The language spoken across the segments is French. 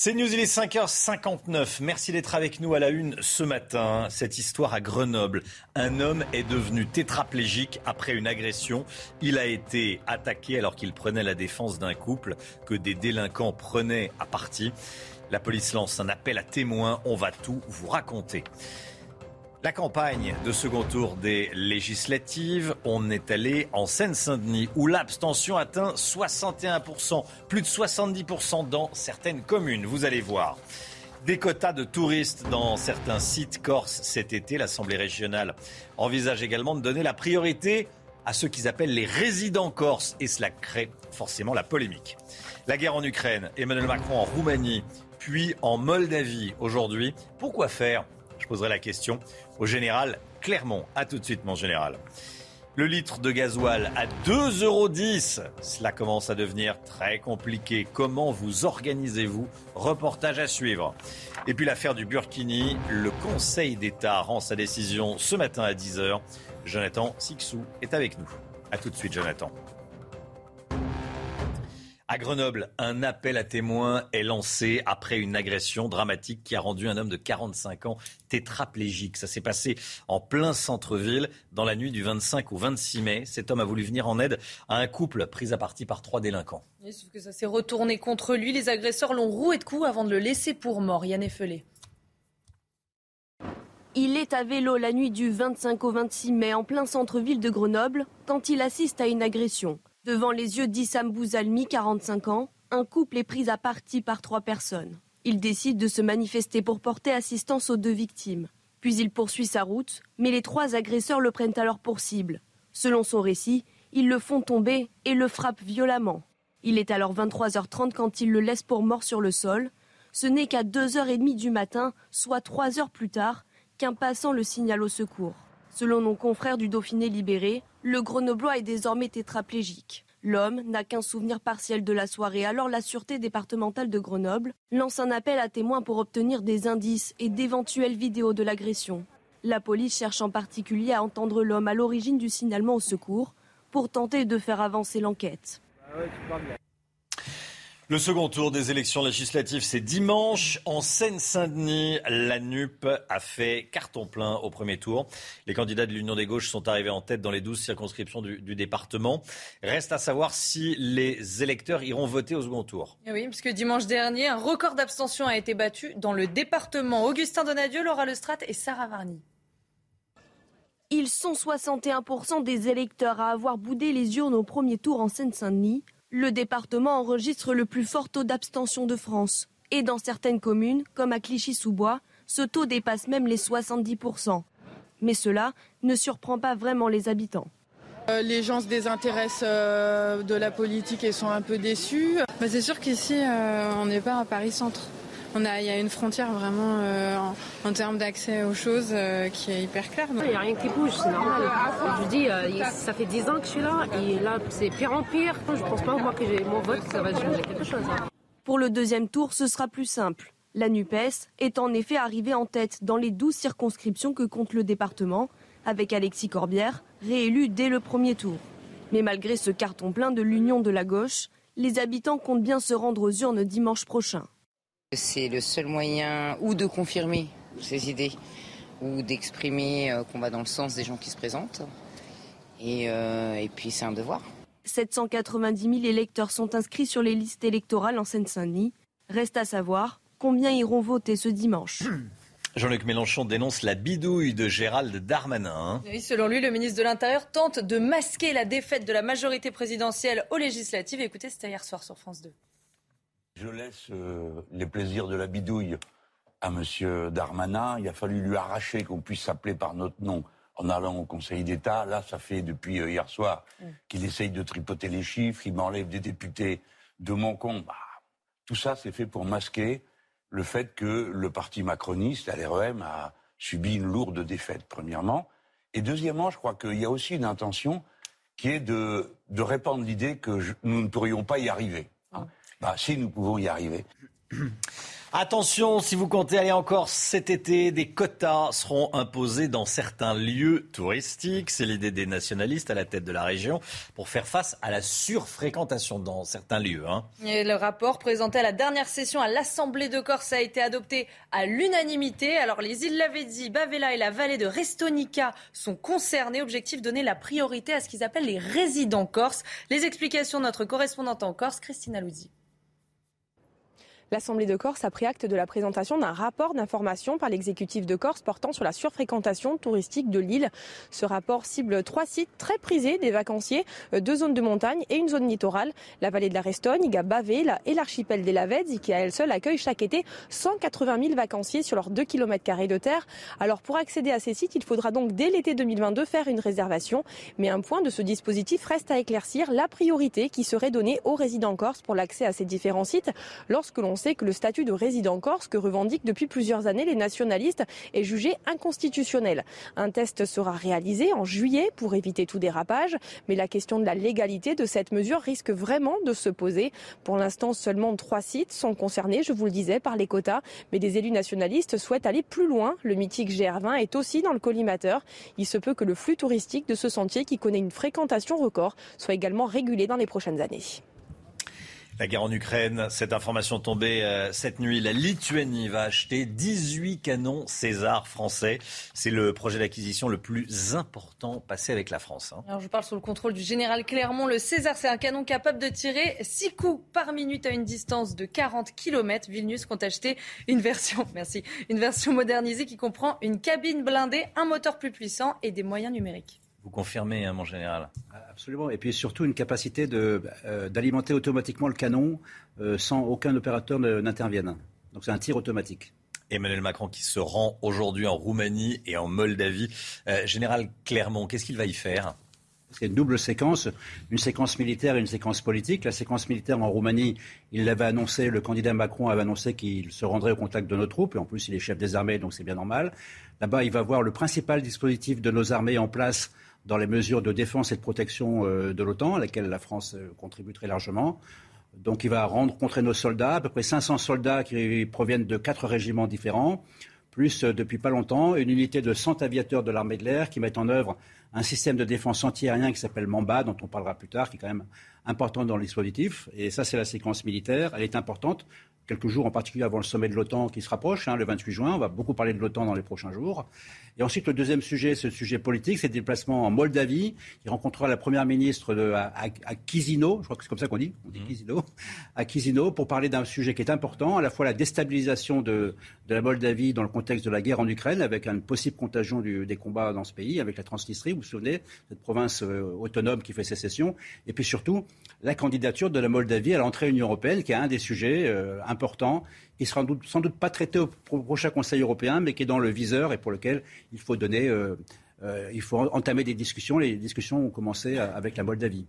C'est News, il est 5h59. Merci d'être avec nous à la une ce matin. Cette histoire à Grenoble. Un homme est devenu tétraplégique après une agression. Il a été attaqué alors qu'il prenait la défense d'un couple que des délinquants prenaient à partie. La police lance un appel à témoins. On va tout vous raconter. La campagne de second tour des législatives, on est allé en Seine-Saint-Denis où l'abstention atteint 61%, plus de 70% dans certaines communes, vous allez voir. Des quotas de touristes dans certains sites corses cet été, l'Assemblée régionale envisage également de donner la priorité à ceux qu'ils appellent les résidents corses et cela crée forcément la polémique. La guerre en Ukraine, Emmanuel Macron en Roumanie, puis en Moldavie aujourd'hui. Pourquoi faire? Je poserai la question au général Clermont. A tout de suite, mon général. Le litre de gasoil à 2,10 euros. Cela commence à devenir très compliqué. Comment vous organisez-vous? Reportage à suivre. Et puis l'affaire du Burkini. Le Conseil d'État rend sa décision ce matin à 10h. Jonathan Sixou est avec nous. A tout de suite, Jonathan. À Grenoble, un appel à témoins est lancé après une agression dramatique qui a rendu un homme de 45 ans tétraplégique. Ça s'est passé en plein centre-ville dans la nuit du 25 au 26 mai. Cet homme a voulu venir en aide à un couple pris à partie par trois délinquants. sauf que ça s'est retourné contre lui. Les agresseurs l'ont roué de coups avant de le laisser pour mort. Yann Effelé. Il est à vélo la nuit du 25 au 26 mai en plein centre-ville de Grenoble quand il assiste à une agression. Devant les yeux d'Issam Bouzalmi, 45 ans, un couple est pris à partie par trois personnes. Il décide de se manifester pour porter assistance aux deux victimes. Puis il poursuit sa route, mais les trois agresseurs le prennent alors pour cible. Selon son récit, ils le font tomber et le frappent violemment. Il est alors 23h30 quand ils le laissent pour mort sur le sol. Ce n'est qu'à 2h30 du matin, soit 3 heures plus tard, qu'un passant le signale au secours. Selon nos confrères du Dauphiné libéré, le Grenoblois est désormais tétraplégique. L'homme n'a qu'un souvenir partiel de la soirée, alors la Sûreté départementale de Grenoble lance un appel à témoins pour obtenir des indices et d'éventuelles vidéos de l'agression. La police cherche en particulier à entendre l'homme à l'origine du signalement au secours pour tenter de faire avancer l'enquête. Le second tour des élections législatives, c'est dimanche. En Seine-Saint-Denis, la NUP a fait carton plein au premier tour. Les candidats de l'Union des gauches sont arrivés en tête dans les 12 circonscriptions du, du département. Reste à savoir si les électeurs iront voter au second tour. Et oui, parce que dimanche dernier, un record d'abstention a été battu dans le département. Augustin Donadieu, Laura Lestrade et Sarah Varny. Ils sont 61% des électeurs à avoir boudé les urnes au premier tour en Seine-Saint-Denis. Le département enregistre le plus fort taux d'abstention de France. Et dans certaines communes, comme à Clichy-sous-Bois, ce taux dépasse même les 70%. Mais cela ne surprend pas vraiment les habitants. Euh, les gens se désintéressent euh, de la politique et sont un peu déçus. Bah, c'est sûr qu'ici, euh, on n'est pas à Paris-Centre. On a, il y a une frontière vraiment euh, en, en, termes d'accès aux choses euh, qui est hyper claire. Il n'y a rien qui bouge, c'est normal. Je dis, euh, ça fait 10 ans que je suis là et là, c'est pire en pire. Je ne pense pas moi que j'ai mon vote, ça va changer quelque chose. Hein. Pour le deuxième tour, ce sera plus simple. La NUPES est en effet arrivée en tête dans les 12 circonscriptions que compte le département, avec Alexis Corbière, réélu dès le premier tour. Mais malgré ce carton plein de l'Union de la gauche, les habitants comptent bien se rendre aux urnes dimanche prochain. C'est le seul moyen ou de confirmer ses idées ou d'exprimer euh, qu'on va dans le sens des gens qui se présentent. Et, euh, et puis c'est un devoir. 790 000 électeurs sont inscrits sur les listes électorales en Seine-Saint-Denis. Reste à savoir combien iront voter ce dimanche. Jean-Luc Mélenchon dénonce la bidouille de Gérald Darmanin. Oui, selon lui, le ministre de l'Intérieur tente de masquer la défaite de la majorité présidentielle aux législatives. Écoutez, c'était hier soir sur France 2. Je laisse euh, les plaisirs de la bidouille à M. Darmanin. Il a fallu lui arracher qu'on puisse s'appeler par notre nom en allant au Conseil d'État. Là, ça fait depuis euh, hier soir Mm. qu'il essaye de tripoter les chiffres, il m'enlève des députés de mon compte. Bah, tout ça, c'est fait pour masquer le fait que le parti macroniste, l'REM, a subi une lourde défaite, premièrement. Et deuxièmement, je crois qu'il y a aussi une intention qui est de, de répandre l'idée que je- nous ne pourrions pas y arriver. Hein. Bah, si nous pouvons y arriver. Attention, si vous comptez aller en Corse cet été, des quotas seront imposés dans certains lieux touristiques. C'est l'idée des nationalistes à la tête de la région pour faire face à la surfréquentation dans certains lieux. hein. Le rapport présenté à la dernière session à l'Assemblée de Corse a été adopté à l'unanimité. Alors les îles Lavezzi, Bavella et la vallée de Restonica sont concernés. Objectif donner la priorité à ce qu'ils appellent les résidents corses. Les explications de notre correspondante en Corse, Christina Louzi. L'Assemblée de Corse a pris acte de la présentation d'un rapport d'information par l'exécutif de Corse portant sur la surfréquentation touristique de l'île. Ce rapport cible trois sites très prisés des vacanciers, euh, deux zones de montagne et une zone littorale, la vallée de la Restogne, Bavé la- et l'archipel des Lavezzi qui à elle seule accueille chaque été 180 000 vacanciers sur leurs 2 km de terre. Alors pour accéder à ces sites, il faudra donc dès l'été 2022 faire une réservation. Mais un point de ce dispositif reste à éclaircir, la priorité qui serait donnée aux résidents corses pour l'accès à ces différents sites lorsque l'on sait que le statut de résident corse que revendiquent depuis plusieurs années les nationalistes est jugé inconstitutionnel. Un test sera réalisé en juillet pour éviter tout dérapage, mais la question de la légalité de cette mesure risque vraiment de se poser. Pour l'instant, seulement trois sites sont concernés, je vous le disais, par les quotas, mais des élus nationalistes souhaitent aller plus loin. Le mythique GR20 est aussi dans le collimateur. Il se peut que le flux touristique de ce sentier, qui connaît une fréquentation record, soit également régulé dans les prochaines années. La guerre en Ukraine, cette information tombée euh, cette nuit, la Lituanie va acheter 18 canons César français. C'est le projet d'acquisition le plus important passé avec la France. hein. Alors je parle sous le contrôle du général Clermont. Le César, c'est un canon capable de tirer 6 coups par minute à une distance de 40 km. Vilnius compte acheter une version, merci, une version modernisée qui comprend une cabine blindée, un moteur plus puissant et des moyens numériques. Vous confirmez, hein, mon général Absolument. Et puis surtout une capacité euh, d'alimenter automatiquement le canon euh, sans aucun opérateur ne- n'intervienne. Donc c'est un tir automatique. Emmanuel Macron qui se rend aujourd'hui en Roumanie et en Moldavie. Euh, général Clermont, qu'est-ce qu'il va y faire C'est une double séquence, une séquence militaire et une séquence politique. La séquence militaire en Roumanie, il l'avait annoncé, le candidat Macron avait annoncé qu'il se rendrait au contact de nos troupes, et en plus il est chef des armées, donc c'est bien normal. Là-bas, il va voir le principal dispositif de nos armées en place dans les mesures de défense et de protection euh, de l'OTAN, à laquelle la France euh, contribue très largement. Donc il va rencontrer nos soldats, à peu près 500 soldats qui proviennent de quatre régiments différents, plus euh, depuis pas longtemps une unité de 100 aviateurs de l'armée de l'air qui mettent en œuvre un système de défense antiaérien qui s'appelle Mamba, dont on parlera plus tard, qui est quand même important dans le dispositif. Et ça, c'est la séquence militaire. Elle est importante. Quelques jours en particulier avant le sommet de l'OTAN qui se rapproche, hein, le 28 juin. On va beaucoup parler de l'OTAN dans les prochains jours. Et ensuite, le deuxième sujet, ce sujet politique, c'est le déplacement en Moldavie. Il rencontrera la première ministre de, à, à, à Chisinau, je crois que c'est comme ça qu'on dit, on dit Chisinau, à Chisinau, pour parler d'un sujet qui est important, à la fois la déstabilisation de, de la Moldavie dans le contexte de la guerre en Ukraine, avec une possible contagion du, des combats dans ce pays, avec la Transnistrie, vous vous souvenez, cette province euh, autonome qui fait sécession, et puis surtout la candidature de la Moldavie à l'entrée à l'Union européenne, qui est un des sujets euh, importants, qui sera sans doute, sans doute pas traité au pro- prochain Conseil européen, mais qui est dans le viseur et pour lequel il faut donner, euh, euh, il faut entamer des discussions. Les discussions ont commencé euh, avec la Moldavie.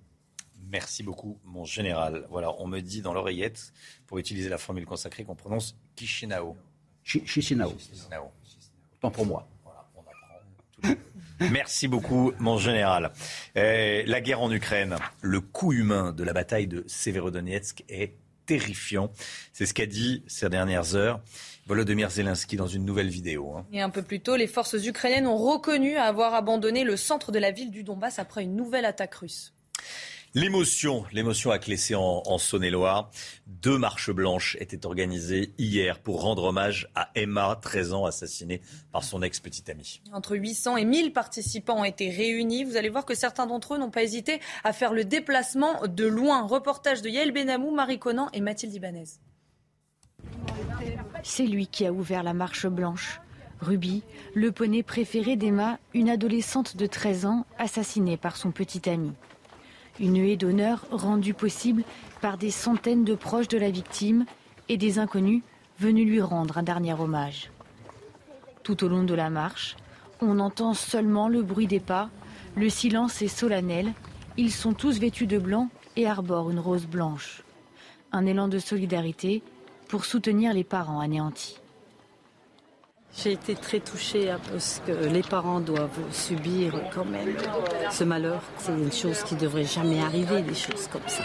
Merci beaucoup, mon général. Voilà, on me dit dans l'oreillette, pour utiliser la formule consacrée, qu'on prononce Kishinao. Chi- Chisinau. Chisinau. Autant pour moi. Merci beaucoup, mon général. La guerre en Ukraine, le coût humain de la bataille de Severodonetsk est terrifiant. C'est ce qu'a dit ces dernières heures Volodymyr Zelensky dans une nouvelle vidéo. hein. Et un peu plus tôt, les forces ukrainiennes ont reconnu avoir abandonné le centre de la ville du Donbass après une nouvelle attaque russe. L'émotion, l'émotion a clessé en, en Saône-et-Loire. Deux marches blanches étaient organisées hier pour rendre hommage à Emma, 13 ans, assassinée par son ex-petite amie. Entre 800 et 1000 participants ont été réunis. Vous allez voir que certains d'entre eux n'ont pas hésité à faire le déplacement de loin. Reportage de Yael Benamou, Marie Conan et Mathilde Ibanez. C'est lui qui a ouvert la marche blanche. Ruby, le poney préféré d'Emma, une adolescente de 13 ans assassinée par son petit ami. Une huée d'honneur rendue possible par des centaines de proches de la victime et des inconnus venus lui rendre un dernier hommage. Tout au long de la marche, On entend seulement le bruit des pas. Le silence est solennel. Ils sont tous vêtus de blanc et arborent une rose blanche. Un élan de solidarité pour soutenir les parents anéantis. J'ai été très touchée parce que les parents doivent subir quand même ce malheur. C'est une chose qui ne devrait jamais arriver, des choses comme ça,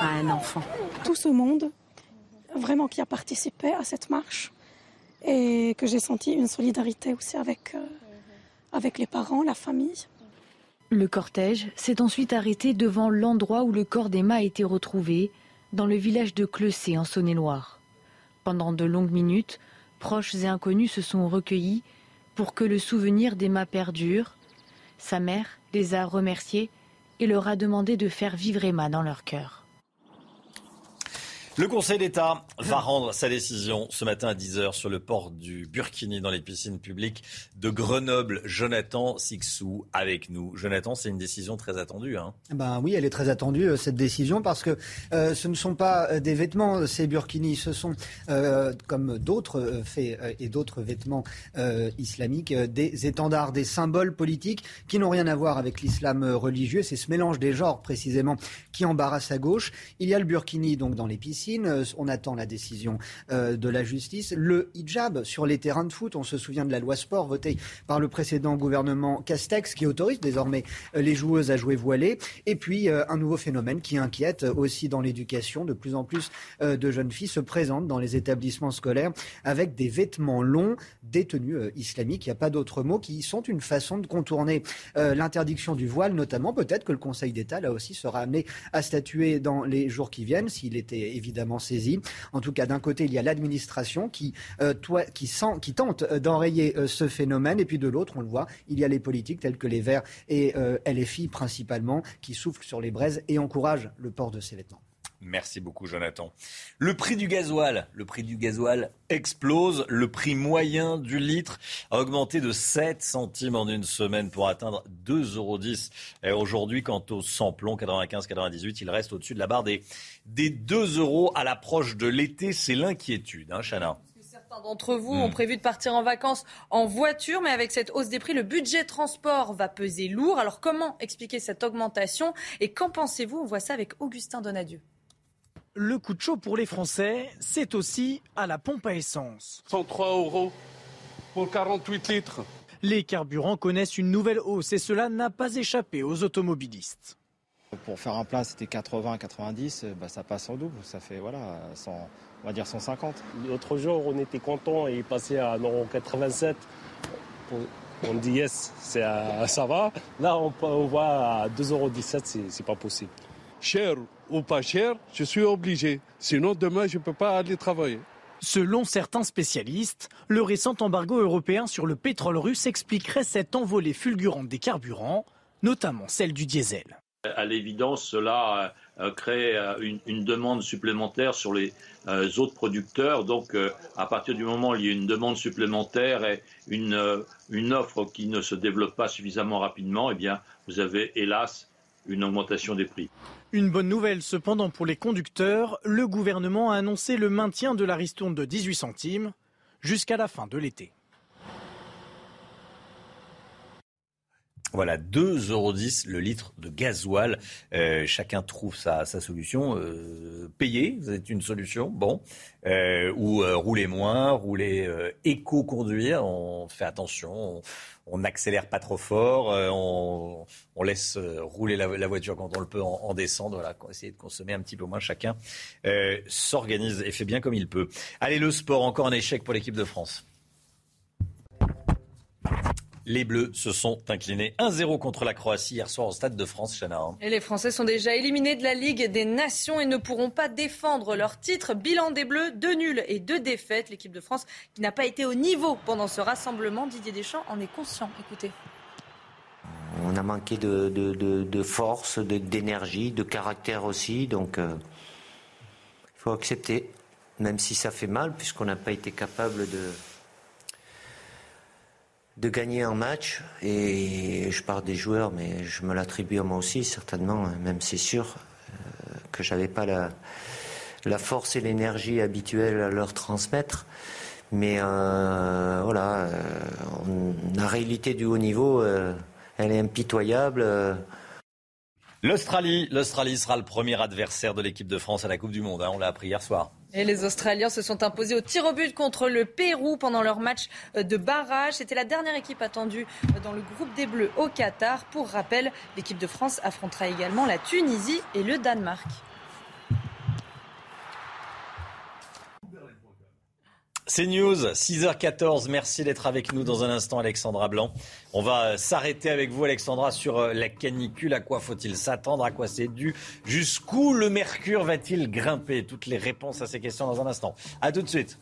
à un enfant. Tout ce monde, vraiment qui a participé à cette marche et que j'ai senti une solidarité aussi avec, euh, avec les parents, la famille. Le cortège s'est ensuite arrêté devant l'endroit où le corps d'Emma a été retrouvé, dans le village de Clessé en Saône-et-Loire. Pendant de longues minutes, proches et inconnus se sont recueillis pour que le souvenir d'Emma perdure. Sa mère les a remerciés et leur a demandé de faire vivre Emma dans leur cœur. Le Conseil d'État va rendre sa décision ce matin à 10h sur le port du Burkini dans les piscines publiques de Grenoble. Jonathan Sixou avec nous. Jonathan, c'est une décision très attendue. Hein ben oui, elle est très attendue, euh, cette décision, parce que euh, ce ne sont pas euh, des vêtements, ces burkinis, ce sont, comme d'autres faits et d'autres vêtements islamiques, des étendards, des symboles politiques qui n'ont rien à voir avec l'islam religieux. C'est ce mélange des genres, précisément, qui embarrasse à gauche. Il y a le burkini, donc, dans les piscines euh, on attend la décision euh, de la justice. Le hijab sur les terrains de foot, on se souvient de la loi sport votée par le précédent gouvernement Castex qui autorise désormais euh, les joueuses à jouer voilées. Et puis un nouveau phénomène qui inquiète aussi dans l'éducation. De plus en plus de jeunes filles se présentent dans les établissements scolaires avec des vêtements longs, des tenues islamiques. Il n'y a pas d'autre mot qui sont une façon de contourner l'interdiction du voile, notamment. Peut-être que le Conseil d'État, là aussi, sera amené à statuer dans les jours qui viennent, s'il était évident évidemment. En tout cas, d'un côté, il y a l'administration qui, euh, tente euh, d'enrayer euh, ce phénomène, et puis de l'autre, on le voit, il y a les politiques tels que les Verts et LFI principalement, qui soufflent sur les braises et encouragent le port de ces vêtements. Merci beaucoup, Jonathan. Le prix du gasoil, le prix du gasoil explose. Le prix moyen du litre a augmenté de 7 centimes en une semaine pour atteindre 2,10 euros. Aujourd'hui, quant au samplon 95-98, il reste au-dessus de la barre des, des 2 euros à l'approche de l'été. C'est l'inquiétude, hein, Chana? Certains d'entre vous ont prévu de partir en vacances en voiture, mais avec cette hausse des prix, le budget transport va peser lourd. Alors comment expliquer cette augmentation? Et qu'en pensez-vous? On voit ça avec Augustin Donadieu. Le coup de chaud pour les Français, c'est aussi à la pompe à essence. 103 euros pour 48 litres. Les carburants connaissent une nouvelle hausse et cela n'a pas échappé aux automobilistes. Pour faire un plein, c'était 80, 90, bah, ça passe en double, ça fait voilà, 100, on va dire 150. L'autre jour, on était content et il passait à 1,87 On dit yes, ça va. Là, on, on voit à 2,17 c'est pas possible cher ou pas cher, je suis obligé. Sinon, demain, je ne peux pas aller travailler. Selon certains spécialistes, le récent embargo européen sur le pétrole russe expliquerait cette envolée fulgurante des carburants, notamment celle du diesel. À l'évidence, cela euh, euh, crée euh, une, demande supplémentaire sur les autres producteurs. Donc, à partir du moment où il y a une demande supplémentaire et une, une offre qui ne se développe pas suffisamment rapidement, eh bien, vous avez hélas une augmentation des prix. Une bonne nouvelle cependant pour les conducteurs, le gouvernement a annoncé le maintien de la ristourne de 18 centimes jusqu'à la fin de l'été. Voilà, 2,10 euros le litre de gasoil. Euh, chacun trouve sa, solution. Euh, payer, c'est une solution, bon. Euh, ou rouler moins, rouler éco-conduire. On fait attention, on n'accélère pas trop fort, on, laisse rouler la, voiture quand on le peut en, descendre. Voilà, essayer de consommer un petit peu moins. Chacun s'organise et fait bien comme il peut. Allez, le sport, encore un échec pour l'équipe de France. Les Bleus se sont inclinés 1-0 contre la Croatie hier soir au Stade de France, Chana. Et les Français sont déjà éliminés de la Ligue des Nations et ne pourront pas défendre leur titre. Bilan des Bleus, deux nuls et deux défaites. L'équipe de France qui n'a pas été au niveau pendant ce rassemblement. Didier Deschamps en est conscient. Écoutez. On a manqué de, force, d'énergie, de, caractère aussi. Donc, euh, il faut accepter, même si ça fait mal, puisqu'on n'a pas été capable de de gagner un match. Et je parle des joueurs, mais je me l'attribue à moi aussi, certainement, même c'est sûr euh, que j'avais pas la, force et l'énergie habituelle à leur transmettre. Mais euh, voilà, euh, la réalité du haut niveau, elle est impitoyable. L'Australie, l'Australie sera le premier adversaire de l'équipe de France à la Coupe du Monde. hein, on l'a appris hier soir. Et les Australiens se sont imposés au tir au but contre le Pérou pendant leur match de barrage. C'était la dernière équipe attendue dans le groupe des Bleus au Qatar. Pour rappel, l'équipe de France affrontera également la Tunisie et le Danemark. C'est News, 6h14. Merci d'être avec nous dans un instant, Alexandra Blanc. On va s'arrêter avec vous, Alexandra, sur euh, la canicule. À quoi faut-il s'attendre? À quoi c'est dû? Jusqu'où le mercure va-t-il grimper? Toutes les réponses à ces questions dans un instant. À tout de suite.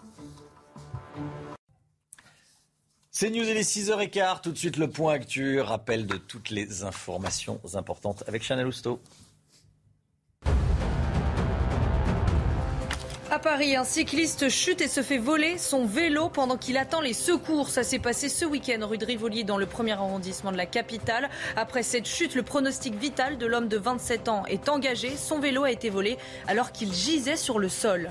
C'est News, il est 6h15. Tout de suite, le point actu. Rappel de toutes les informations importantes avec Chanel Housteau. À Paris, un cycliste chute et se fait voler son vélo pendant qu'il attend les secours. Ça s'est passé ce week-end rue de Rivoli dans le premier arrondissement de la capitale. Après cette chute, le pronostic vital de l'homme de 27 ans est engagé. Son vélo a été volé alors qu'il gisait sur le sol.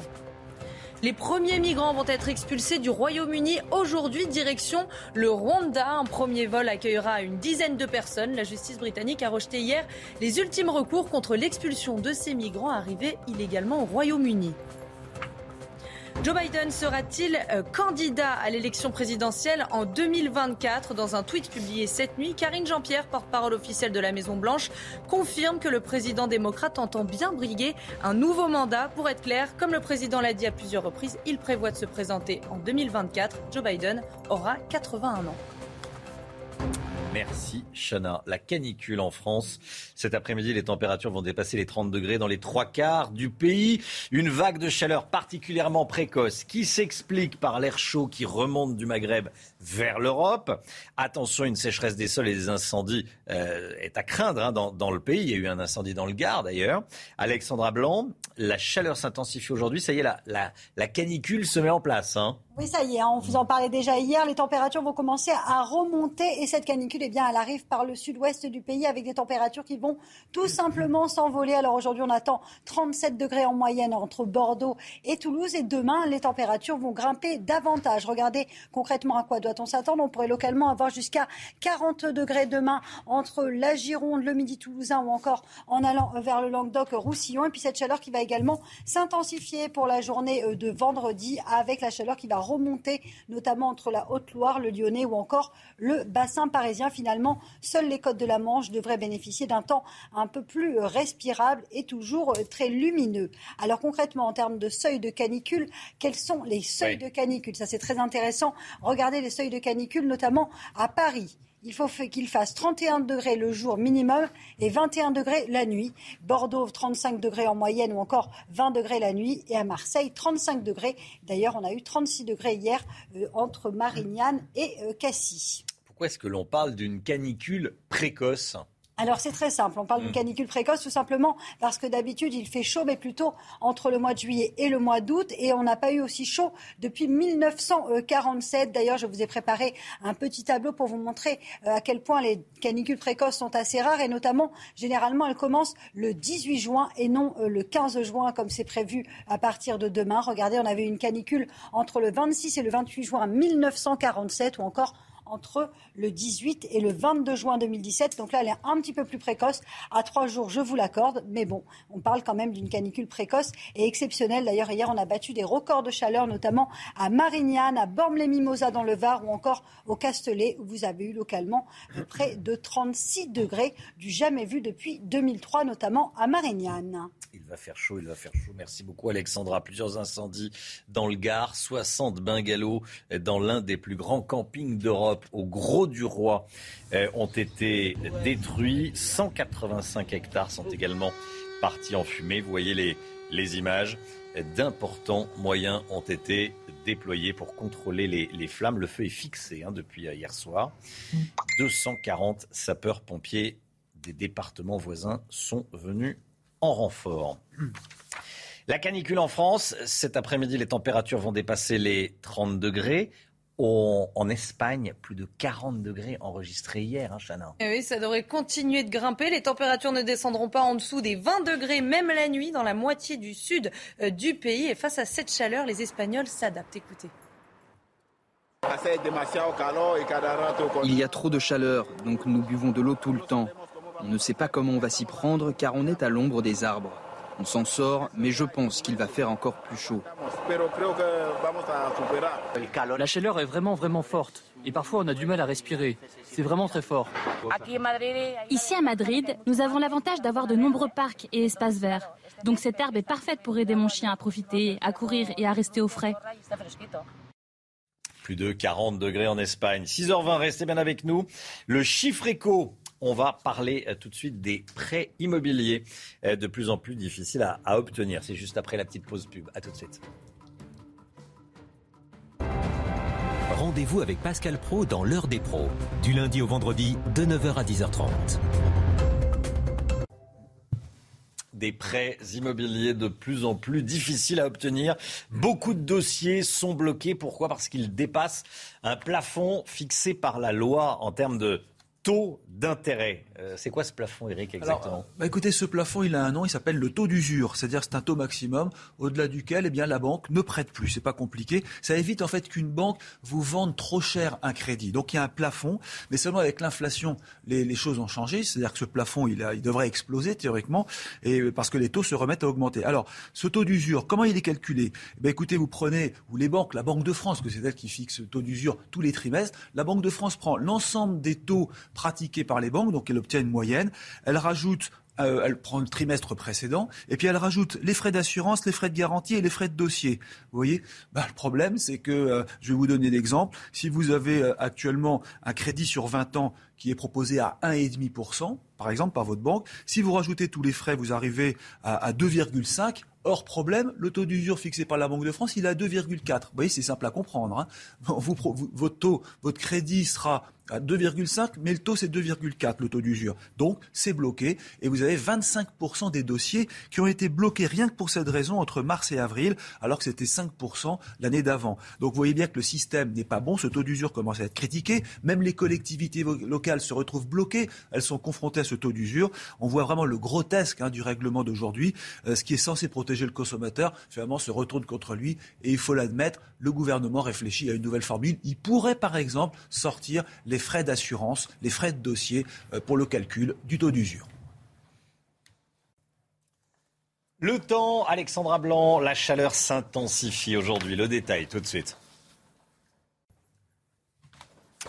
Les premiers migrants vont être expulsés du Royaume-Uni aujourd'hui, direction le Rwanda. Un premier vol accueillera une dizaine de personnes. La justice britannique a rejeté hier les ultimes recours contre l'expulsion de ces migrants arrivés illégalement au Royaume-Uni. Joe Biden sera-t-il euh, candidat à l'élection présidentielle en 2024 Dans un tweet publié cette nuit, Karine Jean-Pierre, porte-parole officielle de la Maison-Blanche, confirme que le président démocrate entend bien briguer un nouveau mandat. Pour être clair, comme le président l'a dit à plusieurs reprises, il prévoit de se présenter en 2024. Joe Biden aura 81 ans. Merci Chana. La canicule en France. Cet après-midi, les températures vont dépasser les 30 degrés dans les trois quarts du pays. Une vague de chaleur particulièrement précoce qui s'explique par l'air chaud qui remonte du Maghreb vers l'Europe. Attention, une sécheresse des sols et des incendies euh, est à craindre hein, dans, le pays. Il y a eu un incendie dans le Gard d'ailleurs. Alexandra Blanc, la chaleur s'intensifie aujourd'hui. Ça y est, la, canicule se met en place. Hein. Oui, ça y est, hein, on vous en parlait déjà hier. Les températures vont commencer à remonter et cette canicule, eh bien, elle arrive par le sud-ouest du pays avec des températures qui vont tout simplement s'envoler. Alors aujourd'hui, on attend 37 degrés en moyenne entre Bordeaux et Toulouse et demain, les températures vont grimper davantage. Regardez concrètement à quoi doit-on s'attendre. On pourrait localement avoir jusqu'à 40 degrés demain entre la Gironde, le Midi toulousain ou encore en allant vers le Languedoc-Roussillon. Et puis cette chaleur qui va également s'intensifier pour la journée de vendredi avec la chaleur qui va remonter notamment entre la Haute-Loire, le Lyonnais ou encore le bassin parisien. Finalement, seules les côtes de la Manche devraient bénéficier d'un temps un peu plus respirable et toujours très lumineux. Alors concrètement, en termes de seuil de canicule, quels sont les seuils oui. de canicule? Ça, c'est très intéressant. Regardez les seuils de canicule, notamment à Paris. Il faut qu'il fasse 31 degrés le jour minimum et 21 degrés la nuit. Bordeaux, 35 degrés en moyenne ou encore 20 degrés la nuit. Et à Marseille, 35 degrés. D'ailleurs, on a eu 36 degrés hier euh, entre Marignane et euh, Cassis. Pourquoi est-ce que l'on parle d'une canicule précoce? Alors c'est très simple, on parle d'une canicule précoce tout simplement parce que d'habitude il fait chaud mais plutôt entre le mois de juillet et le mois d'août et on n'a pas eu aussi chaud depuis 1947. D'ailleurs je vous ai préparé un petit tableau pour vous montrer euh, à quel point les canicules précoces sont assez rares et notamment généralement elles commencent le 18 juin et non euh, le 15 juin comme c'est prévu à partir de demain. Regardez on avait une canicule entre le 26 et le 28 juin 1947 ou encore entre le 18 et le 22 juin 2017. Donc là, elle est un petit peu plus précoce. À trois jours, je vous l'accorde. Mais bon, on parle quand même d'une canicule précoce et exceptionnelle. D'ailleurs, hier, on a battu des records de chaleur, notamment à Marignane, à Bormes-les-Mimosas dans le Var ou encore au Castellet, où vous avez eu localement près de 36 degrés, du jamais vu depuis 2003, notamment à Marignane. Il va faire chaud, il va faire chaud. Merci beaucoup, Alexandra. Plusieurs incendies dans le Gard, 60 bungalows dans l'un des plus grands campings d'Europe au Gros du Roi euh, ont été détruits. 185 hectares sont également partis en fumée. Vous voyez les, images. D'importants moyens ont été déployés pour contrôler les, flammes. Le feu est fixé hein, depuis hier soir. 240 sapeurs-pompiers des départements voisins sont venus en renfort. La canicule en France, cet après-midi, les températures vont dépasser les 30 degrés. On, en Espagne, plus de 40 degrés enregistrés hier, hein, Chana. Et oui, ça devrait continuer de grimper. Les températures ne descendront pas en dessous des 20 degrés, même la nuit, dans la moitié du sud euh, du pays. Et face à cette chaleur, les Espagnols s'adaptent. Écoutez. Il y a trop de chaleur, donc nous buvons de l'eau tout le temps. On ne sait pas comment on va s'y prendre car on est à l'ombre des arbres. On s'en sort, mais je pense qu'il va faire encore plus chaud. La chaleur est vraiment vraiment forte et parfois on a du mal à respirer. C'est vraiment très fort. Ici à Madrid, nous avons l'avantage d'avoir de nombreux parcs et espaces verts. Donc cette herbe est parfaite pour aider mon chien à profiter, à courir et à rester au frais. Plus de 40 degrés en Espagne. 6h20, restez bien avec nous. Le chiffre éco on va parler euh, tout de suite des prêts immobiliers euh, de plus en plus difficiles à, à obtenir. C'est juste après la petite pause pub. À tout de suite. Rendez-vous avec Pascal Pro dans l'heure des pros, du lundi au vendredi de 9h à 10h30. des prêts immobiliers de plus en plus difficiles à obtenir. Beaucoup de dossiers sont bloqués. Pourquoi? Parce qu'ils dépassent un plafond fixé par la loi en termes de taux d'intérêt. Euh, c'est quoi ce plafond, Eric, exactement bah Écoutez, ce plafond, il a un nom, il s'appelle le taux d'usure. C'est-à-dire c'est un taux maximum au-delà duquel eh bien, la banque ne prête plus. C'est pas compliqué. Ça évite en fait qu'une banque vous vende trop cher un crédit. Donc il y a un plafond, mais seulement avec l'inflation, les, choses ont changé. C'est-à-dire que ce plafond, il, a, il devrait exploser théoriquement, et parce que les taux se remettent à augmenter. Alors, ce taux d'usure, comment il est calculé? Eh bien, Écoutez, vous prenez, ou les banques, la Banque de France, que c'est elle qui fixe le taux d'usure tous les trimestres, la Banque de France prend l'ensemble des taux pratiquée par les banques, donc elle obtient une moyenne. Elle rajoute euh, elle prend le trimestre précédent, et puis elle rajoute les frais d'assurance, les frais de garantie et les frais de dossier. Vous voyez? Bah, Le problème, c'est que, euh, je vais vous donner l'exemple, si vous avez euh, actuellement un crédit sur 20 ans qui est proposé à 1,5%, par exemple, par votre banque, si vous rajoutez tous les frais, vous arrivez à, à 2,5%, Hors problème, le taux d'usure fixé par la Banque de France, il est à 2,4. Vous voyez, c'est simple à comprendre. Hein. votre taux, votre crédit sera à 2,5, mais le taux c'est 2,4 le taux d'usure. Donc c'est bloqué et vous avez 25% des dossiers qui ont été bloqués rien que pour cette raison entre mars et avril, alors que c'était 5% l'année d'avant. Donc vous voyez bien que le système n'est pas bon, ce taux d'usure commence à être critiqué, même les collectivités locales se retrouvent bloquées, elles sont confrontées à ce taux d'usure. On voit vraiment le grotesque hein, du règlement d'aujourd'hui, euh, ce qui est censé protéger le consommateur finalement se retourne contre lui et il faut l'admettre, le gouvernement réfléchit à une nouvelle formule. Il pourrait par exemple sortir les frais d'assurance, les frais de dossier euh, pour le calcul du taux d'usure. Le temps, Alexandra Blanc, la chaleur s'intensifie aujourd'hui. Le détail tout de suite.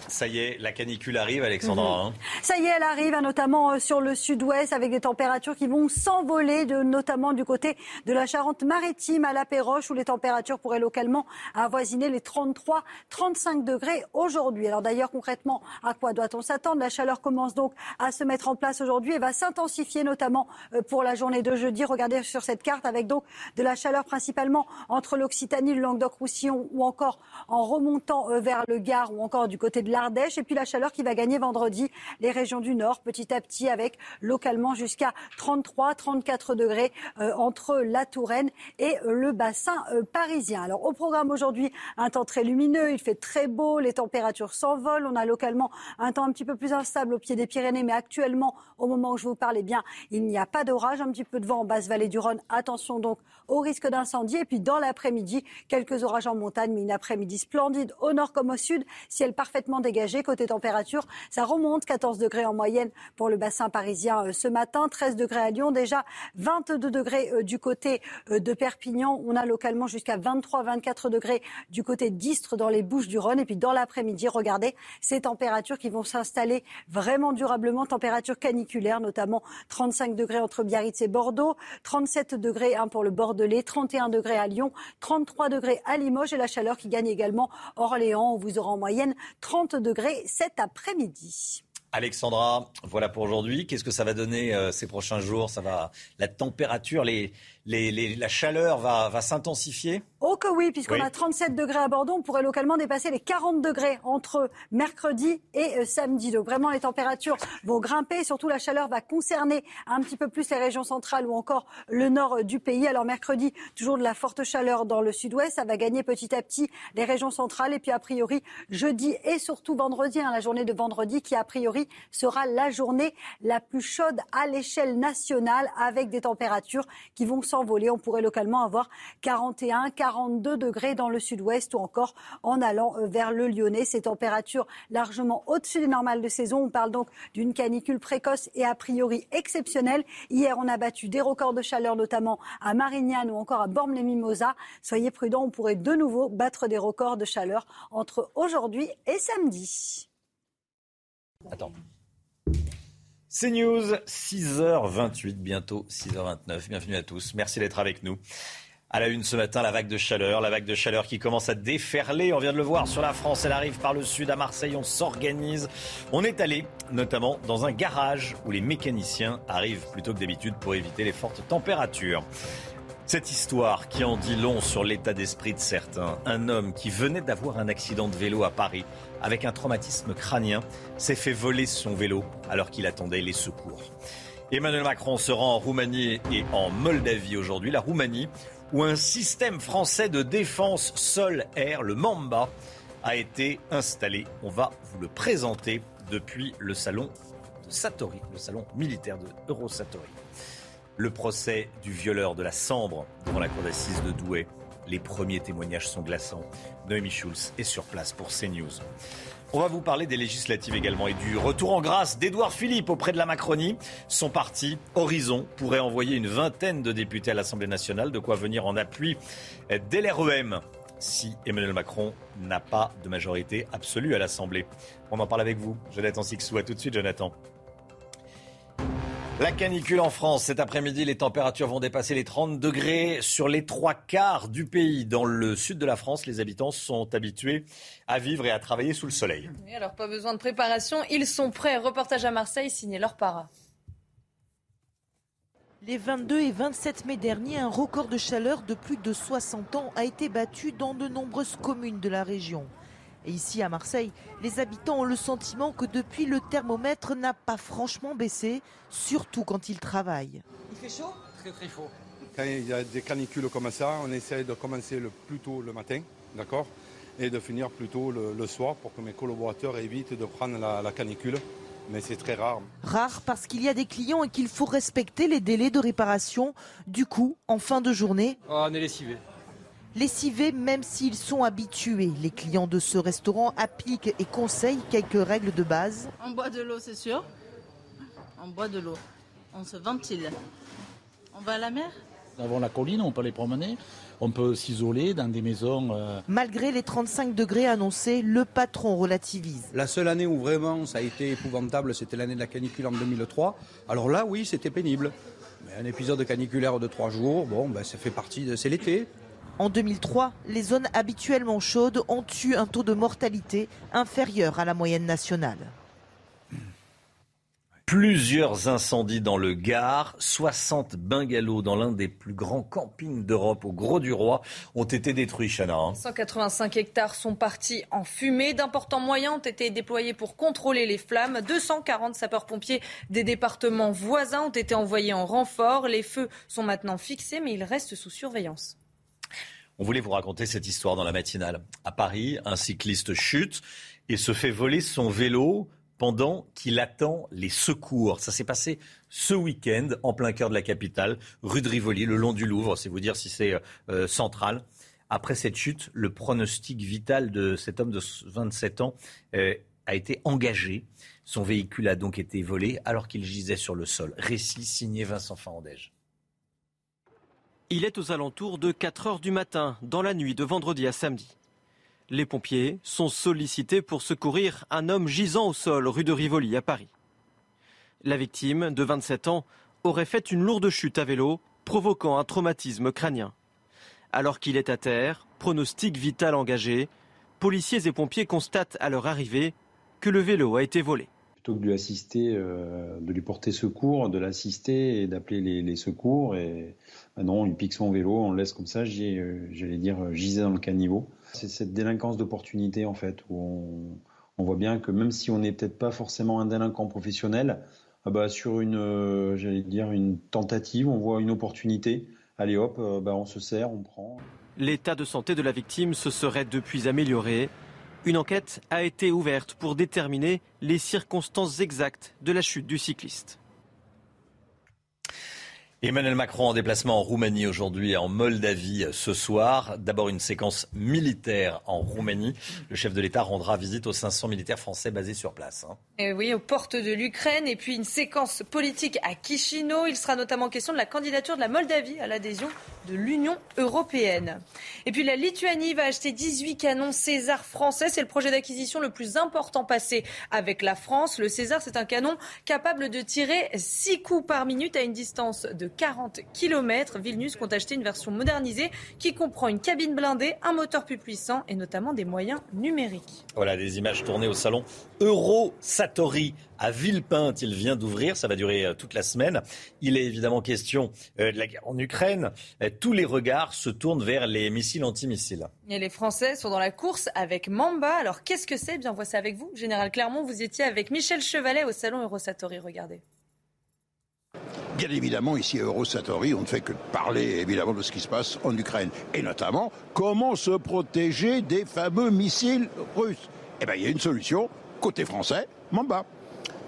Ça y est, la canicule arrive, Alexandra. Mhm. Hein. Ça y est, elle arrive, hein, notamment euh, sur le sud-ouest, avec des températures qui vont s'envoler, notamment du côté de la Charente-Maritime à la Péroche, où les températures pourraient localement avoisiner les 33-35 degrés aujourd'hui. Alors d'ailleurs, concrètement, à quoi doit-on s'attendre? La chaleur commence donc à se mettre en place aujourd'hui et va s'intensifier, notamment euh, pour la journée de jeudi. Regardez sur cette carte, avec donc de la chaleur principalement entre l'Occitanie, le Languedoc-Roussillon, ou encore en remontant euh, vers le Gard, ou encore du côté de l'Ardèche. Et puis la chaleur qui va gagner vendredi les régions du Nord, petit à petit, avec localement jusqu'à 33, 34 degrés euh, entre la Touraine et euh, le bassin euh, parisien. Alors au programme aujourd'hui, un temps très lumineux, il fait très beau, les températures s'envolent. On a localement un temps un petit peu plus instable au pied des Pyrénées, mais actuellement, au moment où je vous parle, eh bien, il n'y a pas d'orage, un petit peu de vent en basse vallée du Rhône. Attention donc au risque d'incendie. Et puis dans l'après-midi, quelques orages en montagne, mais une après-midi splendide au nord comme au sud, ciel parfaitement dégagé. Côté température, ça remonte 14 degrés en moyenne pour le bassin parisien euh, ce matin, 13 degrés à Lyon, déjà 22 degrés euh, du côté euh, de Perpignan. On a localement jusqu'à 23-24 degrés du côté d'Istres dans les Bouches du Rhône. Et puis dans l'après-midi, regardez ces températures qui vont s'installer vraiment durablement. Température caniculaire, notamment 35 degrés entre Biarritz et Bordeaux, 37 degrés hein, pour le Bordelais, 31 degrés à Lyon, 33 degrés à Limoges et la chaleur qui gagne également Orléans où vous aurez en moyenne 30 degrés cet après-midi. Alexandra, voilà pour aujourd'hui. Qu'est-ce que ça va donner euh, ces prochains jours? Ça va la température, les, la chaleur va, va s'intensifier Oh que oui, puisqu'on a 37 degrés à Bordeaux, on pourrait localement dépasser les 40 degrés entre mercredi et euh, samedi. Donc vraiment, les températures vont grimper. Surtout, la chaleur va concerner un petit peu plus les régions centrales ou encore le nord euh, du pays. Alors mercredi, toujours de la forte chaleur dans le sud-ouest. Ça va gagner petit à petit les régions centrales. Et puis a priori, jeudi et surtout vendredi, hein, la journée de vendredi qui a priori sera la journée la plus chaude à l'échelle nationale avec des températures qui vont s'envoler. On pourrait localement avoir 41, 42 42 degrés dans le sud-ouest ou encore en allant euh, vers le Lyonnais. Ces températures largement au-dessus des normales de saison. On parle donc d'une canicule précoce et a priori exceptionnelle. Hier, on a battu des records de chaleur, notamment à Marignane ou encore à Bormes-les-Mimosas. Soyez prudents, on pourrait de nouveau battre des records de chaleur entre aujourd'hui et samedi. Attends. C'est News, 6h28, bientôt 6h29. Bienvenue à tous. Merci d'être avec nous. À la une ce matin, la vague de chaleur, la vague de chaleur qui commence à déferler. On vient de le voir sur la France, elle arrive par le sud à Marseille, on s'organise. On est allé notamment dans un garage où les mécaniciens arrivent plutôt que d'habitude pour éviter les fortes températures. Cette histoire qui en dit long sur l'état d'esprit de certains. Un homme qui venait d'avoir un accident de vélo à Paris avec un traumatisme crânien s'est fait voler son vélo alors qu'il attendait les secours. Emmanuel Macron se rend en Roumanie et en Moldavie aujourd'hui. La Roumanie où un système français de défense sol-air, le Mamba, a été installé. On va vous le présenter depuis le salon de Satori, le salon militaire de Eurosatori. Le procès du violeur de la Sambre devant la cour d'assises de Douai. Les premiers témoignages sont glaçants. Noémie Schulz est sur place pour CNews. On va vous parler des législatives également et du retour en grâce d'Édouard Philippe auprès de la Macronie. Son parti, Horizon, pourrait envoyer une vingtaine de députés à l'Assemblée nationale, de quoi venir en appui dès l'REM si Emmanuel Macron n'a pas de majorité absolue à l'Assemblée. On en parle avec vous. Jonathan Sixou, à tout de suite Jonathan. La canicule en France. Cet après-midi, les températures vont dépasser les 30 degrés sur les trois quarts du pays. Dans le sud de la France, les habitants sont habitués à vivre et à travailler sous le soleil. alors, pas besoin de préparation. Ils sont prêts. Reportage à Marseille, signé leur para. Les 22 et 27 mai dernier, un record de chaleur de plus de 60 ans a été battu dans de nombreuses communes de la région. Et ici à Marseille, les habitants ont le sentiment que depuis le thermomètre n'a pas franchement baissé, surtout quand ils travaillent. Il fait chaud? Très très chaud. Quand il y a des canicules comme ça, on essaie de commencer le plus tôt le matin, d'accord? Et de finir plus tôt le, soir pour que mes collaborateurs évitent de prendre la, la canicule. Mais c'est très rare. Rare parce qu'il y a des clients et qu'il faut respecter les délais de réparation. Du coup, en fin de journée. Oh, on est lessivé lessivés même s'ils sont habitués. Les clients de ce restaurant appliquent et conseillent quelques règles de base. On boit de l'eau, c'est sûr. On boit de l'eau. On se ventile. On va à la mer? Nous avons la colline, on peut les promener. On peut s'isoler dans des maisons. Euh, Malgré les 35 degrés annoncés, le patron relativise. La seule année où vraiment ça a été épouvantable, c'était l'année de la canicule en 2003. Alors là, oui, c'était pénible. Mais un épisode caniculaire de trois jours, bon, ben, ça fait partie de. C'est l'été. En 2003, les zones habituellement chaudes ont eu un taux de mortalité inférieur à la moyenne nationale. Plusieurs incendies dans le Gard, 60 bungalows dans l'un des plus grands campings d'Europe au Gros du Roi ont été détruits, Chana. 185 hein. hectares sont partis en fumée. D'importants moyens ont été déployés pour contrôler les flammes. 240 sapeurs-pompiers des départements voisins ont été envoyés en renfort. Les feux sont maintenant fixés, mais ils restent sous surveillance. On voulait vous raconter cette histoire dans la matinale. À Paris, un cycliste chute et se fait voler son vélo pendant qu'il attend les secours. Ça s'est passé ce week-end en plein cœur de la capitale, rue de Rivoli, le long du Louvre, c'est vous dire si c'est euh, central. Après cette chute, le pronostic vital de cet homme de 27 ans euh, a été engagé. Son véhicule a donc été volé alors qu'il gisait sur le sol. Récit signé Vincent Farandège. Il est aux alentours de 4 heures du matin, dans la nuit de vendredi à samedi. Les pompiers sont sollicités pour secourir un homme gisant au sol rue de Rivoli à Paris. La victime, de 27 ans, aurait fait une lourde chute à vélo, provoquant un traumatisme crânien. Alors qu'il est à terre, pronostic vital engagé, policiers et pompiers constatent à leur arrivée que le vélo a été volé plutôt que de lui assister, euh, de lui porter secours, de l'assister et d'appeler les, secours. Et bah non, il pique son vélo, on le laisse comme ça, euh, j'allais dire, gisait dans le caniveau. C'est cette délinquance d'opportunité en fait, où on, voit bien que même si on n'est peut-être pas forcément un délinquant professionnel, ah bah, sur une, euh, j'allais dire, une tentative, on voit une opportunité. Allez hop, bah, on se sert, on prend. L'état de santé de la victime se serait depuis amélioré. Une enquête a été ouverte pour déterminer les circonstances exactes de la chute du cycliste. Emmanuel Macron en déplacement en Roumanie aujourd'hui et en Moldavie ce soir. D'abord une séquence militaire en Roumanie. Le chef de l'État rendra visite aux 500 militaires français basés sur place. Hein. Et oui, aux portes de l'Ukraine. Et puis une séquence politique à Chisinau. Il sera notamment question de la candidature de la Moldavie à l'adhésion de l'Union européenne. Et puis la Lituanie va acheter 18 canons César français. C'est le projet d'acquisition le plus important passé avec la France. Le César, c'est un canon capable de tirer 6 coups par minute à une distance de 40 km. Vilnius compte acheter une version modernisée qui comprend une cabine blindée, un moteur plus puissant et notamment des moyens numériques. Voilà des images tournées au salon Euro Satori à Villepinte. Il vient d'ouvrir, ça va durer euh, toute la semaine. Il est évidemment question euh, de la guerre en Ukraine. Euh, tous les regards se tournent vers les missiles antimissiles. Et les Français sont dans la course avec Mamba. Alors qu'est-ce que c'est? Bien, on voit ça avec vous. Général Clermont, vous étiez avec Michel Chevalet au salon Eurosatori. Regardez. Bien évidemment, ici à Eurosatori, on ne fait que parler évidemment de ce qui se passe en Ukraine. Et notamment, comment se protéger des fameux missiles russes. Eh bien, il y a une solution, côté français, Mamba.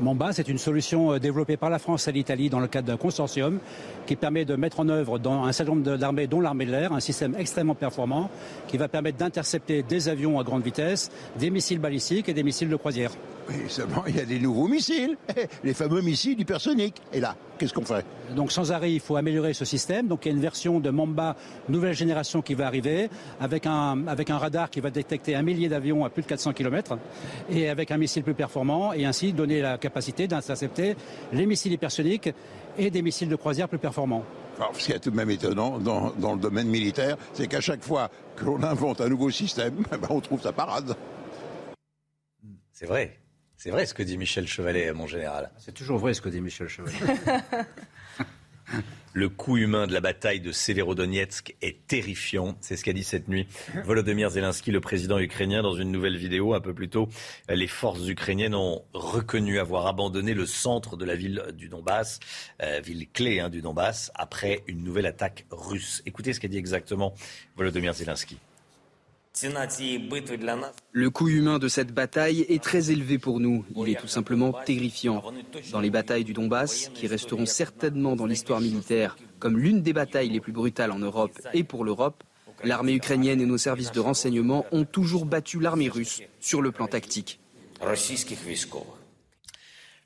Mamba, c'est une solution euh, développée par la France et l'Italie dans le cadre d'un consortium qui permet de mettre en œuvre dans un certain nombre d'armées, dont l'armée de l'air, un système extrêmement performant qui va permettre d'intercepter des avions à grande vitesse, des missiles balistiques et des missiles de croisière. Oui, seulement il y a des nouveaux missiles, les fameux missiles hypersoniques. Et là, qu'est-ce qu'on fait? Donc sans arrêt, il faut améliorer ce système. Donc il y a une version de Mamba nouvelle génération qui va arriver, avec un, avec un radar qui va détecter un millier d'avions à plus de 400 km, et avec un missile plus performant, et ainsi donner la capacité d'intercepter les missiles hypersoniques et des missiles de croisière plus performants. Alors, ce qui est tout de même étonnant dans, dans le domaine militaire, c'est qu'à chaque fois que l'on invente un nouveau système, ben, on trouve sa parade. C'est vrai. C'est vrai ce que dit Michel Chevalet, mon général. C'est toujours vrai ce que dit Michel Chevalet. Le coût humain de la bataille de Severodonetsk est terrifiant. C'est ce qu'a dit cette nuit Volodymyr Zelensky, le président ukrainien, dans une nouvelle vidéo. Un peu plus tôt, les forces ukrainiennes ont reconnu avoir abandonné le centre de la ville du Donbass, euh, ville clé hein, du Donbass, après une nouvelle attaque russe. Écoutez ce qu'a dit exactement Volodymyr Zelensky. Le coût humain de cette bataille est très élevé pour nous. Il est tout simplement terrifiant. Dans les batailles du Donbass, qui resteront certainement dans l'histoire militaire comme l'une des batailles les plus brutales en Europe et pour l'Europe, l'armée ukrainienne et nos services de renseignement ont toujours battu l'armée russe sur le plan tactique.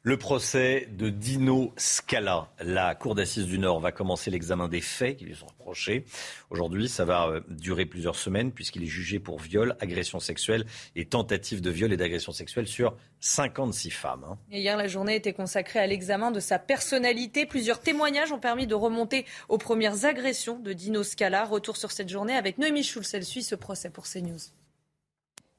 Le procès de Dino Scala. La Cour d'assises du Nord va commencer l'examen des faits qui lui sont reprochés. Aujourd'hui, ça va euh, durer plusieurs semaines puisqu'il est jugé pour viol, agression sexuelle et tentative de viol et d'agression sexuelle sur 56 femmes. Hein. hier, la journée était consacrée à l'examen de sa personnalité. Plusieurs témoignages ont permis de remonter aux premières agressions de Dino Scala. Retour sur cette journée avec Noémie Schulz. Elle suit ce procès pour CNews.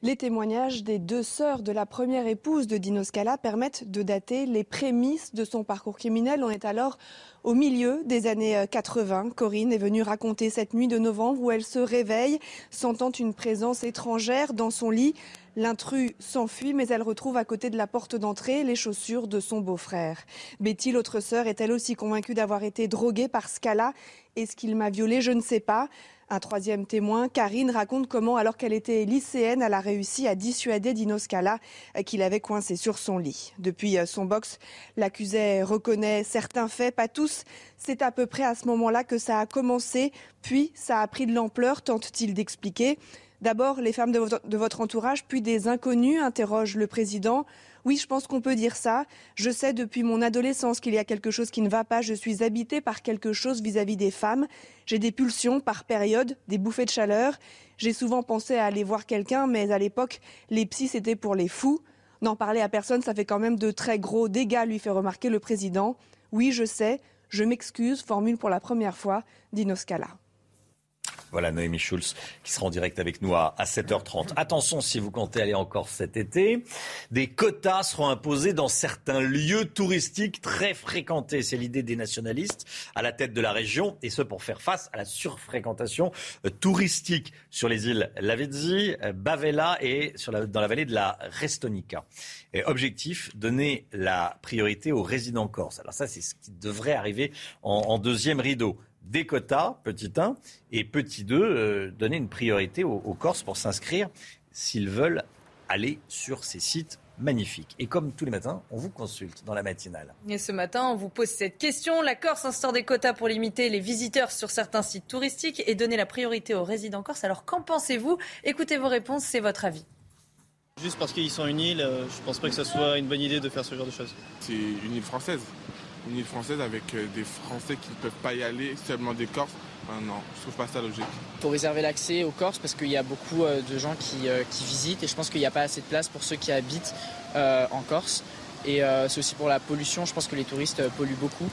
Les témoignages des deux sœurs de la première épouse de Dino Scala permettent de dater les prémices de son parcours criminel. On est alors au milieu des années 80. Corinne est venue raconter cette nuit de novembre où elle se réveille, sentant une présence étrangère dans son lit. L'intrus s'enfuit, mais elle retrouve à côté de la porte d'entrée les chaussures de son beau-frère. Betty, l'autre sœur, est elle aussi convaincue d'avoir été droguée par Scala? Est-ce qu'il m'a violée? Je ne sais pas. Un troisième témoin, Karine, raconte comment, alors qu'elle était lycéenne, elle a réussi à dissuader Dino Scala euh, qu'il avait coincé sur son lit. Depuis euh, son box, l'accusé reconnaît certains faits, pas tous. C'est à peu près à ce moment-là que ça a commencé, puis ça a pris de l'ampleur, tente-t-il d'expliquer. D'abord, les femmes de votre, entourage, puis des inconnus, interroge le président. Oui, je pense qu'on peut dire ça. Je sais depuis mon adolescence qu'il y a quelque chose qui ne va pas. Je suis habitée par quelque chose vis-à-vis des femmes. J'ai des pulsions par période, des bouffées de chaleur. J'ai souvent pensé à aller voir quelqu'un, mais à l'époque, les psys, c'était pour les fous. N'en parler à personne, ça fait quand même de très gros dégâts, lui fait remarquer le président. Oui, je sais, je m'excuse, formule pour la première fois Dino Scala. Voilà Noémie Schulz qui sera en direct avec nous à, 7h30. Attention si vous comptez aller encore cet été, des quotas seront imposés dans certains lieux touristiques très fréquentés. C'est l'idée des nationalistes à la tête de la région et ce pour faire face à la surfréquentation euh, touristique sur les îles Lavezzi, euh, Bavella et dans la vallée de la Restonica. Objectif, donner la priorité aux résidents corses. Alors ça, c'est ce qui devrait arriver en deuxième rideau des quotas, petit 1, et petit 2, euh, donner une priorité aux, Corses pour s'inscrire s'ils veulent aller sur ces sites magnifique. Et comme tous les matins, on vous consulte dans la matinale. Et ce matin, on vous pose cette question. La Corse instaure des quotas pour limiter les visiteurs sur certains sites touristiques et donner la priorité aux résidents corse. Alors qu'en pensez-vous? Écoutez vos réponses, c'est votre avis. Juste parce qu'ils sont une île, euh, je pense pas que ce soit une bonne idée de faire ce genre de choses. C'est une île française. Une île française avec euh, des Français qui ne peuvent pas y aller, seulement des Corses. non, je trouve pas ça logique. Faut réserver l'accès aux Corses parce qu'il y a beaucoup euh, de gens qui, qui, visitent et je pense qu'il n'y a pas assez de place pour ceux qui habitent en Corse. Et c'est aussi pour la pollution, je pense que les touristes polluent beaucoup.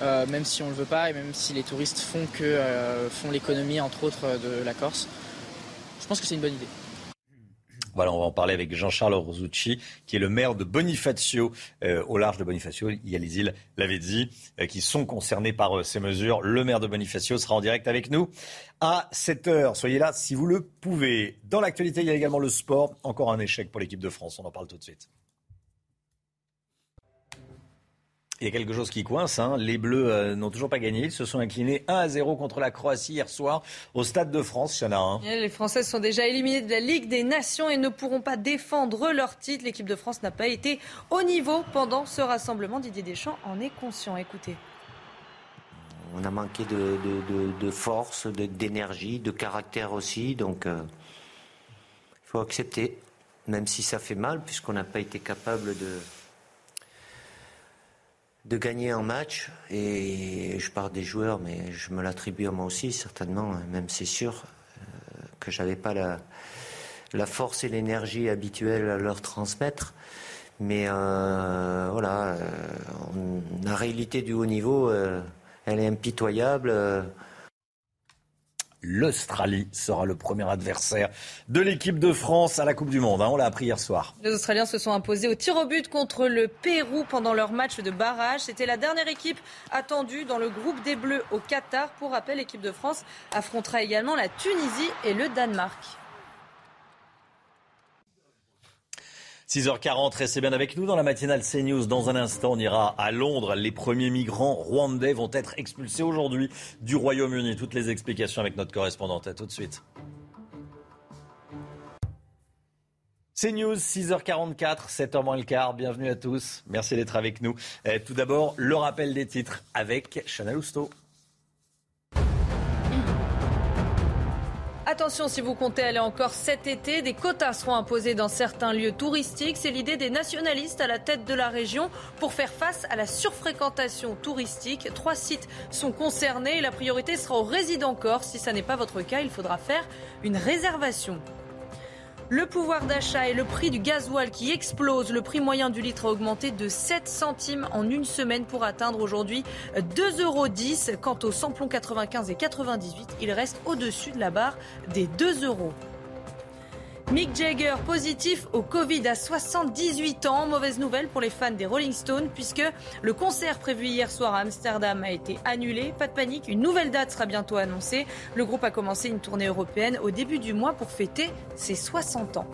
même si on ne le veut pas et même si les touristes font, que, font l'économie entre autres de la Corse. Je pense que c'est une bonne idée. Voilà, on va en parler avec Jean-Charles Rosucci, qui est le maire de Bonifacio, euh, au large de Bonifacio. Il y a les îles Lavezzi euh, qui sont concernées par euh, ces mesures. Le maire de Bonifacio sera en direct avec nous à 7 heures. Soyez là si vous le pouvez. Dans l'actualité, il y a également le sport. Encore un échec pour l'équipe de France. On en parle tout de suite. Il y a quelque chose qui coince. Hein. Les Bleus euh, n'ont toujours pas gagné. Ils se sont inclinés 1 à 0 contre la Croatie hier soir au Stade de France. Il y en a un. Les Français sont déjà éliminés de la Ligue des Nations et ne pourront pas défendre leur titre. L'équipe de France n'a pas été au niveau pendant ce rassemblement. Didier Deschamps en est conscient. Écoutez. On a manqué de, force, d'énergie, de, caractère aussi. Donc, euh, il faut accepter, même si ça fait mal, puisqu'on n'a pas été capable de de gagner un match, et je parle des joueurs, mais je me l'attribue à moi aussi, certainement, même c'est sûr euh, que j'avais pas la, la force et l'énergie habituelle à leur transmettre. Mais euh, voilà, euh, la réalité du haut niveau, elle est impitoyable l'Australie sera le premier adversaire de l'équipe de France à la Coupe du Monde. Hein, on l'a appris hier soir. Les Australiens se sont imposés au tir au but contre le Pérou pendant leur match de barrage. C'était la dernière équipe attendue dans le groupe des Bleus au Qatar. Pour rappel, l'équipe de France affrontera également la Tunisie et le Danemark. 6h40, restez bien avec nous dans la matinale CNews. Dans un instant, on ira à Londres. Les premiers migrants rwandais vont être expulsés aujourd'hui du Royaume-Uni. Toutes les explications avec notre correspondante. À tout de suite. CNews, 6h44, 7h moins le quart. Bienvenue à tous. Merci d'être avec nous. Euh, tout d'abord, le rappel des titres avec Chanel Housteau. Attention, si vous comptez aller encore cet été, des quotas seront imposés dans certains lieux touristiques. C'est l'idée des nationalistes à la tête de la région pour faire face à la surfréquentation touristique. Trois sites sont concernés et la priorité sera aux résidents corse. Si ça n'est pas votre cas, il faudra faire une réservation. Le pouvoir d'achat et le prix du gasoil qui explose. Le prix moyen du litre a augmenté de 7 centimes en une semaine pour atteindre aujourd'hui 2,10 euros. Quant aux samplons 95 et 98, il reste au-dessus de la barre des 2 euros. Mick Jagger positif au Covid à 78 ans. Mauvaise nouvelle pour les fans des Rolling Stones puisque le concert prévu hier soir à Amsterdam a été annulé. Pas de panique, une nouvelle date sera bientôt annoncée. Le groupe a commencé une tournée européenne au début du mois pour fêter ses 60 ans.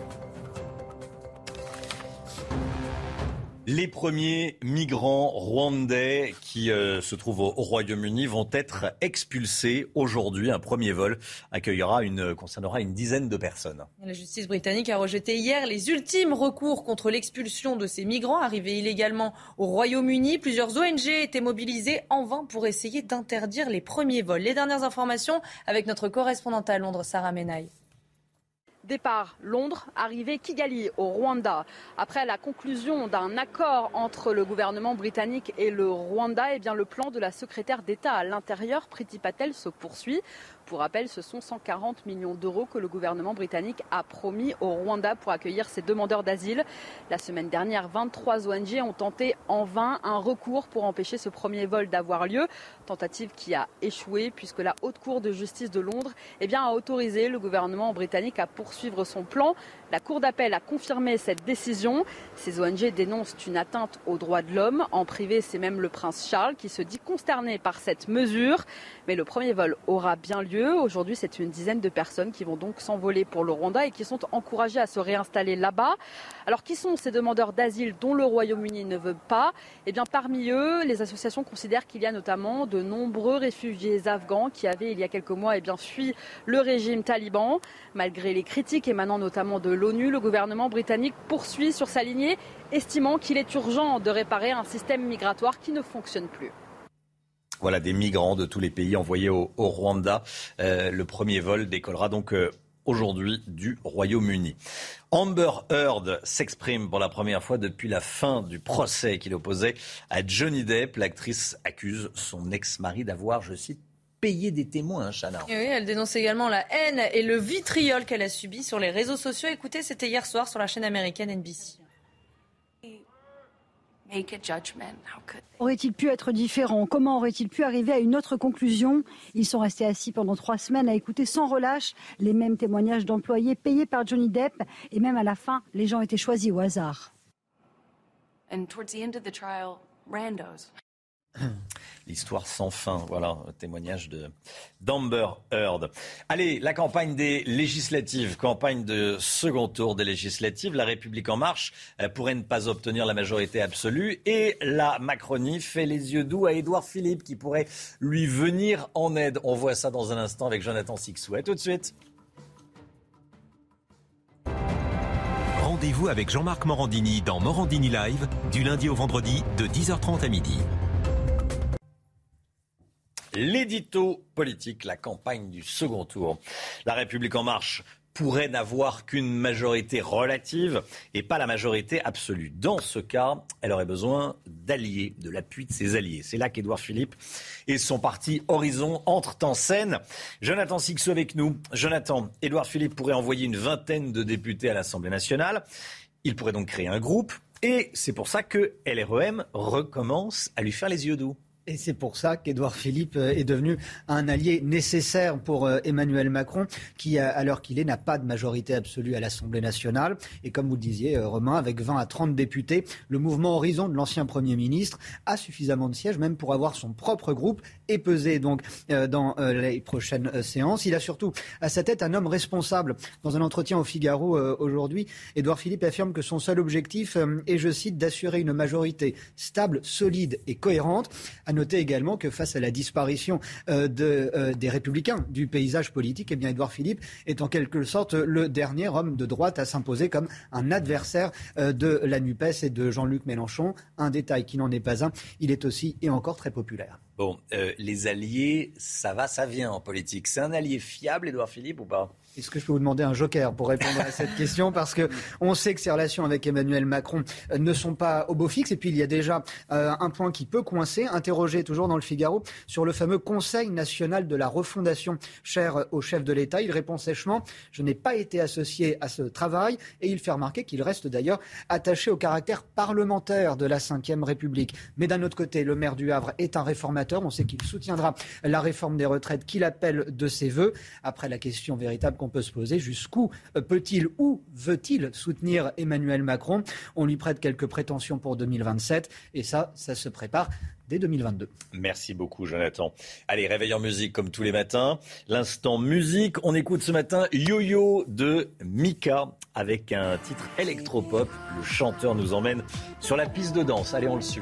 Les premiers migrants rwandais qui euh, se trouvent au, Royaume-Uni vont être expulsés aujourd'hui. Un premier vol accueillera une, concernera une dizaine de personnes. La justice britannique a rejeté hier les ultimes recours contre l'expulsion de ces migrants arrivés illégalement au Royaume-Uni. Plusieurs ONG étaient mobilisées en vain pour essayer d'interdire les premiers vols. Les dernières informations avec notre correspondante à Londres, Sarah Menaille. Départ Londres, arrivée Kigali au Rwanda. Après la conclusion d'un accord entre le gouvernement britannique et le Rwanda, eh le plan de la secrétaire d'État à l'intérieur, Priti Patel, se poursuit. Pour rappel, ce sont 140 millions d'euros que le gouvernement britannique a promis au Rwanda pour accueillir ses demandeurs d'asile. La semaine dernière, 23 ONG ont tenté en vain un recours pour empêcher ce premier vol d'avoir lieu. Tentative qui a échoué puisque la Haute Cour de justice de Londres eh a autorisé le gouvernement britannique à poursuivre son plan. La Cour d'appel a confirmé cette décision. Ces ONG dénoncent une atteinte aux droits de l'homme. En privé, c'est même le prince Charles qui se dit consterné par cette mesure. Mais le premier vol aura bien lieu. Aujourd'hui, c'est une dizaine de personnes qui vont donc s'envoler pour le Rwanda et qui sont encouragées à se réinstaller là-bas. Alors, qui sont ces demandeurs d'asile dont le Royaume-Uni ne veut pas? Eh bien, parmi eux, les associations considèrent qu'il y a notamment de nombreux réfugiés afghans qui avaient, il y a quelques mois, eh bien, fui le régime taliban. Malgré les critiques émanant notamment de l'ONU, le gouvernement britannique poursuit sur sa lignée, estimant qu'il est urgent de réparer un système migratoire qui ne fonctionne plus. Voilà des migrants de tous les pays envoyés au, Rwanda. Euh, le premier vol décollera donc euh, aujourd'hui du Royaume-Uni. Amber Heard s'exprime pour la première fois depuis la fin du procès qu'il opposait à Johnny Depp. L'actrice accuse son ex-mari d'avoir, je cite, des témoins, Chana. oui, elle dénonce également la haine et le vitriol qu'elle a subi sur les réseaux sociaux. Écoutez, c'était hier soir sur la chaîne américaine NBC. Aurait-il pu être différent? Comment aurait-il pu arriver à une autre conclusion? Ils sont restés assis pendant trois semaines à écouter sans relâche les mêmes témoignages d'employés payés par Johnny Depp et même à la fin, les gens étaient choisis au hasard. L'histoire sans fin, voilà, témoignage de d'Amber Heard. Allez, la campagne des législatives, campagne de second tour des législatives, la République en marche euh, pourrait ne pas obtenir la majorité absolue et la Macronie fait les yeux doux à Édouard Philippe qui pourrait lui venir en aide. On voit ça dans un instant avec Jonathan Sixou. tout de suite. Rendez-vous avec Jean-Marc Morandini dans Morandini Live du lundi au vendredi de 10h30 à midi. L'édito politique, la campagne du second tour. La République en marche pourrait n'avoir qu'une majorité relative et pas la majorité absolue. Dans ce cas, elle aurait besoin d'alliés, de l'appui de ses alliés. C'est là qu'Édouard Philippe et son parti Horizon entrent en scène. Jonathan Sixou avec nous. Jonathan, Édouard Philippe pourrait envoyer une vingtaine de députés à l'Assemblée nationale. Il pourrait donc créer un groupe. Et c'est pour ça que LREM recommence à lui faire les yeux doux. Et c'est pour ça qu'Édouard Philippe euh, est devenu un allié nécessaire pour euh, Emmanuel Macron, qui, à l'heure qu'il est, n'a pas de majorité absolue à l'Assemblée nationale. Et comme vous le disiez, euh, Romain, avec 20 à 30 députés, le mouvement Horizon de l'ancien Premier ministre a suffisamment de sièges, même pour avoir son propre groupe et peser donc dans les prochaines séances. Il a surtout à sa tête un homme responsable. Dans un entretien au Figaro aujourd'hui, Édouard Philippe affirme que son seul objectif est, je cite, d'assurer une majorité stable, solide et cohérente noter également que face à la disparition euh, de, euh, des républicains du paysage politique, eh bien Édouard Philippe est en quelque sorte le dernier homme de droite à s'imposer comme un adversaire euh, de la NUPES et de Jean-Luc Mélenchon. Un détail qui n'en est pas un, il est aussi et encore très populaire. Bon, les alliés, ça va, ça vient en politique. C'est un allié fiable, Édouard Philippe, ou pas? Est-ce que je peux vous demander un joker pour répondre à cette question Parce que on sait que ses relations avec Emmanuel Macron euh, ne sont pas au beau fixe. Et puis il y a déjà euh, un point qui peut coincer, interrogé toujours dans le Figaro, sur le fameux Conseil national de la refondation cher au chef de l'État. Il répond sèchement Je n'ai pas été associé à ce travail. Et il fait remarquer qu'il reste d'ailleurs attaché au caractère parlementaire de la Ve République. Mais d'un autre côté, le maire du Havre est un réformateur. On sait qu'il soutiendra la réforme des retraites qu'il appelle de ses voeux. Après la question véritable qu'on peut se poser. Jusqu'où euh, peut-il ou veut-il soutenir Emmanuel Macron? On lui prête quelques prétentions pour 2027 et ça, ça se prépare dès 2022. Merci beaucoup, Jonathan. Allez, réveil en musique comme tous les matins. L'instant musique, on écoute ce matin Yo-Yo de Mika avec un titre électropop. Le chanteur nous emmène sur la piste de danse. Allez, on le suit.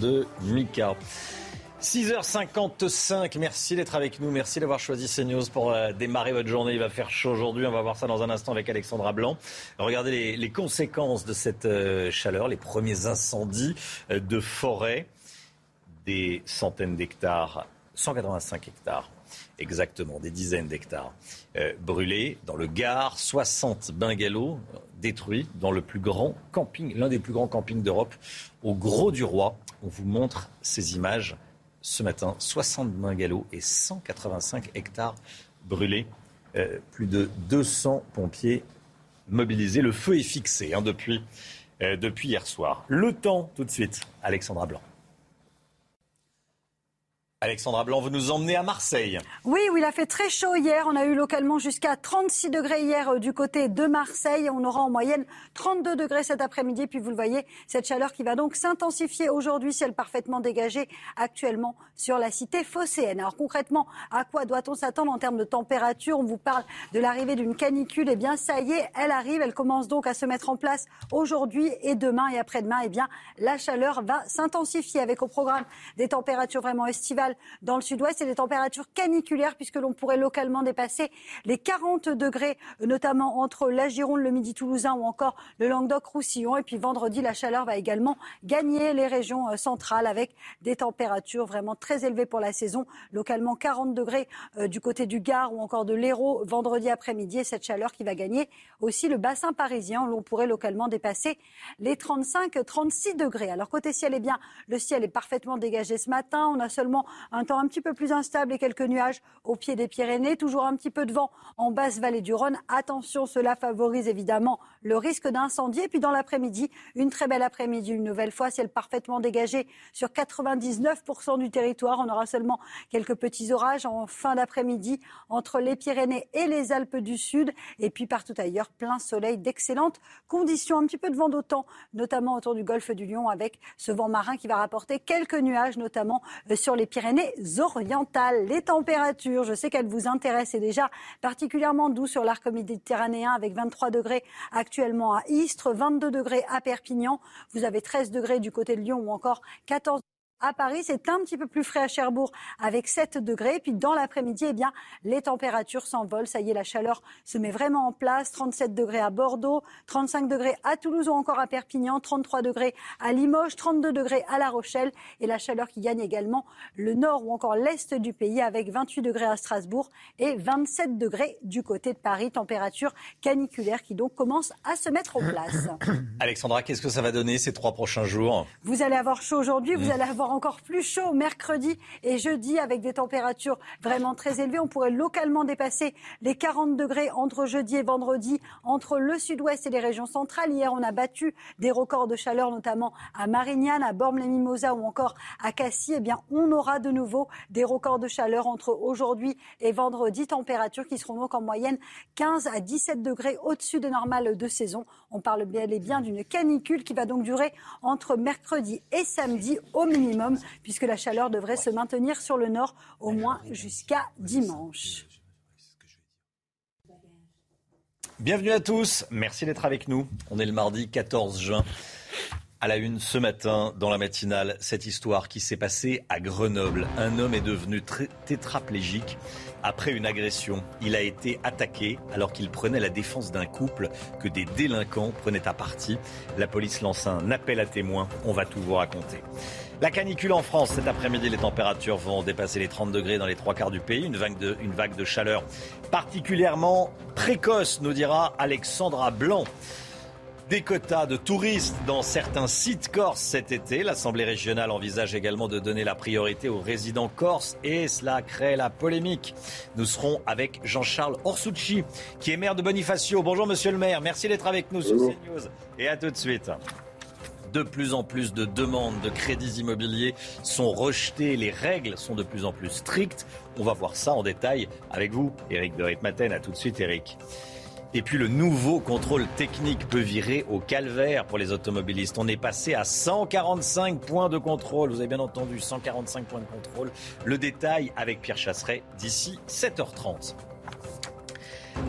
de Mika. 6h55, merci d'être avec nous, merci d'avoir choisi CNews pour euh, démarrer votre journée. Il va faire chaud aujourd'hui, on va voir ça dans un instant avec Alexandra Blanc. Regardez les, conséquences de cette euh, chaleur, les premiers incendies euh, de forêt, des centaines d'hectares, 185 hectares exactement, des dizaines d'hectares brûlés dans le Gard, 60 bungalows détruits dans le plus grand camping, l'un des plus grands campings d'Europe, au Gros du Roi. On vous montre ces images ce matin. 60 bungalows et 185 hectares brûlés. Euh, plus de 200 pompiers mobilisés. Le feu est fixé hein, depuis, euh, depuis hier soir. Le temps, tout de suite, Alexandra Blanc. Alexandra Blanc, vous nous emmenez à Marseille. Oui, où il a fait très chaud hier. On a eu localement jusqu'à 36 degrés hier euh, du côté de Marseille. On aura en moyenne 32 degrés cet après-midi. Puis vous le voyez, cette chaleur qui va donc s'intensifier aujourd'hui, ciel parfaitement dégagé actuellement sur la cité phocéenne. Alors concrètement, à quoi doit-on s'attendre en termes de température? On vous parle de l'arrivée d'une canicule. Eh bien, ça y est, elle arrive. Elle commence donc à se mettre en place aujourd'hui et demain et après-demain. Eh bien, la chaleur va s'intensifier avec au programme des températures vraiment estivales dans le sud-ouest et des températures caniculaires puisque l'on pourrait localement dépasser les 40 degrés, notamment entre la Gironde, le Midi toulousain ou encore le Languedoc-Roussillon. Et puis vendredi, la chaleur va également gagner les régions euh, centrales avec des températures vraiment très élevées pour la saison. Localement 40 degrés euh, du côté du Gard ou encore de l'Hérault vendredi après-midi et cette chaleur qui va gagner aussi le bassin parisien où l'on pourrait localement dépasser les 35-36 degrés. Alors côté ciel, eh bien, le ciel est parfaitement dégagé ce matin. On a seulement un temps un petit peu plus instable et quelques nuages au pied des Pyrénées. Toujours un petit peu de vent en basse vallée du Rhône. Attention, cela favorise évidemment le risque d'incendie. Et puis dans l'après-midi, une très belle après-midi une nouvelle fois. Ciel parfaitement dégagé sur 99% du territoire. On aura seulement quelques petits orages en fin d'après-midi entre les Pyrénées et les Alpes du Sud. Et puis partout ailleurs, plein soleil, d'excellentes conditions. Un petit peu de vent d'autant, notamment autour du golfe du Lion avec ce vent marin qui va rapporter quelques nuages, notamment euh, sur les Pyrénées orientales. Les températures, je sais qu'elles vous intéressent, c'est déjà particulièrement doux sur l'arc méditerranéen avec 23 degrés actuellement à Istres, 22 degrés à Perpignan. Vous avez 13 degrés du côté de Lyon ou encore 14 à Paris, c'est un petit peu plus frais à Cherbourg avec 7 degrés. Puis dans l'après-midi, eh bien, les températures s'envolent. Ça y est, la chaleur se met vraiment en place. 37 degrés à Bordeaux, 35 degrés à Toulouse ou encore à Perpignan, 33 degrés à Limoges, 32 degrés à La Rochelle. Et la chaleur qui gagne également le nord ou encore l'est du pays avec 28 degrés à Strasbourg et 27 degrés du côté de Paris. Température caniculaire qui donc commence à se mettre en place. Alexandra, qu'est-ce que ça va donner ces trois prochains jours? Vous allez avoir chaud aujourd'hui, vous mmh. allez avoir encore plus chaud mercredi et jeudi avec des températures vraiment très élevées. On pourrait localement dépasser les 40 degrés entre jeudi et vendredi entre le sud-ouest et les régions centrales. Hier, on a battu des records de chaleur, notamment à Marignane, à Bormes-les-Mimosas ou encore à Cassis. Eh bien, on aura de nouveau des records de chaleur entre aujourd'hui et vendredi. Températures qui seront donc en moyenne 15 à 17 degrés au-dessus des normales de saison. On parle bien et bien d'une canicule qui va donc durer entre mercredi et samedi au minimum puisque la chaleur devrait se maintenir sur le nord au moins jusqu'à dimanche. Bienvenue à tous, merci d'être avec nous. On est le mardi 14 juin. À la une ce matin, dans la matinale, cette histoire qui s'est passée à Grenoble. Un homme est devenu tétraplégique après une agression. Il a été attaqué alors qu'il prenait la défense d'un couple que des délinquants prenaient à partie. La police lance un appel à témoins. On va tout vous raconter. La canicule en France, cet après-midi, les températures vont dépasser les 30 degrés dans les trois quarts du pays. Une vague de, une vague de chaleur particulièrement précoce, nous dira Alexandra Blanc. Des quotas de touristes dans certains sites corses cet été. L'Assemblée régionale envisage également de donner la priorité aux résidents corses et cela crée la polémique. Nous serons avec Jean-Charles Orsucci, qui est maire de Bonifacio. Bonjour monsieur le maire, merci d'être avec nous sur CNews et à tout de suite de plus en plus de demandes de crédits immobiliers sont rejetées. Les règles sont de plus en plus strictes. On va voir ça en détail avec vous, Eric de Ritmaten. À tout de suite, Eric. Et puis le nouveau contrôle technique peut virer au calvaire pour les automobilistes. On est passé à 145 points de contrôle. Vous avez bien entendu, 145 points de contrôle. Le détail avec Pierre Chasseret d'ici 7h30.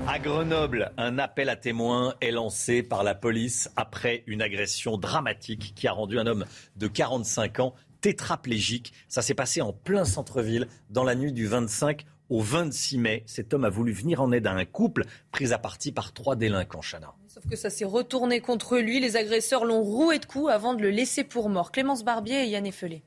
À Grenoble, un appel à témoins est lancé par la police après une agression dramatique qui a rendu un homme de 45 ans tétraplégique. Ça s'est passé en plein centre-ville dans la nuit du 25 au 26 mai. Cet homme a voulu venir en aide à un couple pris à partie par trois délinquants, Chana. Sauf que ça s'est retourné contre lui. Les agresseurs l'ont roué de coups avant de le laisser pour mort. Clémence Barbier et Yann Effelé.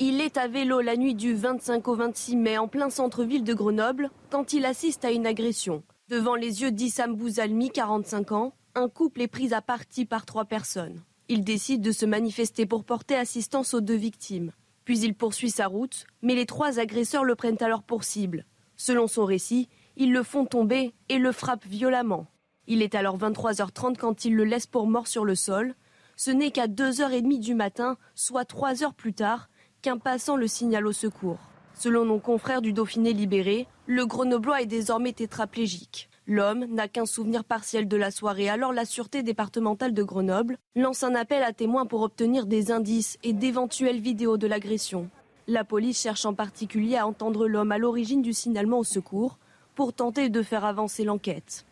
Il est à vélo la nuit du 25 au 26 mai en plein centre-ville de Grenoble quand il assiste à une agression. Devant les yeux d'Issam Bouzalmi, 45 ans, un couple est pris à partie par trois personnes. Il décide de se manifester pour porter assistance aux deux victimes. Puis il poursuit sa route, mais les trois agresseurs le prennent alors pour cible. Selon son récit, ils le font tomber et le frappent violemment. Il est alors 23h30 quand ils le laissent pour mort sur le sol. Ce n'est qu'à 2h30 du matin, soit 3 heures plus tard, qu'un passant le signale au secours. Selon nos confrères du Dauphiné libéré, le Grenoblois est désormais tétraplégique. L'homme n'a qu'un souvenir partiel de la soirée, alors la Sûreté départementale de Grenoble lance un appel à témoins pour obtenir des indices et d'éventuelles vidéos de l'agression. La police cherche en particulier à entendre l'homme à l'origine du signalement au secours pour tenter de faire avancer l'enquête.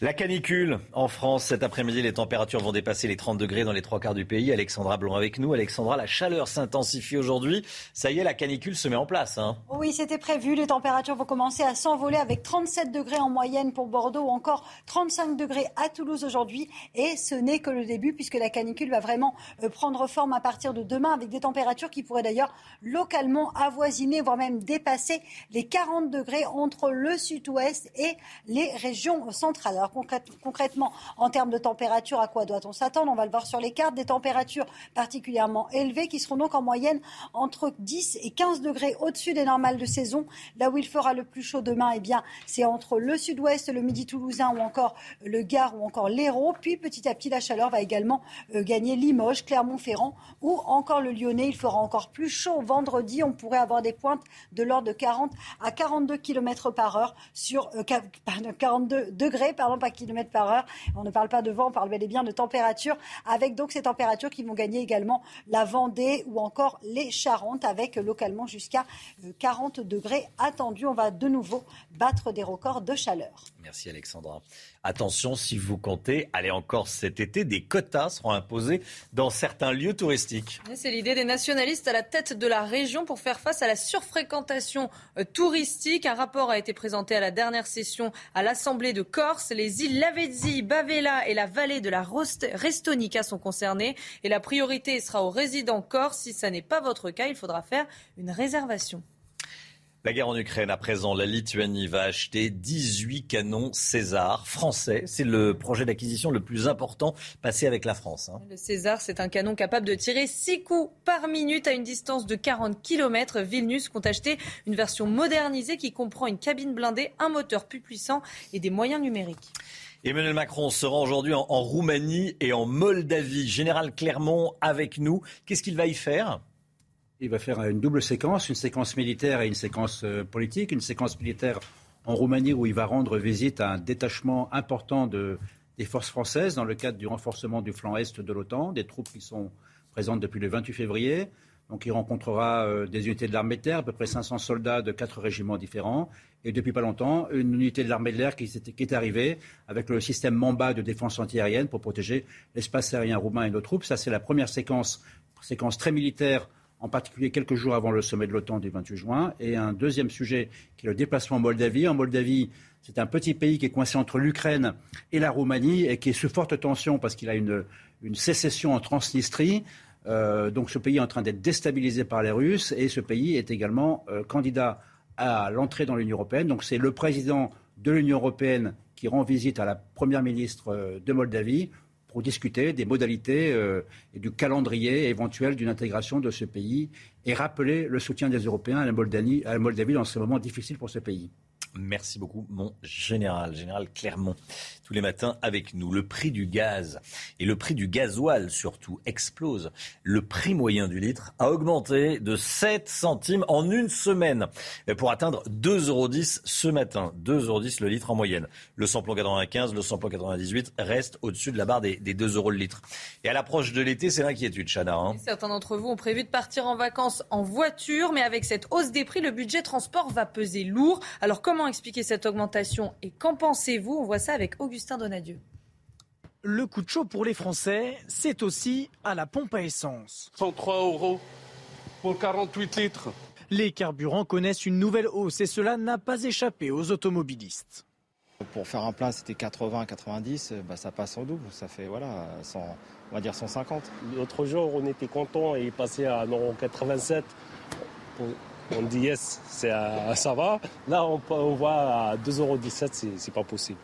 La canicule en France cet après-midi, les températures vont dépasser les 30 degrés dans les trois quarts du pays. Alexandra Blanc avec nous. Alexandra, la chaleur s'intensifie aujourd'hui. Ça y est, la canicule se met en place. Hein. Oui, c'était prévu. Les températures vont commencer à s'envoler avec 37 degrés en moyenne pour Bordeaux ou encore 35 degrés à Toulouse aujourd'hui. Et ce n'est que le début puisque la canicule va vraiment euh, prendre forme à partir de demain avec des températures qui pourraient d'ailleurs localement avoisiner, voire même dépasser les 40 degrés entre le sud-ouest et les régions centrales concrètement, en termes de température, à quoi doit-on s'attendre? On va le voir sur les cartes. Des températures particulièrement élevées qui seront donc en moyenne entre 10 et 15 degrés au-dessus des normales de saison. Là où il fera le plus chaud demain, eh bien, c'est entre le sud-ouest, le midi toulousain ou encore le Gard ou encore l'Hérault. Puis petit à petit, la chaleur va également euh, gagner Limoges, Clermont-Ferrand ou encore le Lyonnais. Il fera encore plus chaud vendredi. On pourrait avoir des pointes de l'ordre de 40 à 42 km par heure sur 42 euh, degrés, pas kilomètres par heure. On ne parle pas de vent, on parle bel et bien de température, avec donc ces températures qui vont gagner également la Vendée ou encore les Charentes, avec localement jusqu'à 40 euh, degrés attendus. On va de nouveau battre des records de chaleur. Merci Alexandra. Attention, si vous comptez aller encore cet été, des quotas seront imposés dans certains lieux touristiques. C'est l'idée des nationalistes à la tête de la région pour faire face à la surfréquentation euh, touristique. Un rapport a été présenté à la dernière session à l'Assemblée de Corse. Les îles Lavezzi, Bavela et la vallée de la Restonica sont concernées. Et la priorité sera aux résidents corse. Si ça n'est pas votre cas, il faudra faire une réservation. La guerre en Ukraine, à présent, la Lituanie va acheter 18 canons César français. C'est le projet d'acquisition le plus important passé avec la France. Hein. Le César, c'est un canon capable de tirer 6 coups par minute à une distance de 40 km. Vilnius compte acheter une version modernisée qui comprend une cabine blindée, un moteur plus puissant et des moyens numériques. Emmanuel Macron se rend aujourd'hui en, en Roumanie et en Moldavie. Général Clermont avec nous. Qu'est-ce qu'il va y faire? Il va faire une double séquence, une séquence militaire et une séquence euh, politique. Une séquence militaire en Roumanie où il va rendre visite à un détachement important de, des forces françaises dans le cadre du renforcement du flanc est de l'OTAN, des troupes qui sont présentes depuis le 28 février. Donc il rencontrera euh, des unités de l'armée de terre, à peu près 500 soldats de quatre régiments différents. Et depuis pas longtemps, une unité de l'armée de l'air qui, qui, est arrivée avec le système Mamba de défense antiaérienne pour protéger l'espace aérien roumain et nos troupes. Ça, c'est la première séquence, séquence très militaire en particulier quelques jours avant le sommet de l'OTAN du 28 juin. Et un deuxième sujet qui est le déplacement en Moldavie. En Moldavie, c'est un petit pays qui est coincé entre l'Ukraine et la Roumanie et qui est sous forte tension parce qu'il a une, sécession en Transnistrie. Euh, donc ce pays est en train d'être déstabilisé par les Russes et ce pays est également euh, candidat à l'entrée dans l'Union européenne. Donc c'est le président de l'Union européenne qui rend visite à la première ministre euh, de Moldavie pour discuter des modalités euh, et du calendrier éventuel d'une intégration de ce pays et rappeler le soutien des Européens à la Moldavie, à la Moldavie dans ce moment difficile pour ce pays. Merci beaucoup, mon général, général Clermont, tous les matins avec nous. Le prix du gaz et le prix du gasoil surtout explose. Le prix moyen du litre a augmenté de 7 centimes en une semaine pour atteindre 2,10 euros ce matin. 2,10 euros le litre en moyenne. Le samplon 95, le samplon 98 reste au-dessus de la barre des, 2 euros le litre. Et à l'approche de l'été, c'est l'inquiétude, Chana. Hein. Certains d'entre vous ont prévu de partir en vacances en voiture, mais avec cette hausse des prix, le budget transport va peser lourd. Alors comment expliquer cette augmentation et qu'en pensez-vous? On voit ça avec Augustin Donadieu. le coup de chaud pour les Français, c'est aussi à la pompe à essence. 103 euros pour 48 litres. Les carburants connaissent une nouvelle hausse et cela n'a pas échappé aux automobilistes. Pour faire un plein, c'était 80, 90, bah, ça passe en double. Ça fait, voilà, 100, on va dire 150. L'autre jour, on était content et il passait à 1,87 on dit yes, ça va. Là, on, on voit à 2,17 euros, c'est pas possible.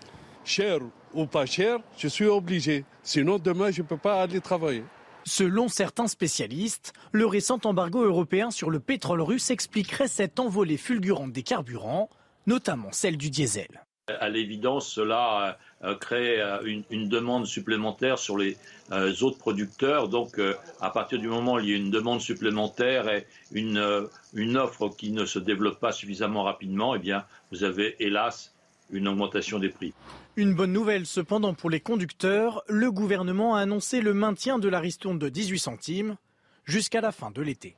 Cher ou pas cher, je suis obligé. Sinon, demain, je ne peux pas aller travailler. Selon certains spécialistes, le récent embargo européen sur le pétrole russe expliquerait cette envolée fulgurante des carburants, notamment celle du diesel. À l'évidence, cela euh, crée euh, une, demande supplémentaire sur les euh, autres producteurs. Donc, à partir du moment où il y a une demande supplémentaire et une, une offre qui ne se développe pas suffisamment rapidement, eh bien, vous avez hélas une augmentation des prix. Une bonne nouvelle cependant pour les conducteurs, le gouvernement a annoncé le maintien de la ristourne de 18 centimes jusqu'à la fin de l'été.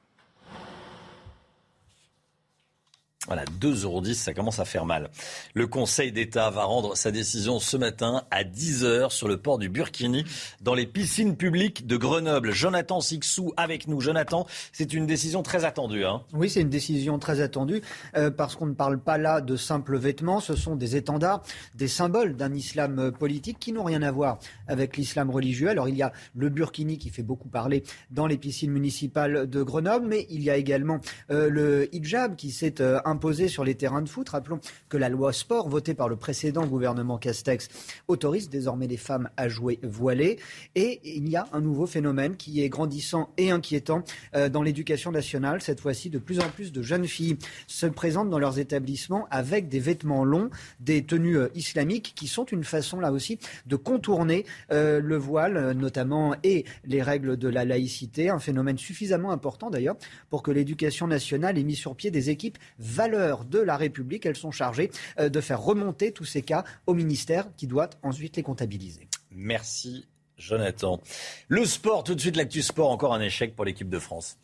Voilà, 2,10 euros, ça commence à faire mal. Le Conseil d'État va rendre sa décision ce matin à 10h sur le port du Burkini, dans les piscines publiques de Grenoble. Jonathan Sixou avec nous. Jonathan, c'est une décision très attendue. Hein oui, c'est une décision très attendue euh, parce qu'on ne parle pas là de simples vêtements. Ce sont des étendards, des symboles d'un islam politique qui n'ont rien à voir avec l'islam religieux. Alors il y a le Burkini qui fait beaucoup parler dans les piscines municipales de Grenoble, mais il y a également euh, le hijab qui s'est euh, imposée sur les terrains de foot. Rappelons que la loi sport votée par le précédent gouvernement Castex autorise désormais les femmes à jouer voilées. Et il y a un nouveau phénomène qui est grandissant et inquiétant euh, dans l'éducation nationale. Cette fois-ci, de plus en plus de jeunes filles se présentent dans leurs établissements avec des vêtements longs, des tenues euh, islamiques qui sont une façon là aussi de contourner euh, le voile notamment et les règles de la laïcité. Un phénomène suffisamment important d'ailleurs pour que l'éducation nationale ait mis sur pied des équipes valeurs de la République. Elles sont chargées euh, de faire remonter tous ces cas au ministère qui doit ensuite les comptabiliser. Merci Jonathan. Le sport, tout de suite l'actu sport, encore un échec pour l'équipe de France.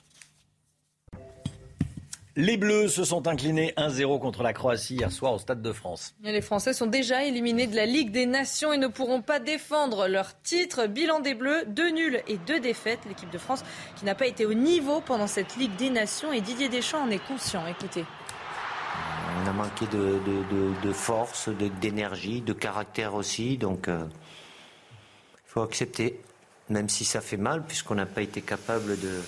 Les Bleus se sont inclinés 1-0 contre la Croatie hier soir au Stade de France. Les Français sont déjà éliminés de la Ligue des Nations et ne pourront pas défendre leur titre. Bilan des Bleus, deux nuls et deux défaites. L'équipe de France qui n'a pas été au niveau pendant cette Ligue des Nations et Didier Deschamps en est conscient. Écoutez. A manqué de, force, d'énergie, de, caractère aussi. Donc, euh, il faut accepter, même si ça fait mal, puisqu'on n'a pas été capable de,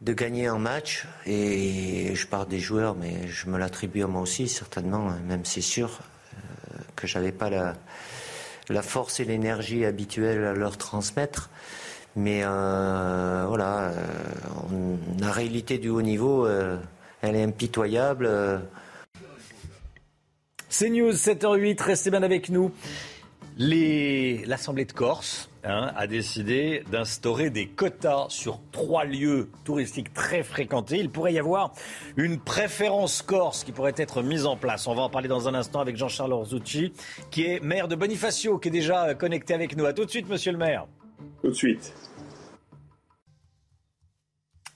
de gagner un match. Et je parle des joueurs, mais je me l'attribue à moi aussi, certainement, même c'est sûr euh, que j'avais pas la, la force et l'énergie habituelle à leur transmettre. Mais euh, voilà, la réalité du haut niveau elle est impitoyable. C'est News 7h08, restez bien avec nous. L'Assemblée de Corse hein, a décidé d'instaurer des quotas sur trois lieux touristiques très fréquentés. Il pourrait y avoir une préférence corse qui pourrait être mise en place. On va en parler dans un instant avec Jean-Charles Orzucci, qui est maire de Bonifacio, qui est déjà connecté avec nous. A tout de suite, monsieur le maire. Tout de suite.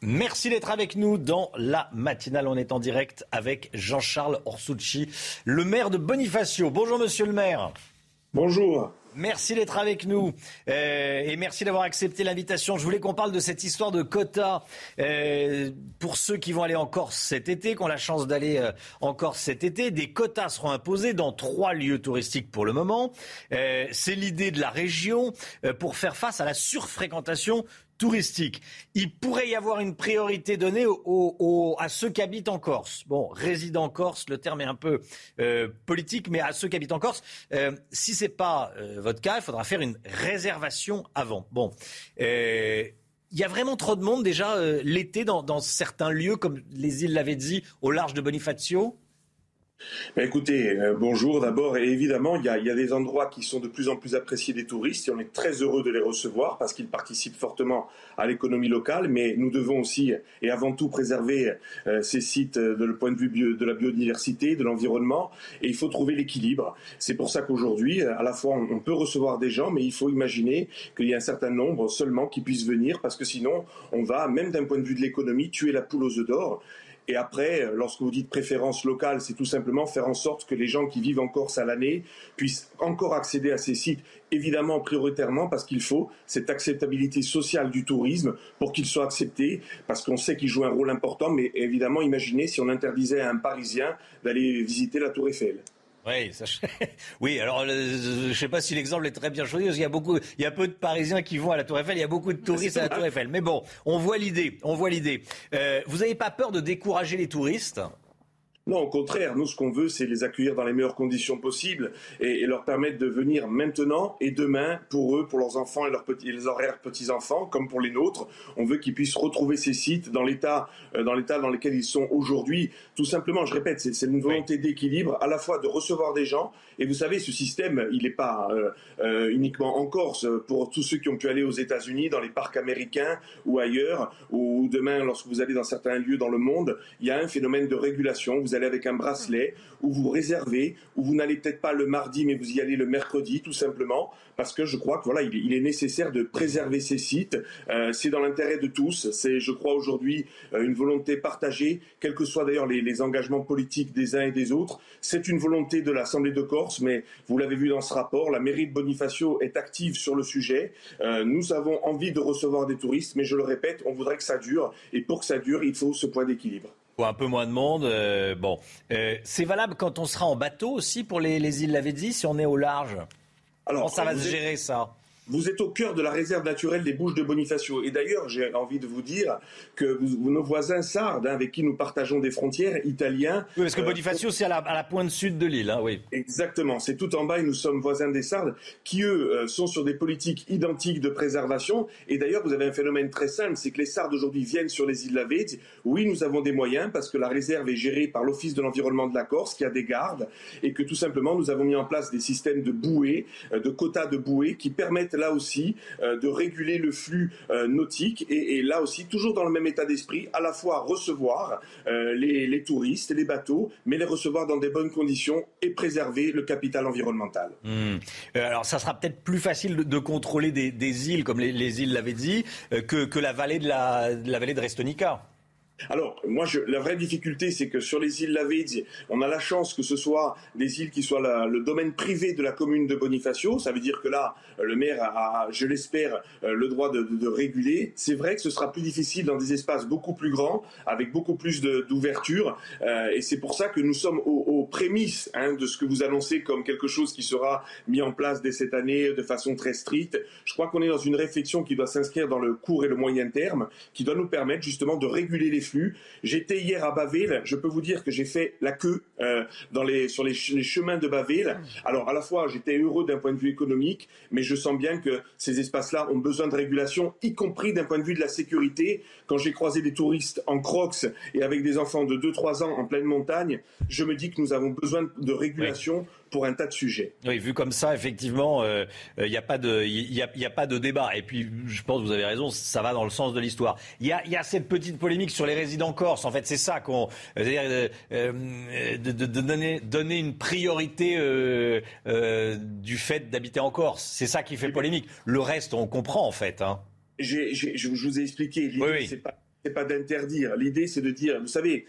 Merci d'être avec nous dans la matinale. On est en direct avec Jean-Charles Orsucci, le maire de Bonifacio. Bonjour monsieur le maire. Bonjour. Merci d'être avec nous euh, et merci d'avoir accepté l'invitation. Je voulais qu'on parle de cette histoire de quotas euh, pour ceux qui vont aller en Corse cet été, qui ont la chance d'aller euh, en Corse cet été. Des quotas seront imposés dans trois lieux touristiques pour le moment. C'est l'idée de la région pour faire face à la surfréquentation touristique. Il pourrait y avoir une priorité donnée à ceux qui habitent en Corse. Bon, résident en Corse, le terme est un peu euh, politique, mais à ceux qui habitent en Corse, euh, si c'est pas euh, votre cas, il faudra faire une réservation avant. Bon. il y a vraiment trop de monde déjà l'été dans, dans, certains lieux, comme les îles Lavezzi, au large de Bonifacio écoutez, euh, bonjour d'abord. Et évidemment, il y, a, des endroits qui sont de plus en plus appréciés des touristes et on est très heureux de les recevoir parce qu'ils participent fortement à l'économie locale. Mais nous devons aussi et avant tout préserver euh, ces sites de le point de vue de la biodiversité, de l'environnement. Et il faut trouver l'équilibre. C'est pour ça qu'aujourd'hui, à la fois, on, peut recevoir des gens, mais il faut imaginer qu'il y a un certain nombre seulement qui puissent venir parce que sinon, on va, même d'un point de vue de l'économie, tuer la poule aux œufs d'or. Et après, euh, lorsque vous dites préférence locale, c'est tout simplement faire en sorte que les gens qui vivent en Corse à l'année puissent encore accéder à ces sites, évidemment prioritairement parce qu'il faut cette acceptabilité sociale du tourisme pour qu'il soit accepté, parce qu'on sait qu'il joue un rôle important, mais évidemment, imaginez si on interdisait à un Parisien d'aller visiter la Tour Eiffel. Oui, ça, oui. Alors, euh, je ne sais pas si l'exemple est très bien choisi, parce qu'il y a beaucoup, il y a peu de Parisiens qui vont à la Tour Eiffel. Il y a beaucoup de touristes à la Tour Eiffel. Mais bon, on voit l'idée. On voit l'idée. Euh, vous n'avez pas peur de décourager les touristes? Non, au contraire, nous, ce qu'on veut, c'est les accueillir dans les meilleures conditions possibles et, leur permettre de venir maintenant et demain pour eux, pour leurs enfants et leurs petits, les horaires petits-enfants, comme pour les nôtres. On veut qu'ils puissent retrouver ces sites dans l'état, euh, dans l'état dans lequel ils sont aujourd'hui. Tout simplement, je répète, c'est une volonté d'équilibre, à la fois de recevoir des gens. Et vous savez, ce système, il n'est pas euh, euh, uniquement en Corse. Pour tous ceux qui ont pu aller aux États-Unis, dans les parcs américains ou ailleurs, ou demain, lorsque vous allez dans certains lieux dans le monde, il y a un phénomène de régulation. Vous allez avec un bracelet, où vous réservez, où vous n'allez peut-être pas le mardi, mais vous y allez le mercredi, tout simplement, parce que je crois que voilà, il est, nécessaire de préserver ces sites. Euh, c'est dans l'intérêt de tous. C'est, je crois, aujourd'hui une volonté partagée, quels que soient d'ailleurs les, engagements politiques des uns et des autres. C'est une volonté de l'Assemblée de Corse, mais vous l'avez vu dans ce rapport, la mairie de Bonifacio est active sur le sujet. Euh, nous avons envie de recevoir des touristes, mais je le répète, on voudrait que ça dure, et pour que ça dure, il faut ce point d'équilibre un peu moins de monde. Euh, bon, euh, c'est valable quand on sera en bateau aussi pour les, les îles Lavezzi, si on est au large? Alors, Comment ça va se gérer ça? Vous êtes au cœur de la réserve naturelle des Bouches de Bonifacio. Et d'ailleurs, j'ai envie de vous dire que nos voisins sardes, hein, avec qui nous partageons des frontières, italiens. Oui, parce que euh, Bonifacio, c'est à la, pointe sud de l'île, hein, oui. Exactement. C'est tout en bas et nous sommes voisins des sardes, qui eux euh, sont sur des politiques identiques de préservation. Et d'ailleurs, vous avez un phénomène très simple, c'est que les sardes aujourd'hui viennent sur les îles Lavezzi. Oui, nous avons des moyens parce que la réserve est gérée par l'Office de l'environnement de la Corse, qui a des gardes, et que tout simplement, nous avons mis en place des systèmes de bouées, euh, de quotas de bouées, qui permettent là aussi euh, de réguler le flux euh, nautique et, là aussi toujours dans le même état d'esprit, à la fois recevoir euh, les, touristes, les bateaux, mais les recevoir dans des bonnes conditions et préserver le capital environnemental. Hmm. alors ça sera peut-être plus facile de, contrôler des, îles comme les, îles l'avaient dit que, la vallée de la, la vallée de Restonica. Alors, moi, la vraie difficulté, c'est que sur les îles Lavezzi, on a la chance que ce soit des îles qui soient le domaine privé de la commune de Bonifacio. Ça veut dire que là, le maire a, je l'espère, euh, le droit de, réguler. C'est vrai que ce sera plus difficile dans des espaces beaucoup plus grands, avec beaucoup plus d'ouverture. Euh, et c'est pour ça que nous sommes aux, prémices hein, de ce que vous annoncez comme quelque chose qui sera mis en place dès cette année de façon très stricte. Je crois qu'on est dans une réflexion qui doit s'inscrire dans le court et le moyen terme, qui doit nous permettre justement de réguler les J'étais hier à Baville, je peux vous dire que j'ai fait la queue euh, sur les, chemins de Baville. Alors à la fois j'étais heureux d'un point de vue économique, mais je sens bien que ces espaces-là ont besoin de régulation, y compris d'un point de vue de la sécurité. Quand j'ai croisé des touristes en crocs et avec des enfants de 2-3 ans en pleine montagne, je me dis que nous avons besoin de régulation pour un tas de sujets. Oui, vu comme ça, effectivement, il euh, n'y euh, a, pas de, y a, y a pas de débat. Et puis, je pense que vous avez raison, ça va dans le sens de l'histoire. Il y a, y a, cette petite polémique sur les résidents corse. En fait, c'est ça qu'on. C'est-à-dire euh, de, de, donner, donner une priorité du fait d'habiter en Corse. C'est ça qui fait polémique. Le reste, on comprend, en fait. Hein. je vous ai expliqué. L'idée, oui, c'est pas pas d'interdire. L'idée, c'est de dire, vous savez,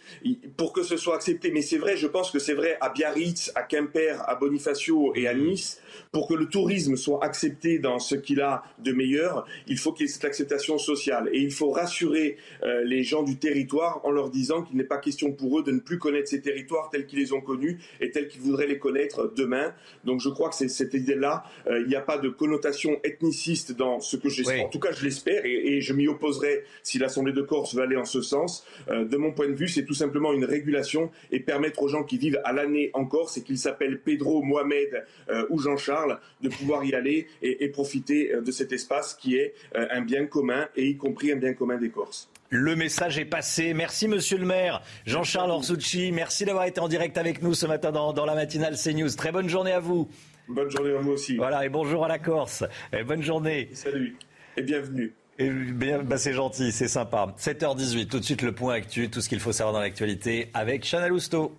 pour que ce soit accepté, mais c'est vrai, je pense que c'est vrai à Biarritz, à Quimper, à Bonifacio et à Nice, pour que le tourisme soit accepté dans ce qu'il a de meilleur, il faut qu'il y ait cette acceptation sociale. Et il faut rassurer euh, les gens du territoire en leur disant qu'il n'est pas question pour eux de ne plus connaître ces territoires tels qu'ils les ont connus et tels qu'ils voudraient les connaître demain. Donc je crois que c'est cette idée-là. Euh, il n'y a pas de connotation ethniciste dans ce que j'espère. En tout cas, je l'espère et, je m'y opposerai si l'Assemblée de Corse veut aller en ce sens. Euh, de mon point de vue, c'est tout simplement une régulation et permettre aux gens qui vivent à l'année en Corse et qu'ils s'appellent Pedro, Mohamed ou Jean-Charles de pouvoir y aller et, profiter euh, de cet espace qui est euh, un bien commun et y compris un bien commun des Corses. Le message est passé. Merci, monsieur le maire. Jean-Charles Orsucci, merci d'avoir été en direct avec nous ce matin dans, la matinale CNews. Très bonne journée à vous. Bonne journée à vous aussi. Voilà, et bonjour à la Corse. Et bonne journée. Salut et bienvenue. Bah c'est gentil, c'est sympa. 7h18, tout de suite le point actuel, tout ce qu'il faut savoir dans l'actualité avec Chanel Lousteau.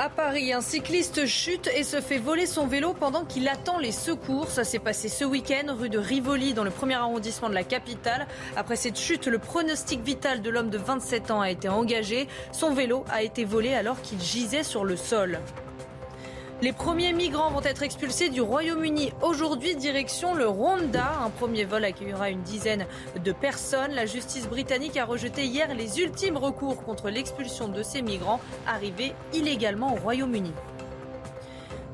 À Paris, un cycliste chute et se fait voler son vélo pendant qu'il attend les secours. Ça s'est passé ce week-end rue de Rivoli dans le premier arrondissement de la capitale. Après cette chute, le pronostic vital de l'homme de 27 ans a été engagé. Son vélo a été volé alors qu'il gisait sur le sol. Les premiers migrants vont être expulsés du Royaume-Uni aujourd'hui, direction le Rwanda. Un premier vol accueillera une dizaine de personnes. La justice britannique a rejeté hier les ultimes recours contre l'expulsion de ces migrants arrivés illégalement au Royaume-Uni.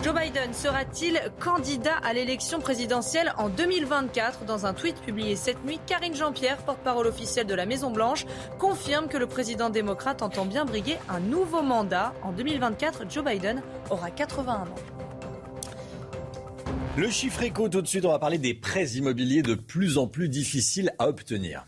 Joe Biden sera-t-il candidat à l'élection présidentielle en 2024 Dans un tweet publié cette nuit, Karine Jean-Pierre, porte-parole officielle de la Maison-Blanche, confirme que le président démocrate entend bien briguer un nouveau mandat. En 2024, Joe Biden aura 81 ans. Le chiffre éco, tout de suite, on va parler des prêts immobiliers de plus en plus difficiles à obtenir.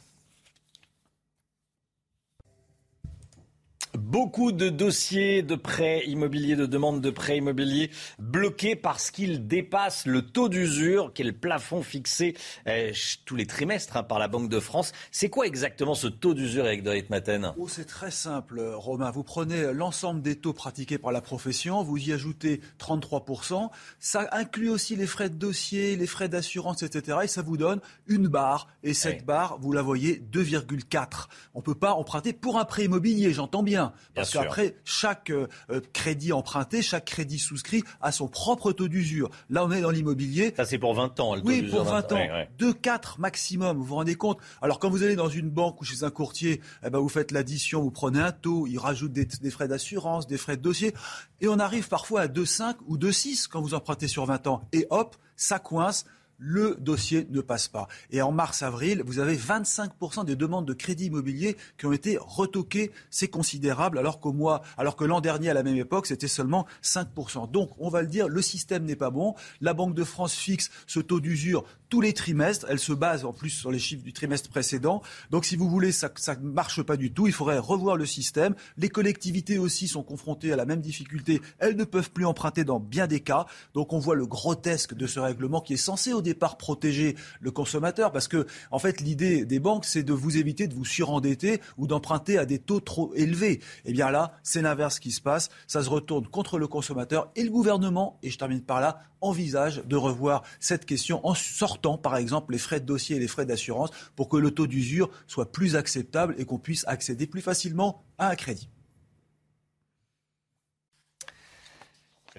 Beaucoup de dossiers de prêts immobiliers, de demandes de prêts immobiliers bloqués parce qu'ils dépassent le taux d'usure, qui est le plafond fixé eh, tous les trimestres hein, par la Banque de France. C'est quoi exactement ce taux d'usure avec Dorit Maten? Oh, C'est très simple, Romain. Vous prenez l'ensemble des taux pratiqués par la profession, vous y ajoutez 33%. Ça inclut aussi les frais de dossier, les frais d'assurance, etc. Et ça vous donne une barre. Et cette barre, vous la voyez, 2,4. On ne peut pas emprunter pour un prêt immobilier, j'entends bien. Parce qu'après, chaque euh, euh, crédit emprunté, chaque crédit souscrit a son propre taux d'usure. Là, on est dans l'immobilier. Ça, c'est pour 20 ans, le taux Oui, pour 20 ans. 2, 4 maximum, vous vous rendez compte? Alors, quand vous allez dans une banque ou chez un courtier, eh ben, vous faites l'addition, vous prenez un taux, il rajoute des, des frais d'assurance, des frais de dossier. Et on arrive parfois à 2,5 ou 2,6 quand vous empruntez sur 20 ans. Et hop, ça coince le dossier ne passe pas. Et en mars-avril, vous avez 25% des demandes de crédit immobilier qui ont été retoquées. C'est considérable, alors qu'au mois, alors que l'an dernier, à la même époque, c'était seulement 5%. Donc, on va le dire, le système n'est pas bon. La Banque de France fixe ce taux d'usure tous les trimestres. Elle se base en plus sur les chiffres du trimestre précédent. Donc, si vous voulez, ça ne marche pas du tout. Il faudrait revoir le système. Les collectivités aussi sont confrontées à la même difficulté. Elles ne peuvent plus emprunter dans bien des cas. Donc, on voit le grotesque de ce règlement qui est censé au départ protéger le consommateur parce que, en fait, l'idée des banques, c'est de vous éviter de vous surendetter ou d'emprunter à des taux trop élevés. Eh bien là, c'est l'inverse qui se passe. Ça se retourne contre le consommateur et le gouvernement, et je termine par là, envisage de revoir cette question en sortant, par exemple, les frais de dossier et les frais d'assurance pour que le taux d'usure soit plus acceptable et qu'on puisse accéder plus facilement à un crédit.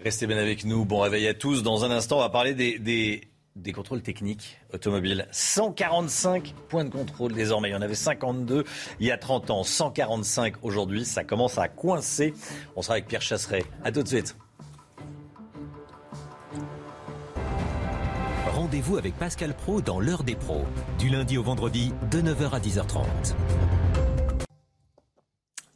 Restez bien avec nous. Bon réveil à tous. Dans un instant, on va parler des, contrôles techniques automobiles. 145 points de contrôle désormais. Il y en avait 52 il y a 30 ans. 145 aujourd'hui. Ça commence à coincer. On sera avec Pierre Chasseret. À tout de suite. Rendez-vous avec Pascal Pro dans l'heure des pros. Du lundi au vendredi de 9h à 10h30.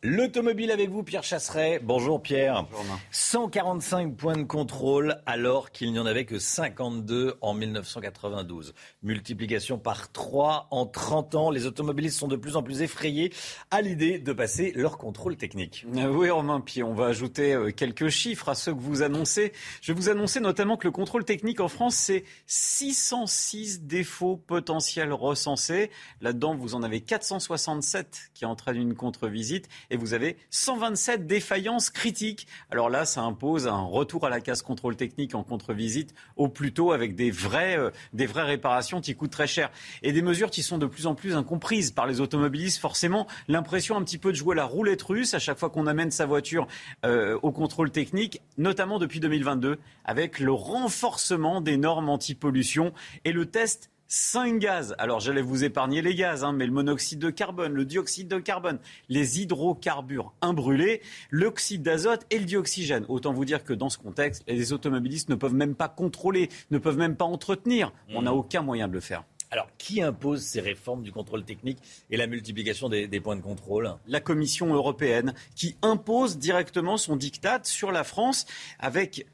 L'automobile avec vous, Pierre Chasseret. Bonjour Pierre. Bonjour, 145 points de contrôle alors qu'il n'y en avait que 52 en 1992. Multiplication par 3 en 30 ans. Les automobilistes sont de plus en plus effrayés à l'idée de passer leur contrôle technique. Euh, oui, Romain, puis on va ajouter euh, quelques chiffres à ceux que vous annoncez. Je vais vous annoncer notamment que le contrôle technique en France, c'est 606 défauts potentiels recensés. Là-dedans, vous en avez 467 qui entraînent une contre-visite et vous avez 127 défaillances critiques. Alors là, ça impose un retour à la case contrôle technique en contre-visite au plus tôt avec des vraies, euh, des vraies réparations qui coûtent très cher et des mesures qui sont de plus en plus incomprises par les automobilistes. Forcément, l'impression un petit peu de jouer la roulette russe à chaque fois qu'on amène sa voiture euh, au contrôle technique, notamment depuis 2022, avec le renforcement des normes anti-pollution et le test 5 gaz. Alors j'allais vous épargner les gaz, hein, mais le monoxyde de carbone, le dioxyde de carbone, les hydrocarbures imbrûlés, l'oxyde d'azote et le dioxygène. Autant vous dire que dans ce contexte, les automobilistes ne peuvent même pas contrôler, ne peuvent même pas entretenir. On n'a aucun moyen de le faire. Alors, qui impose ces réformes du contrôle technique et la multiplication des, des points de contrôle? La Commission européenne, qui impose directement son diktat sur la France avec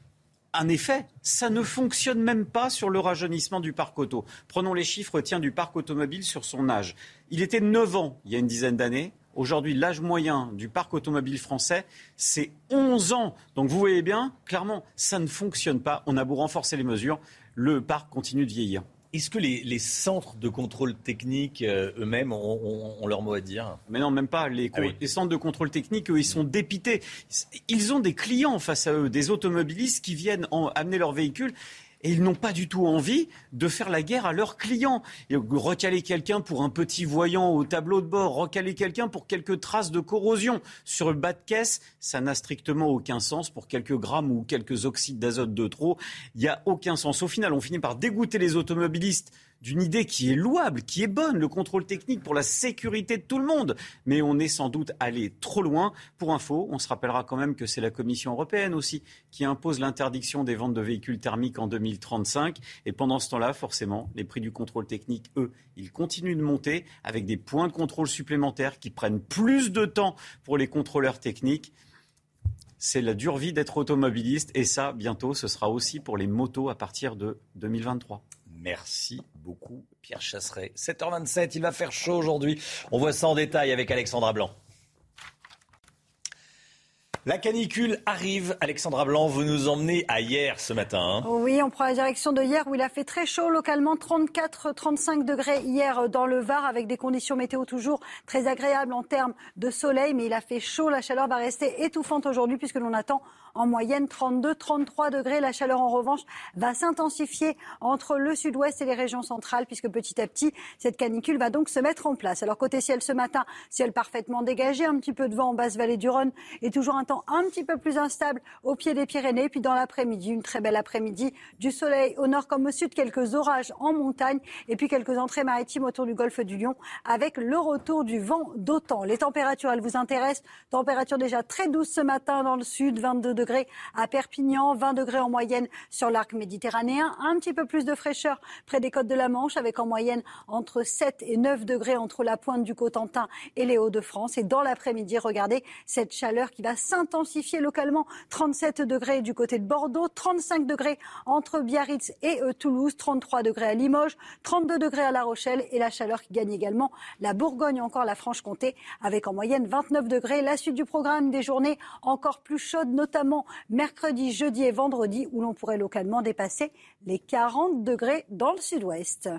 un effet. Ça ne fonctionne même pas sur le rajeunissement du parc auto. Prenons les chiffres tiens, du parc automobile sur son âge. Il était 9 ans il y a une dizaine d'années. Aujourd'hui, l'âge moyen du parc automobile français, c'est 11 ans. Donc vous voyez bien, clairement, ça ne fonctionne pas. On a beau renforcer les mesures, le parc continue de vieillir. Est-ce que les, centres de contrôle technique euh, eux-mêmes ont, leur mot à dire? Mais non, même pas. Les, ah les, centres de contrôle technique, eux, ils sont dépités. Ils ont des clients face à eux, des automobilistes qui viennent amener leur véhicule et ils n'ont pas du tout envie de faire la guerre à leurs clients. recaler quelqu'un pour un petit voyant au tableau de bord, recaler quelqu'un pour quelques traces de corrosion sur le bas de caisse, ça n'a strictement aucun sens pour quelques grammes ou quelques oxydes d'azote de trop. Il n'y a aucun sens. Au final, on finit par dégoûter les automobilistes d'une idée qui est louable, qui est bonne, le contrôle technique pour la sécurité de tout le monde. Mais on est sans doute allé trop loin. Pour info, on se rappellera quand même que c'est la Commission européenne aussi qui impose l'interdiction des ventes de véhicules thermiques en 2035. Et pendant ce temps-là, forcément, les prix du contrôle technique, eux, ils continuent de monter avec des points de contrôle supplémentaires qui prennent plus de temps pour les contrôleurs techniques c'est la dure vie d'être automobiliste et ça, bientôt, ce sera aussi pour les motos à partir de 2023. Merci beaucoup, Pierre Chasseret. 7h27, il va faire chaud aujourd'hui. On voit ça en détail avec Alexandra Blanc. La canicule arrive. Alexandra Blanc, vous nous emmenez à hier ce matin. Hein. oui, on prend la direction de hier où il a fait très chaud localement, 34-35 degrés hier dans le Var avec des conditions météo toujours très agréables en termes de soleil. Mais il a fait chaud, la chaleur va rester étouffante aujourd'hui puisque l'on attend en moyenne 32-33 degrés. La chaleur, en revanche, va s'intensifier entre le sud-ouest et les régions centrales, puisque petit à petit, cette canicule va donc se mettre en place. Alors, côté ciel ce matin, ciel parfaitement dégagé, un petit peu de vent en basse vallée du Rhône et toujours un temps un petit peu plus instable au pied des Pyrénées. Puis dans l'après-midi, une très belle après-midi, du soleil au nord comme au sud, quelques orages en montagne et puis quelques entrées maritimes autour du golfe du Lion avec le retour du vent d'autant. Les températures, elles vous intéressent. Température déjà très douce ce matin dans le sud, 22 degrés à Perpignan, 20 degrés en moyenne sur l'arc méditerranéen, un petit peu plus de fraîcheur près des côtes de la Manche avec en moyenne entre 7 et 9 degrés entre la pointe du Cotentin et les Hauts-de-France. Et dans l'après-midi, regardez cette chaleur qui va s'intensifier localement. 37 degrés du côté de Bordeaux, 35 degrés entre Biarritz et euh, Toulouse, 33 degrés à Limoges, 32 degrés à La Rochelle et la chaleur qui gagne également la Bourgogne, encore la Franche-Comté, avec en moyenne 29 degrés. La suite du programme des journées encore plus chaudes, notamment mercredi, jeudi et vendredi, où l'on pourrait localement dépasser les 40 degrés dans le sud-ouest.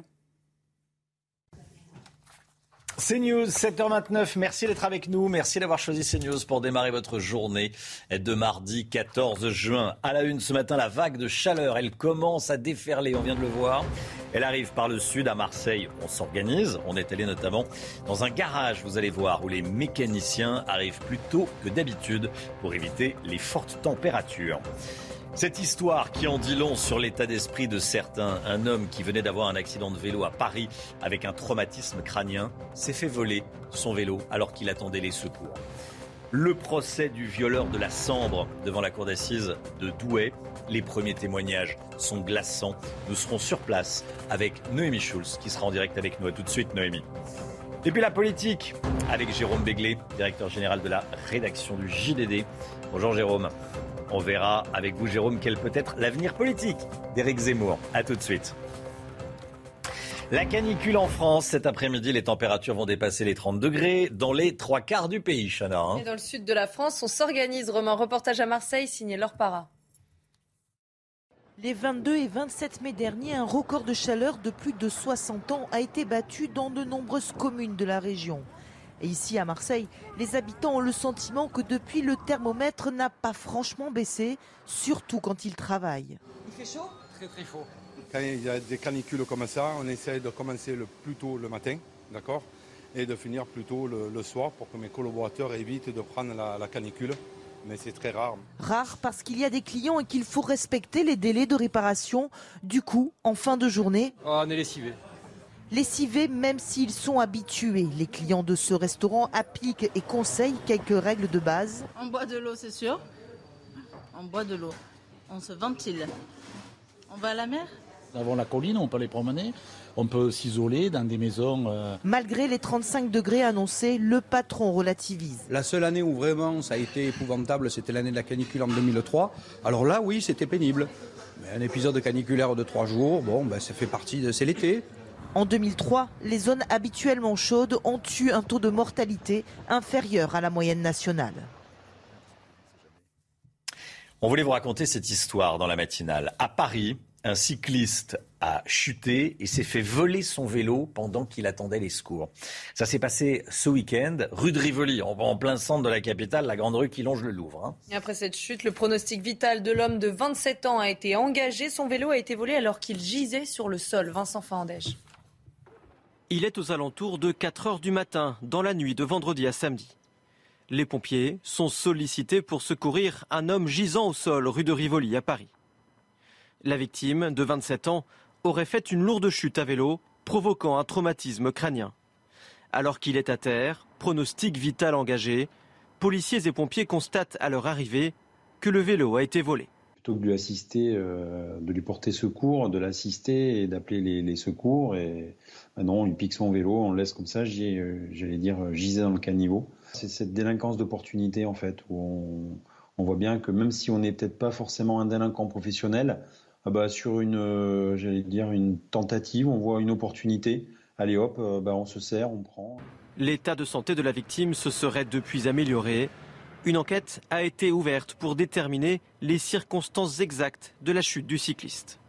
CNews, 7h29. Merci d'être avec nous. Merci d'avoir choisi CNews pour démarrer votre journée de mardi 14 juin. À la une ce matin, la vague de chaleur, elle commence à déferler. On vient de le voir. Elle arrive par le sud à Marseille. On s'organise. On est allé notamment dans un garage, vous allez voir, où les mécaniciens arrivent plus tôt que d'habitude pour éviter les fortes températures. Cette histoire qui en dit long sur l'état d'esprit de certains, un homme qui venait d'avoir un accident de vélo à Paris avec un traumatisme crânien s'est fait voler son vélo alors qu'il attendait les secours. Le procès du violeur de la Sambre devant la cour d'assises de Douai. Les premiers témoignages sont glaçants. Nous serons sur place avec Noémie Schulz qui sera en direct avec nous. À tout de suite, Noémie. Et puis la politique avec Jérôme Béglé, directeur général de la rédaction du JDD. Bonjour Jérôme. On verra avec vous, Jérôme, quel peut être l'avenir politique d'Éric Zemmour. A tout de suite. La canicule en France, cet après-midi, les températures vont dépasser les 30 degrés dans les trois quarts du pays, Chana. Hein. Et dans le sud de la France, on s'organise. Romain, reportage à Marseille, signé Laure Para. Les 22 et 27 mai dernier, un record de chaleur de plus de 60 ans a été battu dans de nombreuses communes de la région. Et ici à Marseille, les habitants ont le sentiment que depuis le thermomètre n'a pas franchement baissé, surtout quand ils travaillent. Il fait chaud? Très très chaud. Quand il y a des canicules comme ça, on essaie de commencer le plus tôt le matin, d'accord? Et de finir plus tôt le, soir pour que mes collaborateurs évitent de prendre la, la canicule. Mais c'est très rare. Rare parce qu'il y a des clients et qu'il faut respecter les délais de réparation. Du coup, en fin de journée. Oh, on est lessivé lessivés même s'ils sont habitués. Les clients de ce restaurant appliquent et conseillent quelques règles de base. On boit de l'eau, c'est sûr. On boit de l'eau. On se ventile. On va à la mer? Nous avons la colline, on peut les promener. On peut s'isoler dans des maisons. Euh, Malgré les 35 degrés annoncés, le patron relativise. La seule année où vraiment ça a été épouvantable, c'était l'année de la canicule en 2003. Alors là, oui, c'était pénible. Mais un épisode caniculaire de trois jours, bon, ben, ça fait partie de. C'est l'été. En 2003, les zones habituellement chaudes ont eu un taux de mortalité inférieur à la moyenne nationale. On voulait vous raconter cette histoire dans la matinale. À Paris, un cycliste a chuté et s'est fait voler son vélo pendant qu'il attendait les secours. Ça s'est passé ce week-end, rue de Rivoli, en, plein centre de la capitale, la grande rue qui longe le Louvre. Hein. Et après cette chute, le pronostic vital de l'homme de 27 ans a été engagé. Son vélo a été volé alors qu'il gisait sur le sol. Vincent Fandège. Il est aux alentours de 4 heures du matin, dans la nuit de vendredi à samedi. Les pompiers sont sollicités pour secourir un homme gisant au sol rue de Rivoli à Paris. La victime, de 27 ans, aurait fait une lourde chute à vélo, provoquant un traumatisme crânien. Alors qu'il est à terre, pronostic vital engagé, policiers et pompiers constatent à leur arrivée que le vélo a été volé. Plutôt de euh, de lui porter secours, de l'assister et d'appeler les, secours, et ah non, il pique son vélo, on le laisse comme ça, euh, j'allais dire gisé dans le caniveau. C'est cette délinquance d'opportunité en fait, où on, on voit bien que même si on n'est peut-être pas forcément un délinquant professionnel, ah bah, sur une, euh, j'allais dire, une tentative, on voit une opportunité. Allez hop, euh, bah, on se sert, on prend. L'état de santé de la victime se serait depuis amélioré. Une enquête a été ouverte pour déterminer les circonstances exactes de la chute du cycliste.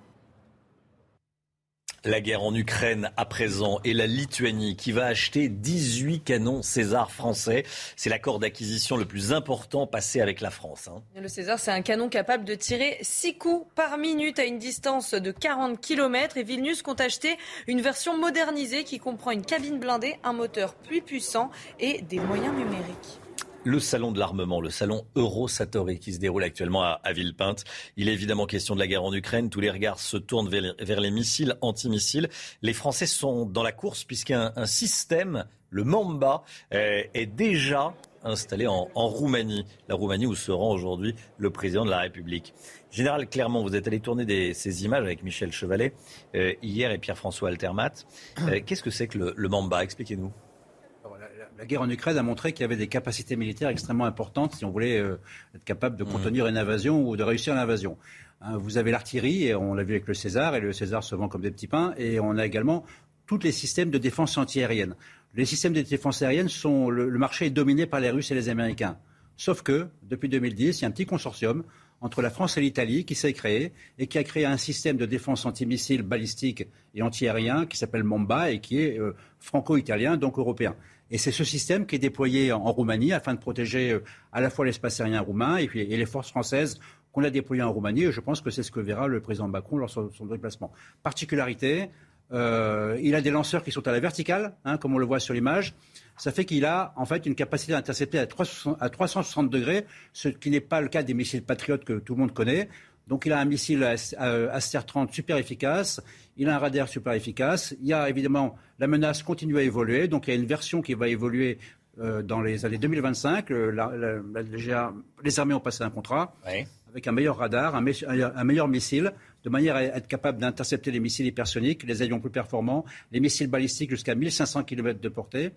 La guerre en Ukraine à présent et la Lituanie qui va acheter 18 canons César français. C'est l'accord d'acquisition le plus important passé avec la France. Hein. Le César, c'est un canon capable de tirer 6 coups par minute à une distance de 40 km. Et Vilnius compte acheter une version modernisée qui comprend une cabine blindée, un moteur plus puissant et des moyens numériques le salon de l'armement, le salon Eurosatori qui se déroule actuellement à, Villepinte. Il est évidemment question de la guerre en Ukraine. Tous les regards se tournent vers, les missiles, antimissiles. Les Français sont dans la course puisqu'un un système, le Mamba, euh, est déjà installé en, Roumanie. La Roumanie où se rend aujourd'hui le président de la République. Général Clermont, vous êtes allé tourner ces images avec Michel Chevalet euh, hier et Pierre-François Altermat. Euh, qu'est-ce que c'est que le Mamba? Expliquez-nous la guerre en Ukraine a montré qu'il y avait des capacités militaires extrêmement importantes si on voulait euh, être capable de mmh. contenir une invasion ou de réussir l'invasion. Hein, vous avez l'artillerie, et on l'a vu avec le César, et le César se vend comme des petits pains, et on a également tous les systèmes de défense antiaérienne. Les systèmes de défense aérienne sont le, le marché est dominé par les Russes et les Américains. Sauf que depuis 2010, il y a un petit consortium entre la France et l'Italie qui s'est créé et qui a créé un système de défense antimissiles balistiques et antiaériens qui s'appelle Mamba et qui est euh, franco-italien, donc européen. Et c'est ce système qui est déployé en, Roumanie afin de protéger euh, à la fois l'espace aérien roumain et, puis, les forces françaises qu'on a déployées en Roumanie. Et je pense que c'est ce que verra le président Macron lors de son, déplacement. Particularité, euh, il a des lanceurs qui sont à la verticale, hein, comme on le voit sur l'image. Ça fait qu'il a en fait une capacité d'intercepter à, à 360 degrés, ce qui n'est pas le cas des missiles patriotes que tout le monde connaît. Donc il a un missile Aster 30 super efficace, il a un radar super efficace. Il y a évidemment la menace continue à évoluer, donc il y a une version qui va évoluer euh, dans les années 2025. les armées ont passé un contrat avec un meilleur radar, un, meilleur missile, de manière à être capable d'intercepter les missiles hypersoniques, les avions plus performants, les missiles balistiques jusqu'à 1500 km de portée.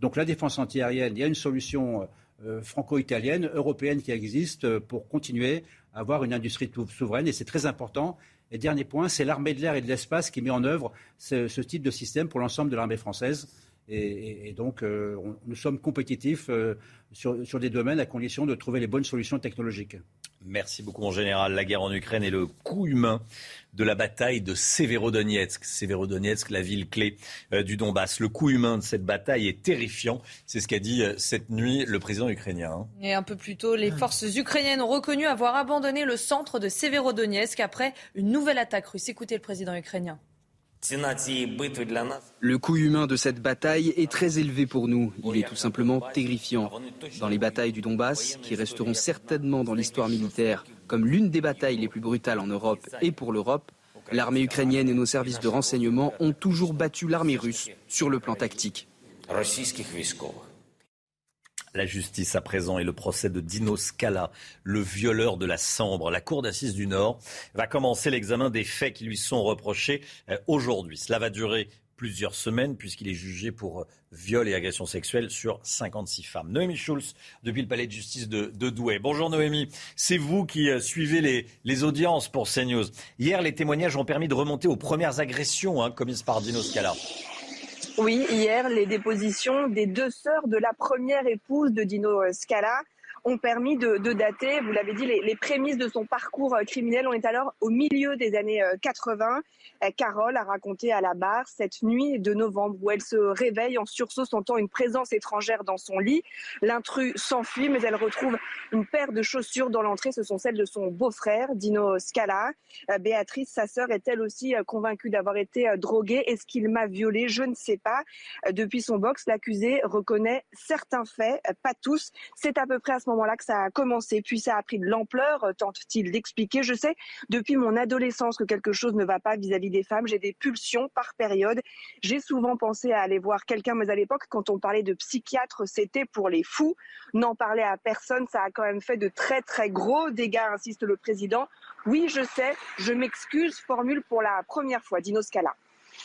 Donc la défense antiaérienne, il y a une solution euh, franco-italienne, européenne qui existe pour continuer avoir une industrie souveraine et c'est très important. Et dernier point, c'est l'armée de l'air et de l'espace qui met en œuvre ce, type de système pour l'ensemble de l'armée française. Et, donc, euh, nous sommes compétitifs euh, sur, des domaines à condition de trouver les bonnes solutions technologiques. Merci beaucoup, en général. La guerre en Ukraine et le coût humain de la bataille de Severodonetsk. Severodonetsk, la ville clé euh, du Donbass. Le coût humain de cette bataille est terrifiant. C'est ce qu'a dit cette nuit le président ukrainien. Hein. Et un peu plus tôt, les forces ukrainiennes ont reconnu avoir abandonné le centre de Severodonetsk après une nouvelle attaque russe. Écoutez le président ukrainien. Le coût humain de cette bataille est très élevé pour nous. Il est tout simplement terrifiant. Dans les batailles du Donbass, qui resteront certainement dans l'histoire militaire comme l'une des batailles les plus brutales en Europe et pour l'Europe, l'armée ukrainienne et nos services de renseignement ont toujours battu l'armée russe sur le plan tactique. La justice à présent et le procès de Dino Scala, le violeur de la Sambre. La Cour d'assises du Nord va commencer l'examen des faits qui lui sont reprochés euh, aujourd'hui. Cela va durer plusieurs semaines puisqu'il est jugé pour euh, viol et agression sexuelle sur 56 femmes. Noémie Schulz, depuis le palais de justice de, Douai. Bonjour Noémie, c'est vous qui euh, suivez les, audiences pour CNews. Hier, les témoignages ont permis de remonter aux premières agressions hein, commises par Dino Scala. Oui, hier, les dépositions des deux sœurs de la première épouse de Dino Scala ont permis de, dater, vous l'avez dit, les, prémices de son parcours euh, criminel. On est alors au milieu des années 80. Euh, Carole a raconté à la barre cette nuit de novembre où elle se réveille en sursaut, sentant une présence étrangère dans son lit. L'intrus s'enfuit, mais elle retrouve une paire de chaussures dans l'entrée. Ce sont celles de son beau-frère, Dino Scala. Euh, Béatrice, sa sœur, est elle aussi convaincue d'avoir été droguée. Est-ce qu'il m'a violée? Je ne sais pas. Depuis son box, l'accusé reconnaît certains faits, pas tous. C'est à peu près à ce moment-là que ça a commencé, puis ça a pris de l'ampleur, euh, tente-t-il d'expliquer? Je sais depuis mon adolescence que quelque chose ne va pas vis-à-vis des femmes. J'ai des pulsions par période. J'ai souvent pensé à aller voir quelqu'un, mais à l'époque, quand on parlait de psychiatre, c'était pour les fous. N'en parler à personne, ça a quand même fait de très très gros dégâts, insiste le président. Oui, je sais, je m'excuse, formule pour la première fois, Dino Scala.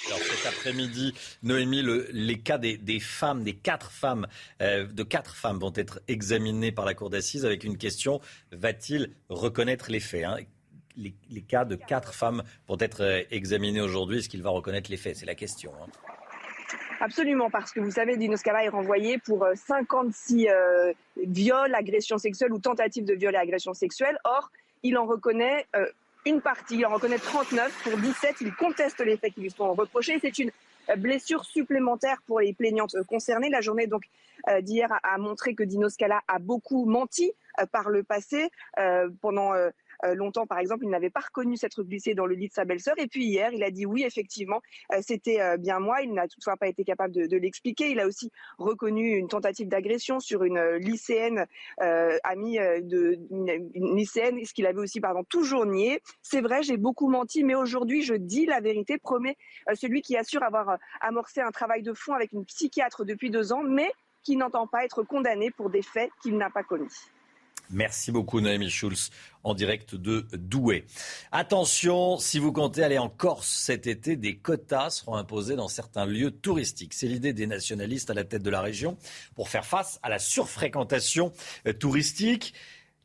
Alors cet après-midi, Noémie, les cas des, femmes, des quatre femmes, euh, de quatre femmes vont être examinés par la cour d'assises avec une question va-t-il reconnaître les faits hein? Les, cas de quatre femmes vont être euh, examinés aujourd'hui. Est-ce qu'il va reconnaître les faits? C'est la question. Hein. Absolument, parce que vous savez, Dino Scala est renvoyé pour 56 euh, viols, agressions sexuelles ou tentatives de viol et agressions sexuelles. Or, il en reconnaît une partie, il en reconnaît 39 pour 17. Il conteste les faits qui lui sont reprochés. C'est une blessure supplémentaire pour les plaignantes concernées. La journée donc euh, d'hier a montré que Dino Scala a beaucoup menti euh, par le passé euh, pendant euh, longtemps, par exemple, il n'avait pas reconnu s'être glissé dans le lit de sa belle-sœur. Et puis hier, il a dit oui, effectivement, euh, c'était euh, bien moi. Il n'a toutefois pas été capable de, l'expliquer. Il a aussi reconnu une tentative d'agression sur une lycéenne amie de une, lycéenne, ce qu'il avait aussi, pardon, toujours nié. C'est vrai, j'ai beaucoup menti, mais aujourd'hui, je dis la vérité. Promet celui qui assure avoir amorcé un travail de fond avec une psychiatre depuis deux ans, mais qui n'entend pas être condamné pour des faits qu'il n'a pas commis. Merci beaucoup Noémie Schulz en direct de Douai. Attention, si vous comptez aller en Corse cet été, des quotas seront imposés dans certains lieux touristiques. C'est l'idée des nationalistes à la tête de la région pour faire face à la surfréquentation euh, touristique.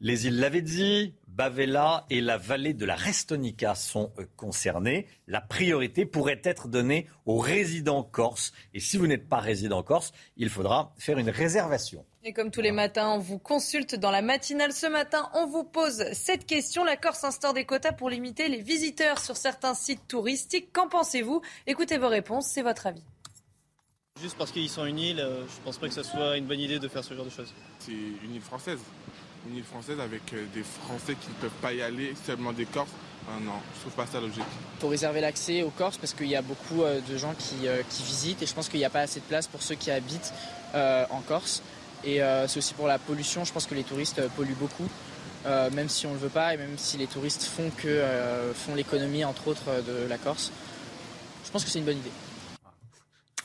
Les îles Lavezzi, Bavella et la vallée de la Restonica sont euh, concernés. La priorité pourrait être donnée aux résidents corses. Et si vous n'êtes pas résident corse, il faudra faire une réservation. Et comme tous les matins, on vous consulte dans la matinale. Ce matin, on vous pose cette question. La Corse instaure des quotas pour limiter les visiteurs sur certains sites touristiques. Qu'en pensez-vous? Écoutez vos réponses, c'est votre avis. Juste parce qu'ils sont une île, euh, je ne pense pas que ce soit une bonne idée de faire ce genre de choses. C'est une île française une île française avec euh, des Français qui ne peuvent pas y aller, seulement des Corses. Ah non, je trouve pas ça logique. Faut réserver l'accès aux Corses parce qu'il y a beaucoup euh, de gens euh, qui, visitent et je pense qu'il n'y a pas assez de place pour ceux qui habitent en Corse. Et c'est aussi pour la pollution, je pense que les touristes polluent beaucoup. même si on ne le veut pas et même si les touristes font, que, font l'économie entre autres de la Corse. Je pense que c'est une bonne idée.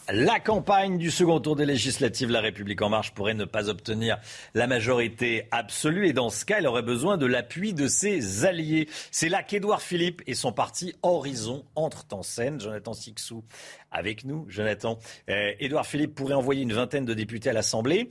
La campagne du second tour des législatives, La République en marche pourrait ne pas obtenir la majorité absolue et dans ce cas, elle aurait besoin de l'appui de ses alliés. C'est là qu'Édouard Philippe et son parti Horizon entrent en scène. Jonathan Sixou avec nous. Jonathan, euh, Édouard Philippe pourrait envoyer une vingtaine de députés à l'Assemblée.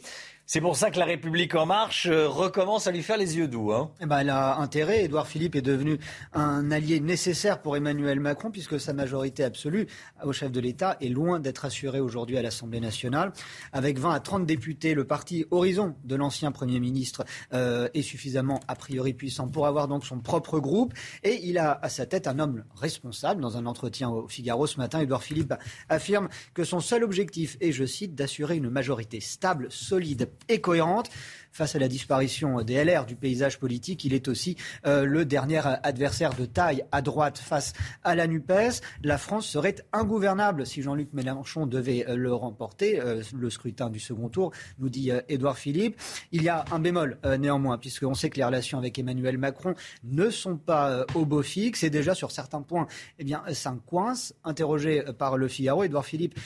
C'est pour ça que la République en marche euh, recommence à lui faire les yeux doux. Hein. Eh ben, elle a intérêt. Édouard Philippe est devenu un allié nécessaire pour Emmanuel Macron puisque sa majorité absolue au chef de l'État est loin d'être assurée aujourd'hui à l'Assemblée nationale. Avec 20 à 30 députés, le parti Horizon de l'ancien Premier ministre euh, est suffisamment a priori puissant pour avoir donc son propre groupe. Et il a à sa tête un homme responsable. Dans un entretien au Figaro ce matin, Édouard Philippe affirme que son seul objectif est, je cite, d'assurer une majorité stable, solide et cohérente face à la disparition des LR du paysage politique, il est aussi euh, le dernier adversaire de taille à droite face à la NUPES. La France serait ingouvernable si Jean-Luc Mélenchon devait euh, le remporter, euh, le scrutin du second tour, nous dit Édouard Philippe. Il y a un bémol néanmoins, puisqu'on sait que les relations avec Emmanuel Macron ne sont pas au beau fixe et déjà sur certains points, eh bien, ça coince. Interrogé par le Figaro, Édouard Philippe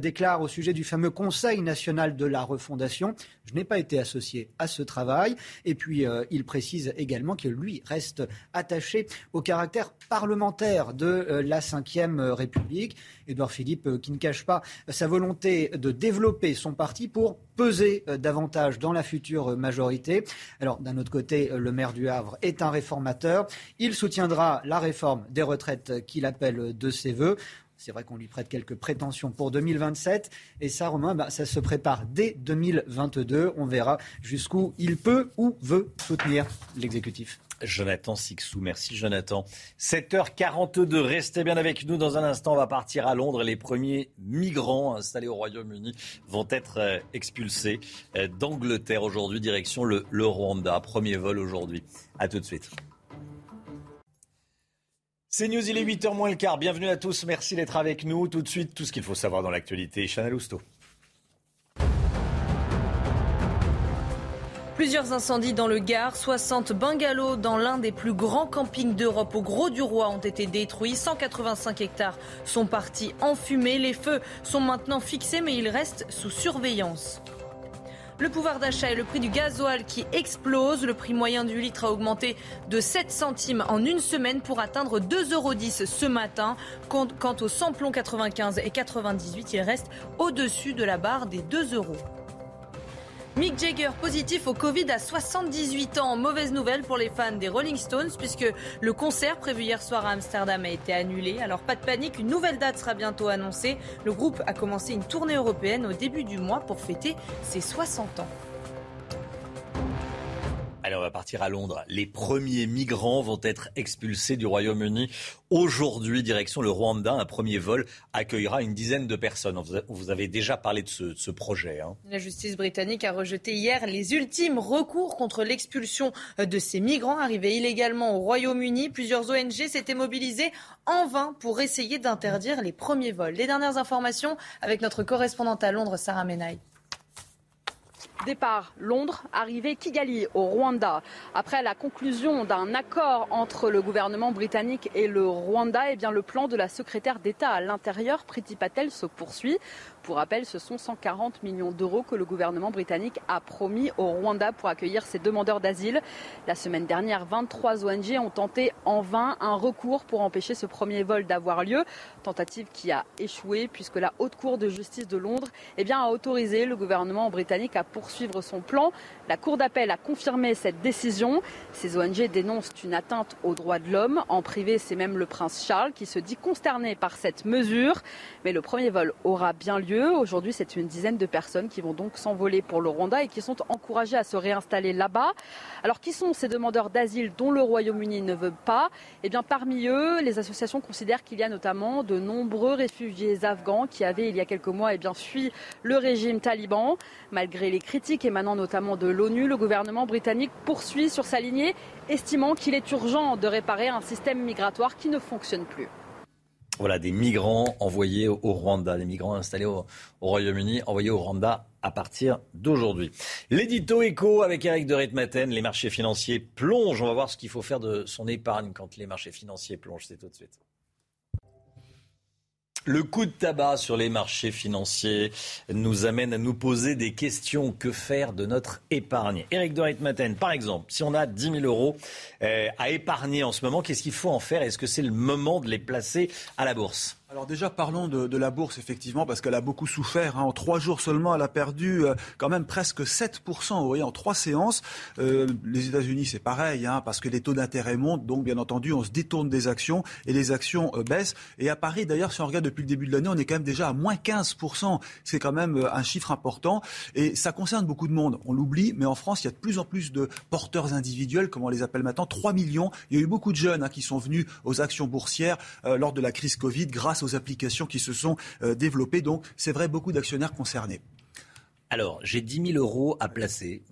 déclare au sujet du fameux Conseil national de la refondation, je n'ai pas été associé à ce travail. Et puis, euh, il précise également que lui reste attaché au caractère parlementaire de euh, la Ve République. Édouard Philippe, euh, qui ne cache pas sa volonté de développer son parti pour peser davantage dans la future majorité. Alors, d'un autre côté, le maire du Havre est un réformateur. Il soutiendra la réforme des retraites qu'il appelle de ses voeux. C'est vrai qu'on lui prête quelques prétentions pour 2027. Et ça, Romain, bah, ça se prépare dès 2022. On verra jusqu'où il peut ou veut soutenir l'exécutif. Jonathan Sixou, merci Jonathan. 7h42, restez bien avec nous. Dans un instant, on va partir à Londres. Les premiers migrants installés au Royaume-Uni vont être euh, expulsés euh, d'Angleterre aujourd'hui, direction le, le Rwanda. Premier vol aujourd'hui. À tout de suite. C'est News, il est 8h moins le quart. Bienvenue à tous, merci d'être avec nous. Tout de suite, tout ce qu'il faut savoir dans l'actualité. Chanel Housteau. Plusieurs incendies dans le Gard, 60 bungalows dans l'un des plus grands campings d'Europe au Gros du Roi ont été détruits. 185 hectares sont partis en fumée. Les feux sont maintenant fixés mais ils restent sous surveillance. Le pouvoir d'achat et le prix du gasoil qui explose. Le prix moyen du litre a augmenté de 7 centimes en une semaine pour atteindre 2,10 euros ce matin. Quant au samplon 95 et 98, il reste au-dessus de la barre des 2 euros. Mick Jagger positif au Covid à 78 ans. Mauvaise nouvelle pour les fans des Rolling Stones puisque le concert prévu hier soir à Amsterdam a été annulé. Alors pas de panique, une nouvelle date sera bientôt annoncée. Le groupe a commencé une tournée européenne au début du mois pour fêter ses 60 ans. Allez, on va partir à Londres. Les premiers migrants vont être expulsés du Royaume-Uni. Aujourd'hui, direction le Rwanda, un premier vol accueillera une dizaine de personnes. Vous avez déjà parlé de ce, projet. Hein. La justice britannique a rejeté hier les ultimes recours contre l'expulsion de ces migrants arrivés illégalement au Royaume-Uni. Plusieurs ONG s'étaient mobilisées en vain pour essayer d'interdire les premiers vols. Les dernières informations avec notre correspondante à Londres, Sarah Menaille. Départ Londres, arrivée Kigali au Rwanda. Après la conclusion d'un accord entre le gouvernement britannique et le Rwanda, eh bien le plan de la secrétaire d'État à l'intérieur, Priti Patel, se poursuit. Pour rappel, ce sont 140 millions d'euros que le gouvernement britannique a promis au Rwanda pour accueillir ces demandeurs d'asile. La semaine dernière, 23 ONG ont tenté en vain un recours pour empêcher ce premier vol d'avoir lieu. Tentative qui a échoué puisque la Haute Cour de justice de Londres eh bien, a autorisé le gouvernement britannique à poursuivre son plan. La Cour d'appel a confirmé cette décision. Ces ONG dénoncent une atteinte aux droits de l'homme. En privé, c'est même le prince Charles qui se dit consterné par cette mesure. Mais le premier vol aura bien lieu. Aujourd'hui, c'est une dizaine de personnes qui vont donc s'envoler pour le Rwanda et qui sont encouragées à se réinstaller là-bas. Alors, qui sont ces demandeurs d'asile dont le Royaume-Uni ne veut pas? Eh bien, parmi eux, les associations considèrent qu'il y a notamment de nombreux réfugiés afghans qui avaient, il y a quelques mois, eh fui le régime taliban. Malgré les critiques émanant notamment de l'ONU, le gouvernement britannique poursuit sur sa lignée, estimant qu'il est urgent de réparer un système migratoire qui ne fonctionne plus. Voilà, des migrants envoyés au Rwanda, des migrants installés au, Royaume-Uni, envoyés au Rwanda à partir d'aujourd'hui. L'édito éco avec Eric de Ritmaten, les marchés financiers plongent. On va voir ce qu'il faut faire de son épargne quand les marchés financiers plongent. C'est tout de suite. Le coup de tabac sur les marchés financiers nous amène à nous poser des questions. Que faire de notre épargne? Éric de Reitmaten, par exemple, si on a 10 000 euros euh, à épargner en ce moment, qu'est-ce qu'il faut en faire? Est-ce que c'est le moment de les placer à la bourse? Alors déjà parlons de, la bourse effectivement parce qu'elle a beaucoup souffert. Hein. En trois jours seulement, elle a perdu euh, quand même presque 7%. Vous voyez, en trois séances. Euh, les États-Unis, c'est pareil hein, parce que les taux d'intérêt montent, donc bien entendu, on se détourne des actions et les actions euh, baissent. Et à Paris, d'ailleurs, si on regarde depuis le début de l'année, on est quand même déjà à moins 15%. C'est quand même un chiffre important et ça concerne beaucoup de monde. On l'oublie, mais en France, il y a de plus en plus de porteurs individuels, comme on les appelle maintenant, 3 millions. Il y a eu beaucoup de jeunes hein, qui sont venus aux actions boursières lors de la crise Covid grâce aux applications qui se sont euh, développées. Donc, c'est vrai, beaucoup d'actionnaires concernés. Alors, j'ai 10 000 euros à placer.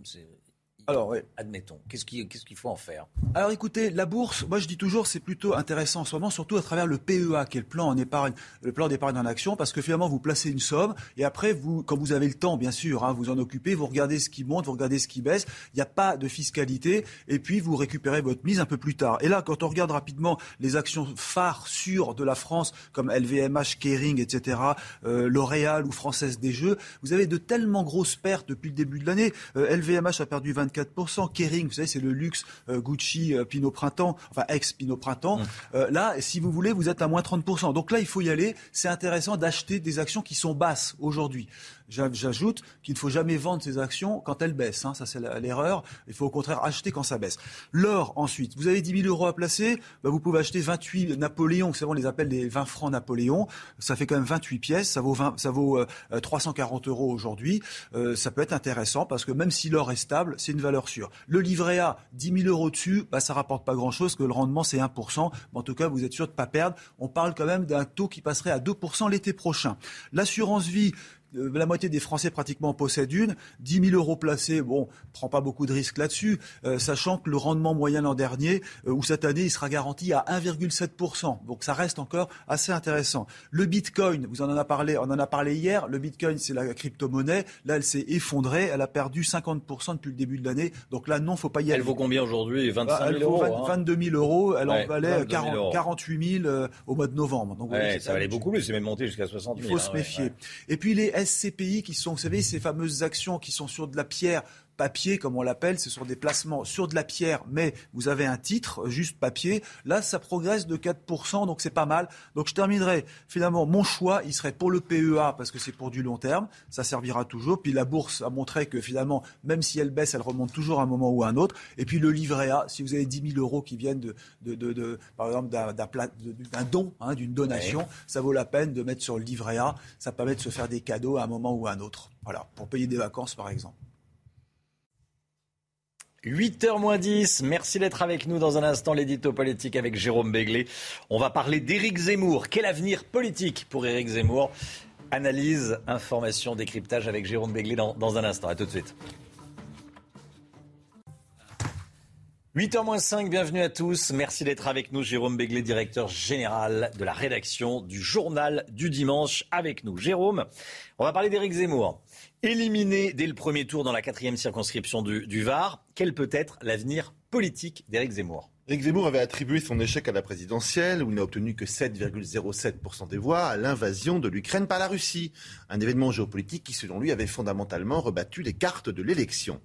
Alors, admettons, qu'est-ce qu'il faut en faire? Alors, écoutez, la bourse, moi je dis toujours, c'est plutôt intéressant en ce moment, surtout à travers le PEA, qui est le plan en épargne, le plan d'épargne en action, parce que finalement vous placez une somme et après, vous, quand vous avez le temps, bien sûr, hein, vous en occupez, vous regardez ce qui monte, vous regardez ce qui baisse. Il n'y a pas de fiscalité et puis vous récupérez votre mise un peu plus tard. Et là, quand on regarde rapidement les actions phares sûres de la France, comme LVMH, Kering, etc., euh, L'Oréal ou Française des Jeux, vous avez de tellement grosses pertes depuis le début de l'année. LVMH euh, a perdu 24 24%. Kering, vous savez, c'est le luxe Gucci Pinot Printemps, enfin ex Pinot Printemps. Mmh. là, si vous voulez, vous êtes à moins 30%. Donc là, il faut y aller. C'est intéressant d'acheter des actions qui sont basses aujourd'hui. J'ajoute qu'il ne faut jamais vendre ses actions quand elles baissent. Hein. Ça, c'est l'erreur. Il faut au contraire acheter quand ça baisse. L'or, ensuite. Vous avez 10 000 euros à placer. Bah, vous pouvez acheter 28 Napoléon. C'est on les appelle les 20 francs Napoléon. Ça fait quand même 28 pièces. Ça vaut, 20, ça vaut 340 euh, euros aujourd'hui. Euh, ça peut être intéressant parce que même si l'or est stable, c'est une valeur sûre. Le livret A, 10 000 euros dessus, bah, ça rapporte pas grand-chose, que le rendement, c'est 1%. Mais en tout cas, vous êtes sûr de ne pas perdre. On parle quand même d'un taux qui passerait à 2% l'été prochain. L'assurance vie, euh, la moitié des Français pratiquement possèdent une. 10 000 euros placés, bon, prend pas beaucoup de risques là-dessus, euh, sachant que le rendement moyen l'an dernier euh, ou cette année, il sera garanti à 1,7%. Donc ça reste encore assez intéressant. Le Bitcoin, vous en en a parlé, on en a parlé hier. Le Bitcoin, c'est la crypto-monnaie. Là, elle s'est effondrée. Elle a perdu 50% depuis le début de l'année. Donc là, non, faut pas y aller. Elle vaut combien aujourd'hui? 25 000 bah, elle euros 22 000 hein. euros. Elle en valait 48 000 au mois de novembre. Donc, ça valait beaucoup plus. C'est même monté jusqu'à 60 000. Il faut se hein, méfier. Et puis les SCPI qui sont, vous savez, ces fameuses actions qui sont sur de la pierre papier, comme on l'appelle, ce sont des placements sur de la pierre, mais vous avez un titre, juste papier. Là, ça progresse de 4%, donc c'est pas mal. Donc je terminerai, finalement, mon choix, il serait pour le PEA, parce que c'est pour du long terme, ça servira toujours. Puis la bourse a montré que finalement, même si elle baisse, elle remonte toujours à un moment ou à un autre. Et puis le livret A, si vous avez 10 000 euros qui viennent, de, de, de, par exemple, d'un don, hein, d'une donation, ça vaut la peine de mettre sur le livret A. Ça permet de se faire des cadeaux à un moment ou à un autre. Voilà, pour payer des vacances, par exemple. 8h moins 10. Merci d'être avec nous dans un instant, l'édito politique avec Jérôme Béglé. On va parler d'Éric Zemmour. Quel avenir politique pour Éric Zemmour? Analyse, information, décryptage avec Jérôme Béglé dans, dans un instant. À tout de suite. 8h moins 5, bienvenue à tous. Merci d'être avec nous. Jérôme Béglé, directeur général de la rédaction du journal du dimanche avec nous. Jérôme, on va parler d'Éric Zemmour. Éliminé dès le premier tour dans la quatrième circonscription du, Var, quel peut être l'avenir politique d'Éric Zemmour? Éric Zemmour avait attribué son échec à la présidentielle, où il n'a obtenu que 7,07% des voix, à l'invasion de l'Ukraine par la Russie. Un événement géopolitique qui, selon lui, avait fondamentalement rebattu les cartes de l'élection.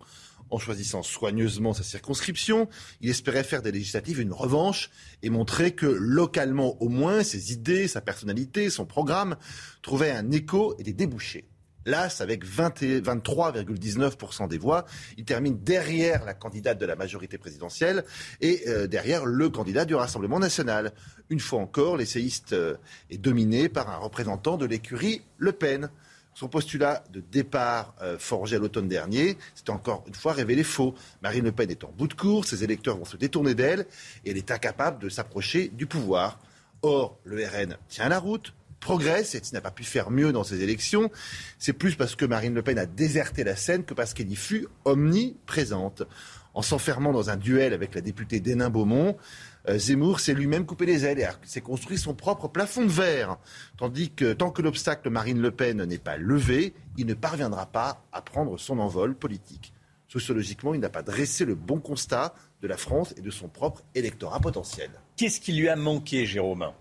En choisissant soigneusement sa circonscription, il espérait faire des législatives une revanche et montrer que, localement au moins, ses idées, sa personnalité, son programme trouvaient un écho et des débouchés. Las, avec 23,19% des voix, il termine derrière la candidate de la majorité présidentielle et euh, derrière le candidat du Rassemblement national. Une fois encore, l'essayiste euh, est dominé par un représentant de l'écurie Le Pen. Son postulat de départ euh, forgé à l'automne dernier s'est encore une fois révélé faux. Marine Le Pen est en bout de course, ses électeurs vont se détourner d'elle et elle est incapable de s'approcher du pouvoir. Or, le RN tient la route, progresse et n'a pas pu faire mieux dans ces élections, c'est plus parce que Marine Le Pen a déserté la scène que parce qu'elle y fut omniprésente. En s'enfermant dans un duel avec la députée d'Hénin-Beaumont, euh, Zemmour s'est lui-même coupé les ailes et s'est construit son propre plafond de verre. Tandis que tant que l'obstacle Marine Le Pen n'est pas levé, il ne parviendra pas à prendre son envol politique. Sociologiquement, il n'a pas dressé le bon constat de la France et de son propre électorat potentiel. Qu'est-ce qui lui a manqué, Jérôme?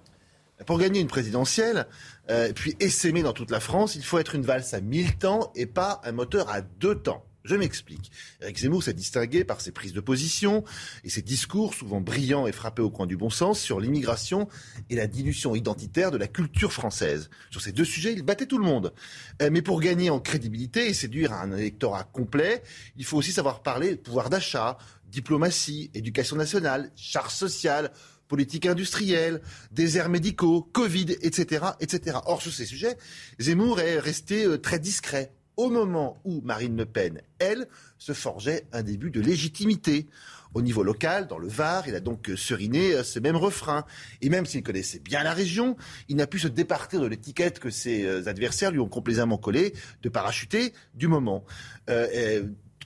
Pour gagner une présidentielle, euh, puis essaimer dans toute la France, il faut être une valse à mille temps et pas un moteur à deux temps. Je m'explique. Eric Zemmour s'est distingué par ses prises de position et ses discours, souvent brillants et frappés au coin du bon sens, sur l'immigration et la dilution identitaire de la culture française. Sur ces deux sujets, il battait tout le monde. Euh, mais pour gagner en crédibilité et séduire un électorat complet, il faut aussi savoir parler pouvoir d'achat, diplomatie, éducation nationale, charge sociale, politique industrielle, déserts médicaux, Covid, etc., etc. Or, sur ces sujets, Zemmour est resté euh, très discret au moment où Marine Le Pen, elle, se forgeait un début de légitimité. Au niveau local, dans le Var, il a donc seriné euh, ce même refrain. Et même s'il connaissait bien la région, il n'a pu se départir de l'étiquette que ses euh, adversaires lui ont complaisamment collée de parachuter du moment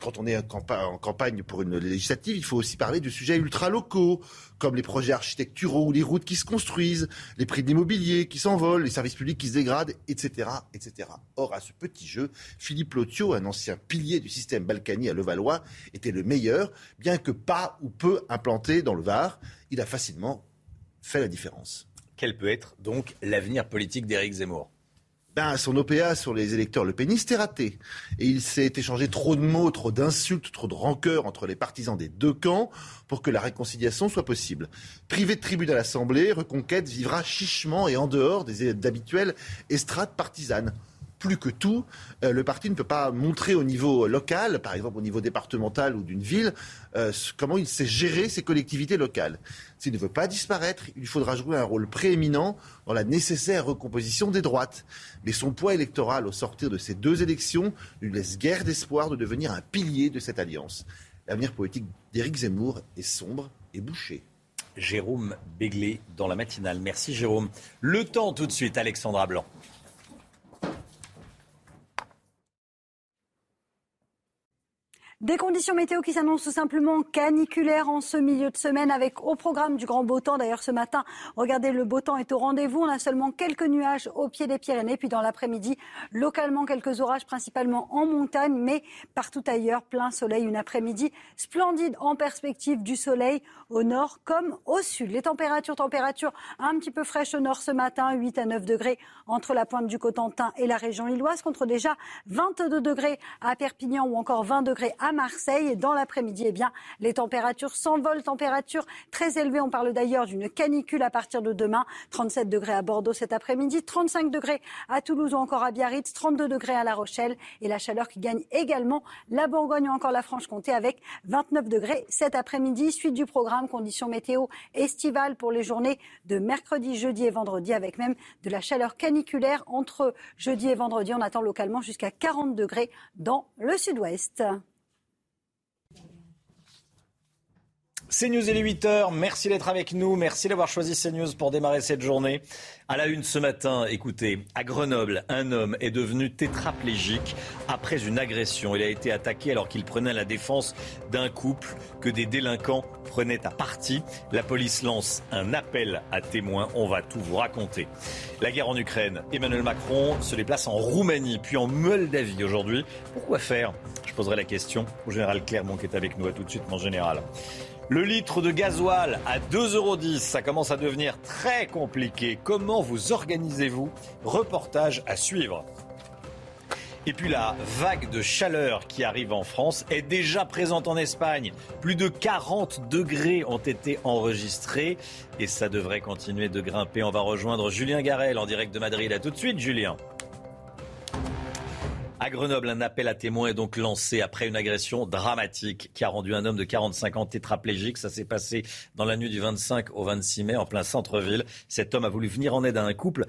quand on est en campagne pour une législative, il faut aussi parler de sujets ultra-locaux, comme les projets architecturaux les routes qui se construisent, les prix de l'immobilier qui s'envolent, les services publics qui se dégradent, etc., etc. Or, à ce petit jeu, Philippe Lotio, un ancien pilier du système Balkany à Levallois, était le meilleur, bien que pas ou peu implanté dans le Var. Il a facilement fait la différence. Quel peut être donc l'avenir politique d'Éric Zemmour? Ben, son OPA sur les électeurs le péniste est raté. Et il s'est échangé trop de mots, trop d'insultes, trop de rancœur entre les partisans des deux camps pour que la réconciliation soit possible. Privé de tribune à l'Assemblée, Reconquête vivra chichement et en dehors des d'habituelles estrades partisanes plus que tout, euh, le parti ne peut pas montrer au niveau local, par exemple au niveau départemental ou d'une ville, euh, comment il sait gérer ses collectivités locales. S'il ne veut pas disparaître, il faudra jouer un rôle prééminent dans la nécessaire recomposition des droites. Mais son poids électoral au sortir de ces deux élections ne lui laisse guère d'espoir de devenir un pilier de cette alliance. L'avenir politique d'Éric Zemmour est sombre et bouché. Jérôme Béglé dans la matinale. Merci Jérôme. Le temps tout de suite, Alexandra Blanc. Des conditions météo qui s'annoncent tout simplement caniculaires en ce milieu de semaine avec au programme du grand beau temps. D'ailleurs, ce matin, regardez, le beau temps est au rendez-vous. On a seulement quelques nuages au pied des Pyrénées. Puis dans l'après-midi, localement quelques orages, principalement en montagne, mais partout ailleurs, plein soleil. Une après-midi splendide en perspective du soleil au nord comme au sud. Les températures, températures un petit peu fraîches au nord ce matin, 8 à 9 degrés entre la pointe du Cotentin et la région lilloise, contre déjà 22 degrés à Perpignan ou encore 20 degrés à Marseille. Et dans l'après-midi, eh bien, les températures s'envolent, températures très élevées. On parle d'ailleurs d'une canicule à partir de demain. 37 degrés à Bordeaux cet après-midi, 35 degrés à Toulouse ou encore à Biarritz, 32 degrés à La Rochelle. Et la chaleur qui gagne également la Bourgogne ou encore la Franche-Comté avec 29 degrés cet après-midi. Suite du programme, conditions météo estivales pour les journées de mercredi, jeudi et vendredi avec même de la chaleur caniculaire entre jeudi et vendredi. On attend localement jusqu'à 40 degrés dans le sud-ouest. CNews, il est 8h. Merci d'être avec nous. Merci d'avoir choisi CNews pour démarrer cette journée. À la une ce matin, écoutez, à Grenoble, un homme est devenu tétraplégique après une agression. Il a été attaqué alors qu'il prenait la défense d'un couple que des délinquants prenaient à partie. La police lance un appel à témoins. On va tout vous raconter. La guerre en Ukraine. Emmanuel Macron se déplace en Roumanie, puis en Moldavie aujourd'hui. Pourquoi faire? Je poserai la question au général Clermont qui est avec nous. À tout de suite, mon général. Le litre de gasoil à 2,10 euros, ça commence à devenir très compliqué. Comment vous organisez-vous? Reportage à suivre. Et puis la vague de chaleur qui arrive en France est déjà présente en Espagne. Plus de 40 degrés ont été enregistrés et ça devrait continuer de grimper. On va rejoindre Julien Garel en direct de Madrid. A tout de suite, Julien. À Grenoble, un appel à témoins est donc lancé après une agression dramatique qui a rendu un homme de 45 ans tétraplégique. Ça s'est passé dans la nuit du 25 au 26 mai en plein centre-ville. Cet homme a voulu venir en aide à un couple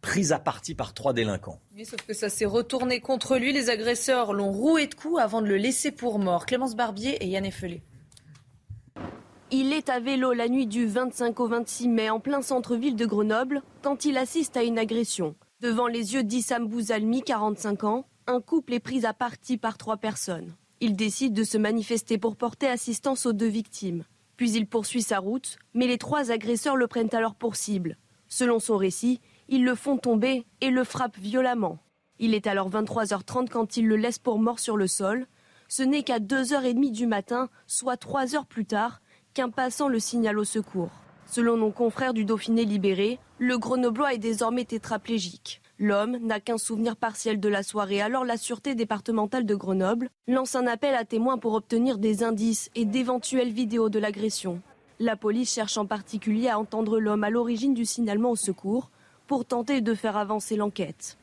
pris à partie par trois délinquants. Oui, sauf que ça s'est retourné contre lui. Les agresseurs l'ont roué de coups avant de le laisser pour mort. Clémence Barbier et Yann Effelé. Il est à vélo la nuit du 25 au 26 mai en plein centre-ville de Grenoble quand il assiste à une agression. Devant les yeux d'Issam Bouzalmi, 45 ans, un couple est pris à partie par trois personnes. Il décide de se manifester pour porter assistance aux deux victimes. Puis il poursuit sa route, mais les trois agresseurs le prennent alors pour cible. Selon son récit, ils le font tomber et le frappent violemment. Il est alors 23h30 quand ils le laissent pour mort sur le sol. Ce n'est qu'à 2h30 du matin, soit 3 heures plus tard, qu'un passant le signale au secours. Selon nos confrères du Dauphiné libéré, le Grenoblois est désormais tétraplégique. L'homme n'a qu'un souvenir partiel de la soirée, alors la Sûreté départementale de Grenoble lance un appel à témoins pour obtenir des indices et d'éventuelles vidéos de l'agression. La police cherche en particulier à entendre l'homme à l'origine du signalement au secours pour tenter de faire avancer l'enquête.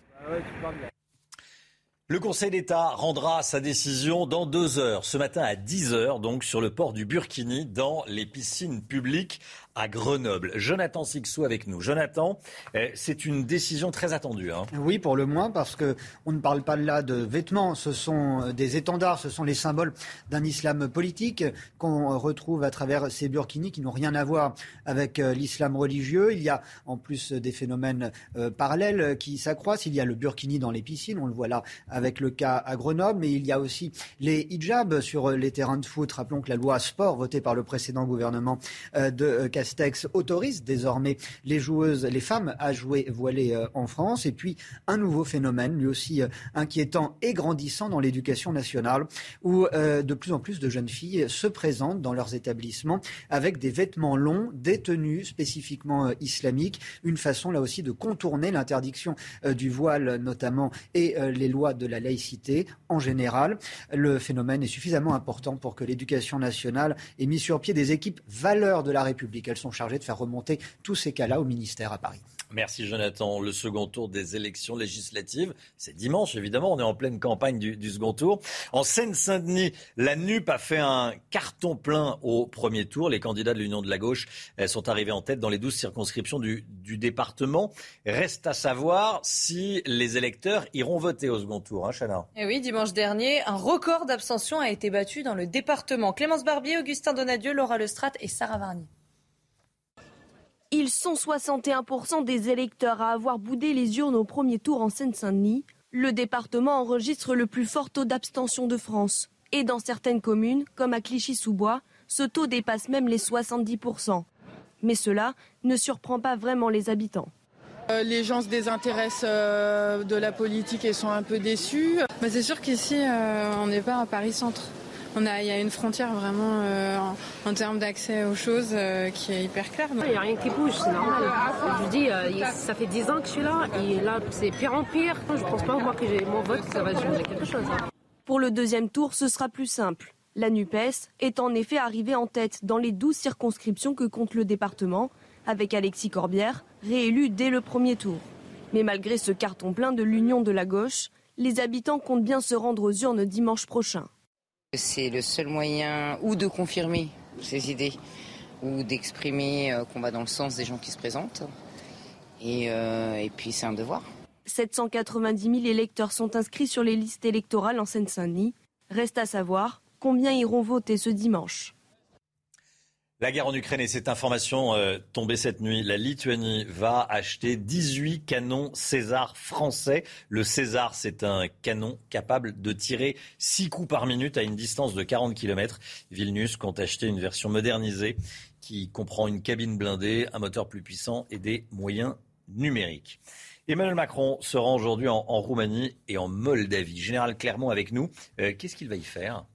Le Conseil d'État rendra sa décision dans deux heures, ce matin à 10 heures, donc sur le port du Burkini, dans les piscines publiques à Grenoble. Jonathan Sixou avec nous. Jonathan, eh, c'est une décision très attendue. Hein. Oui, pour le moins, parce que on ne parle pas là de vêtements, ce sont euh, des étendards, ce sont les symboles d'un islam politique qu'on retrouve à travers ces burkinis qui n'ont rien à voir avec euh, l'islam religieux. Il y a en plus des phénomènes euh, parallèles qui s'accroissent. Il y a le burkini dans les piscines, on le voit là avec le cas à Grenoble, mais il y a aussi les hijabs sur les terrains de foot. Rappelons que la loi sport votée par le précédent gouvernement de Cassel Castex autorise désormais les joueuses, les femmes à jouer voilées euh, en France. Et puis un nouveau phénomène, lui aussi euh, inquiétant et grandissant dans l'éducation nationale, où euh, de plus en plus de jeunes filles se présentent dans leurs établissements avec des vêtements longs, des tenues spécifiquement islamiques, une façon là aussi de contourner l'interdiction du voile notamment et les lois de la laïcité en général. Le phénomène est suffisamment important pour que l'éducation nationale ait mis sur pied des équipes valeurs de la République. Sont chargées de faire remonter tous ces cas-là au ministère à Paris. Merci Jonathan. Le second tour des élections législatives, c'est dimanche évidemment, on est en pleine campagne du, second tour. En Seine-Saint-Denis, la NUP a fait un carton plein au premier tour. Les candidats de l'Union de la gauche sont arrivés en tête dans les douze circonscriptions du, département. Reste à savoir si les électeurs iront voter au second tour, hein, Chana. Et eh oui, dimanche dernier, un record d'abstention a été battu dans le département. Clémence Barbier, Augustin Donadieu, Laura Lestrade et Sarah Varny. Ils sont 61% des électeurs à avoir boudé les urnes au premier tour en Seine-Saint-Denis. Le département enregistre le plus fort taux d'abstention de France. Et dans certaines communes, comme à Clichy-sous-Bois, ce taux dépasse même les 70%. Mais cela ne surprend pas vraiment les habitants. Euh, les gens se désintéressent euh, de la politique et sont un peu déçus. Bah, c'est sûr qu'ici, euh, on n'est pas à Paris-Centre il y a une frontière vraiment euh, en, termes d'accès aux choses euh, qui est hyper claire. Il n'y a rien qui bouge, c'est normal. Je dis, euh, ça fait 10 ans que je suis là et là, c'est pire en pire. Je ne pense pas moi que mon vote, ça va changer quelque chose. Hein. Pour le deuxième tour, ce sera plus simple. La NUPES est en effet arrivée en tête dans les 12 circonscriptions que compte le département, avec Alexis Corbière, réélu dès le premier tour. Mais malgré ce carton plein de l'Union de la gauche, les habitants comptent bien se rendre aux urnes dimanche prochain. C'est le seul moyen ou de confirmer ses idées ou d'exprimer euh, qu'on va dans le sens des gens qui se présentent. Et, euh, et puis c'est un devoir. 790 000 électeurs sont inscrits sur les listes électorales en Seine-Saint-Denis. Reste à savoir combien iront voter ce dimanche. La guerre en Ukraine et cette information euh, tombée cette nuit, la Lituanie va acheter 18 canons César français. Le César, c'est un canon capable de tirer 6 coups par minute à une distance de 40 km. Vilnius compte acheter une version modernisée qui comprend une cabine blindée, un moteur plus puissant et des moyens numériques. Emmanuel Macron se rend aujourd'hui en, Roumanie et en Moldavie. Général Clermont avec nous. Euh, qu'est-ce qu'il va y faire?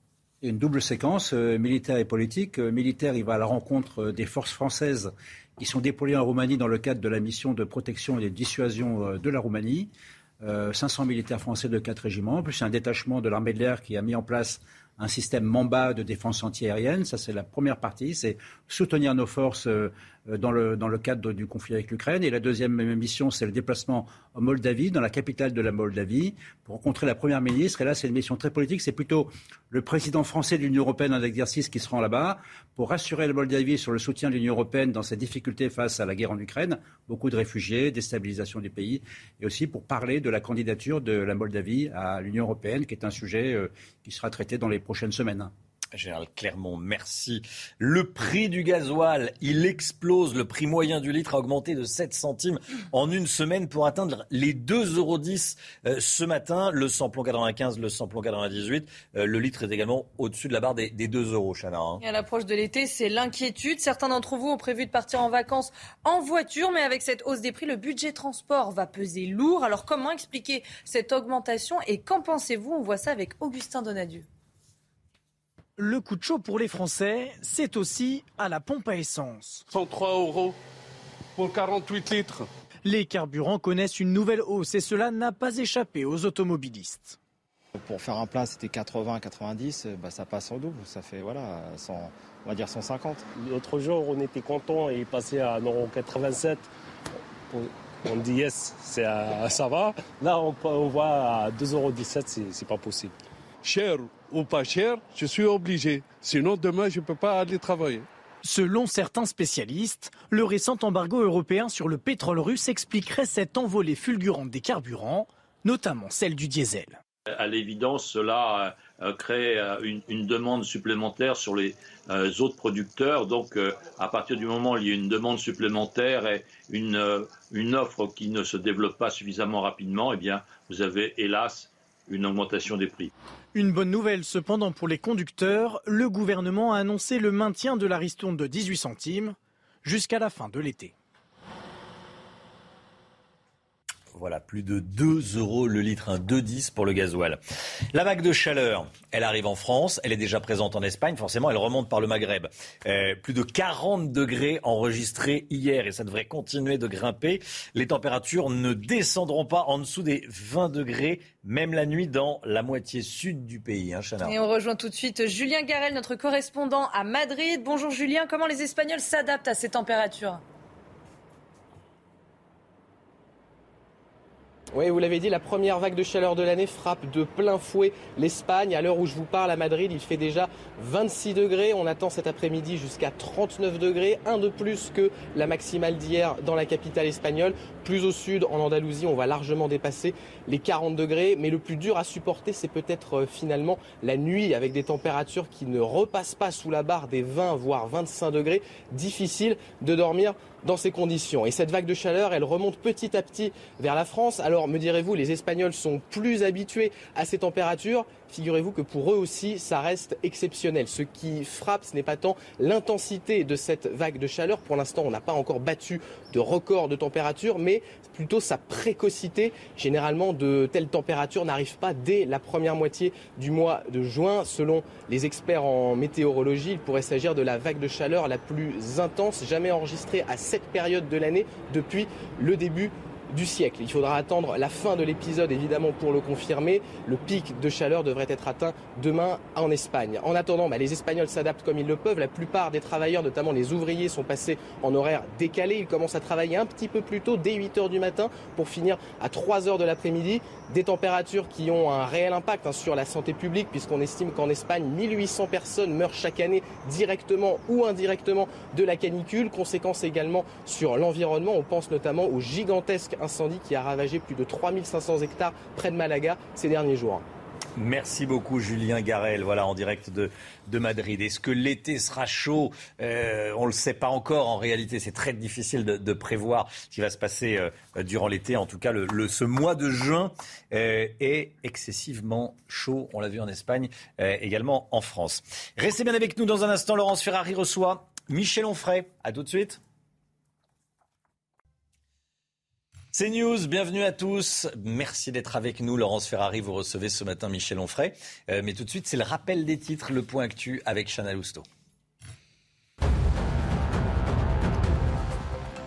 Une double séquence euh, militaire et politique. Euh, militaire, il va à la rencontre euh, des forces françaises qui sont déployées en Roumanie dans le cadre de la mission de protection et de dissuasion de la Roumanie. 500 militaires français de quatre régiments, plus un détachement de l'armée de l'air qui a mis en place un système Mamba de défense antiaérienne. Ça, c'est la première partie, c'est soutenir nos forces dans le, dans le cadre du conflit avec l'Ukraine. Et la deuxième mission, c'est le déplacement en Moldavie, dans la capitale de la Moldavie, pour rencontrer la Première ministre. Et là, c'est une mission très politique. C'est plutôt le président français de l'Union européenne en exercice qui se rend là-bas pour rassurer la Moldavie sur le soutien de l'Union européenne dans ses difficultés face à la guerre en Ukraine. Beaucoup de réfugiés, déstabilisation du pays. Et aussi pour parler de la candidature de la Moldavie à l'Union européenne, qui est un sujet euh, qui sera traité dans les prochaines semaines. Général Clermont, merci. Le prix du gasoil, il explose. Le prix moyen du litre a augmenté de 7 centimes en une semaine pour atteindre les 2,10 euros euh, ce matin. Le samplon 95, le samplon 98. Euh, le litre est également au-dessus de la barre des, 2 euros, Chana. Hein. à l'approche de l'été, c'est l'inquiétude. Certains d'entre vous ont prévu de partir en vacances en voiture, mais avec cette hausse des prix, le budget transport va peser lourd. Alors comment expliquer cette augmentation et qu'en pensez-vous? On voit ça avec Augustin Donadieu. Le coup de chaud pour les Français, c'est aussi à la pompe à essence. 103 euros pour 48 litres. Les carburants connaissent une nouvelle hausse et cela n'a pas échappé aux automobilistes. Pour faire un plein, c'était 80, 90, bah, ça passe en double. Ça fait, voilà, on va dire 150. L'autre jour, on était content et il passait à 1,87 On dit yes, ça va. Là, on, on voit à 2,17 c'est pas possible. Cher ou pas cher, je suis obligé. Sinon, demain, je ne peux pas aller travailler. Selon certains spécialistes, le récent embargo européen sur le pétrole russe expliquerait cette envolée fulgurante des carburants, notamment celle du diesel. À l'évidence, cela euh, crée euh, une, demande supplémentaire sur les euh, autres producteurs. Donc, à partir du moment où il y a une demande supplémentaire et une, une offre qui ne se développe pas suffisamment rapidement, eh bien, vous avez hélas une augmentation des prix. Une bonne nouvelle cependant pour les conducteurs, le gouvernement a annoncé le maintien de la ristourne de 18 centimes. jusqu'à la fin de l'été. Voilà, plus de 2 euros le litre, un 2,10 pour le gasoil. La vague de chaleur, elle arrive en France, elle est déjà présente en Espagne, forcément elle remonte par le Maghreb. Euh, plus de 40 degrés enregistrés hier et ça devrait continuer de grimper. Les températures ne descendront pas en dessous des 20 degrés, même la nuit dans la moitié sud du pays. Hein, et on rejoint tout de suite Julien Garel, notre correspondant à Madrid. Bonjour Julien, comment les Espagnols s'adaptent à ces températures? Oui, vous l'avez dit, la première vague de chaleur de l'année frappe de plein fouet l'Espagne. À l'heure où je vous parle à Madrid, il fait déjà 26 degrés. On attend cet après-midi jusqu'à 39 degrés, un de plus que la maximale d'hier dans la capitale espagnole. Plus au sud, en Andalousie, on va largement dépasser les 40 degrés. Mais le plus dur à supporter, c'est peut-être euh, finalement la nuit avec des températures qui ne repassent pas sous la barre des 20 voire 25 degrés. Difficile de dormir dans ces conditions. Et cette vague de chaleur, elle remonte petit à petit vers la France. Alors, me direz-vous, les Espagnols sont plus habitués à ces températures figurez-vous que pour eux aussi, ça reste exceptionnel. Ce qui frappe, ce n'est pas tant l'intensité de cette vague de chaleur. Pour l'instant, on n'a pas encore battu de record de température, mais plutôt sa précocité. Généralement, de telles températures n'arrivent pas dès la première moitié du mois de juin. Selon les experts en météorologie, il pourrait s'agir de la vague de chaleur la plus intense jamais enregistrée à cette période de l'année depuis le début du siècle. Il faudra attendre la fin de l'épisode évidemment pour le confirmer. Le pic de chaleur devrait être atteint demain en Espagne. En attendant, bah, les Espagnols s'adaptent comme ils le peuvent. La plupart des travailleurs, notamment les ouvriers, sont passés en horaire décalé. Ils commencent à travailler un petit peu plus tôt, dès 8 heures du matin, pour finir à 3 heures de l'après-midi. Des températures qui ont un réel impact hein, sur la santé publique, puisqu'on estime qu'en Espagne, 1800 personnes meurent chaque année directement ou indirectement de la canicule. Conséquence également sur l'environnement. On pense notamment aux gigantesques incendie qui a ravagé plus de 3500 hectares près de Malaga ces derniers jours. Merci beaucoup Julien Garel, voilà en direct de, de Madrid. Est-ce que l'été sera chaud? Euh, On ne le sait pas encore. En réalité, c'est très difficile de, prévoir ce qui va se passer euh, durant l'été. En tout cas, le, ce mois de juin euh, est excessivement chaud. On l'a vu en Espagne, également en France. Restez bien avec nous dans un instant. Laurence Ferrari reçoit Michel Onfray. À tout de suite. C'est News, bienvenue à tous. Merci d'être avec nous. Laurence Ferrari, vous recevez ce matin Michel Onfray. Euh, mais tout de suite, c'est le rappel des titres, le point actu avec Chana Lousteau.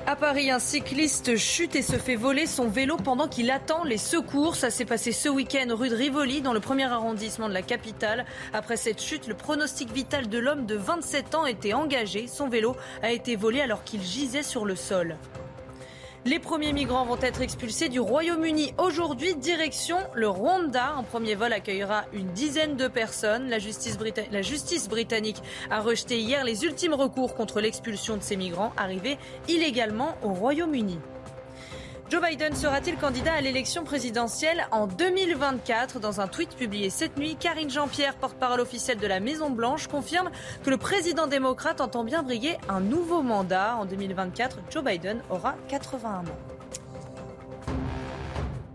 À Paris, un cycliste chute et se fait voler son vélo pendant qu'il attend les secours. Ça s'est passé ce week-end rue de Rivoli, dans le premier arrondissement de la capitale. Après cette chute, le pronostic vital de l'homme de 27 ans était engagé. Son vélo a été volé alors qu'il gisait sur le sol. Les premiers migrants vont être expulsés du Royaume-Uni aujourd'hui, direction le Rwanda. Un premier vol accueillera une dizaine de personnes. La justice, la justice britannique a rejeté hier les ultimes recours contre l'expulsion de ces migrants arrivés illégalement au Royaume-Uni. Joe Biden sera-t-il candidat à l'élection présidentielle en 2024 Dans un tweet publié cette nuit, Karine Jean-Pierre, porte-parole officielle de la Maison-Blanche, confirme que le président démocrate entend bien briguer un nouveau mandat. En 2024, Joe Biden aura 81 ans.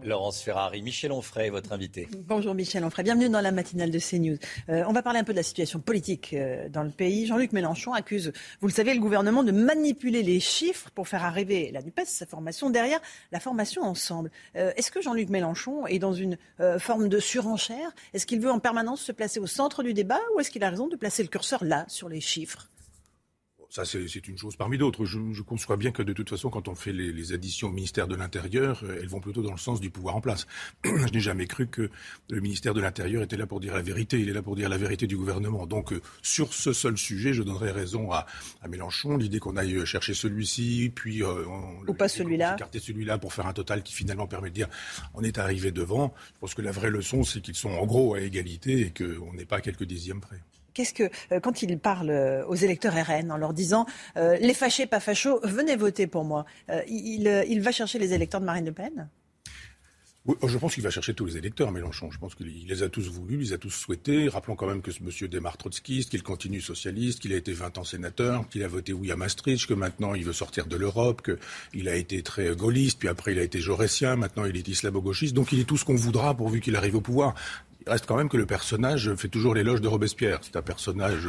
Laurence Ferrari, Michel Onfray, votre invité. Bonjour Michel Onfray, bienvenue dans la matinale de CNews. Euh, on va parler un peu de la situation politique euh, dans le pays. Jean-Luc Mélenchon accuse, vous le savez, le gouvernement de manipuler les chiffres pour faire arriver la NUPES, sa formation, derrière la formation ensemble. Euh, est-ce que Jean-Luc Mélenchon est dans une forme de surenchère? Est-ce qu'il veut en permanence se placer au centre du débat ou est-ce qu'il a raison de placer le curseur là, sur les chiffres? Ça, c'est une chose parmi d'autres. Je, je, conçois bien que de toute façon, quand on fait les, les, additions au ministère de l'Intérieur, euh, elles vont plutôt dans le sens du pouvoir en place. je n'ai jamais cru que le ministère de l'Intérieur était là pour dire la vérité. Il est là pour dire la vérité du gouvernement. Donc, euh, sur ce seul sujet, je donnerais raison à, à Mélenchon. L'idée qu'on aille chercher celui-ci, puis euh, on, ou pas celui-là, écarter celui-là pour faire un total qui finalement permet de dire on est arrivé devant. Je pense que la vraie leçon, c'est qu'ils sont en gros à égalité et qu'on n'est pas à quelques dixièmes près. Qu'est-ce que, euh, quand il parle euh, aux électeurs RN en leur disant euh, les fâchés, pas fachos, venez voter pour moi, il, va chercher les électeurs de Marine Le Pen? Oui, je pense qu'il va chercher tous les électeurs, Mélenchon. Je pense qu'il les a tous voulus, il les a tous souhaités. Rappelons quand même que ce monsieur démarre trotskiste, qu'il continue socialiste, qu'il a été 20 ans sénateur, qu'il a voté oui à Maastricht, que maintenant il veut sortir de l'Europe, qu'il a été très gaulliste, puis après il a été jaurétien, maintenant il est islamo-gauchiste. Donc il est tout ce qu'on voudra pourvu qu'il arrive au pouvoir Il reste quand même que le personnage fait toujours l'éloge de Robespierre. C'est un personnage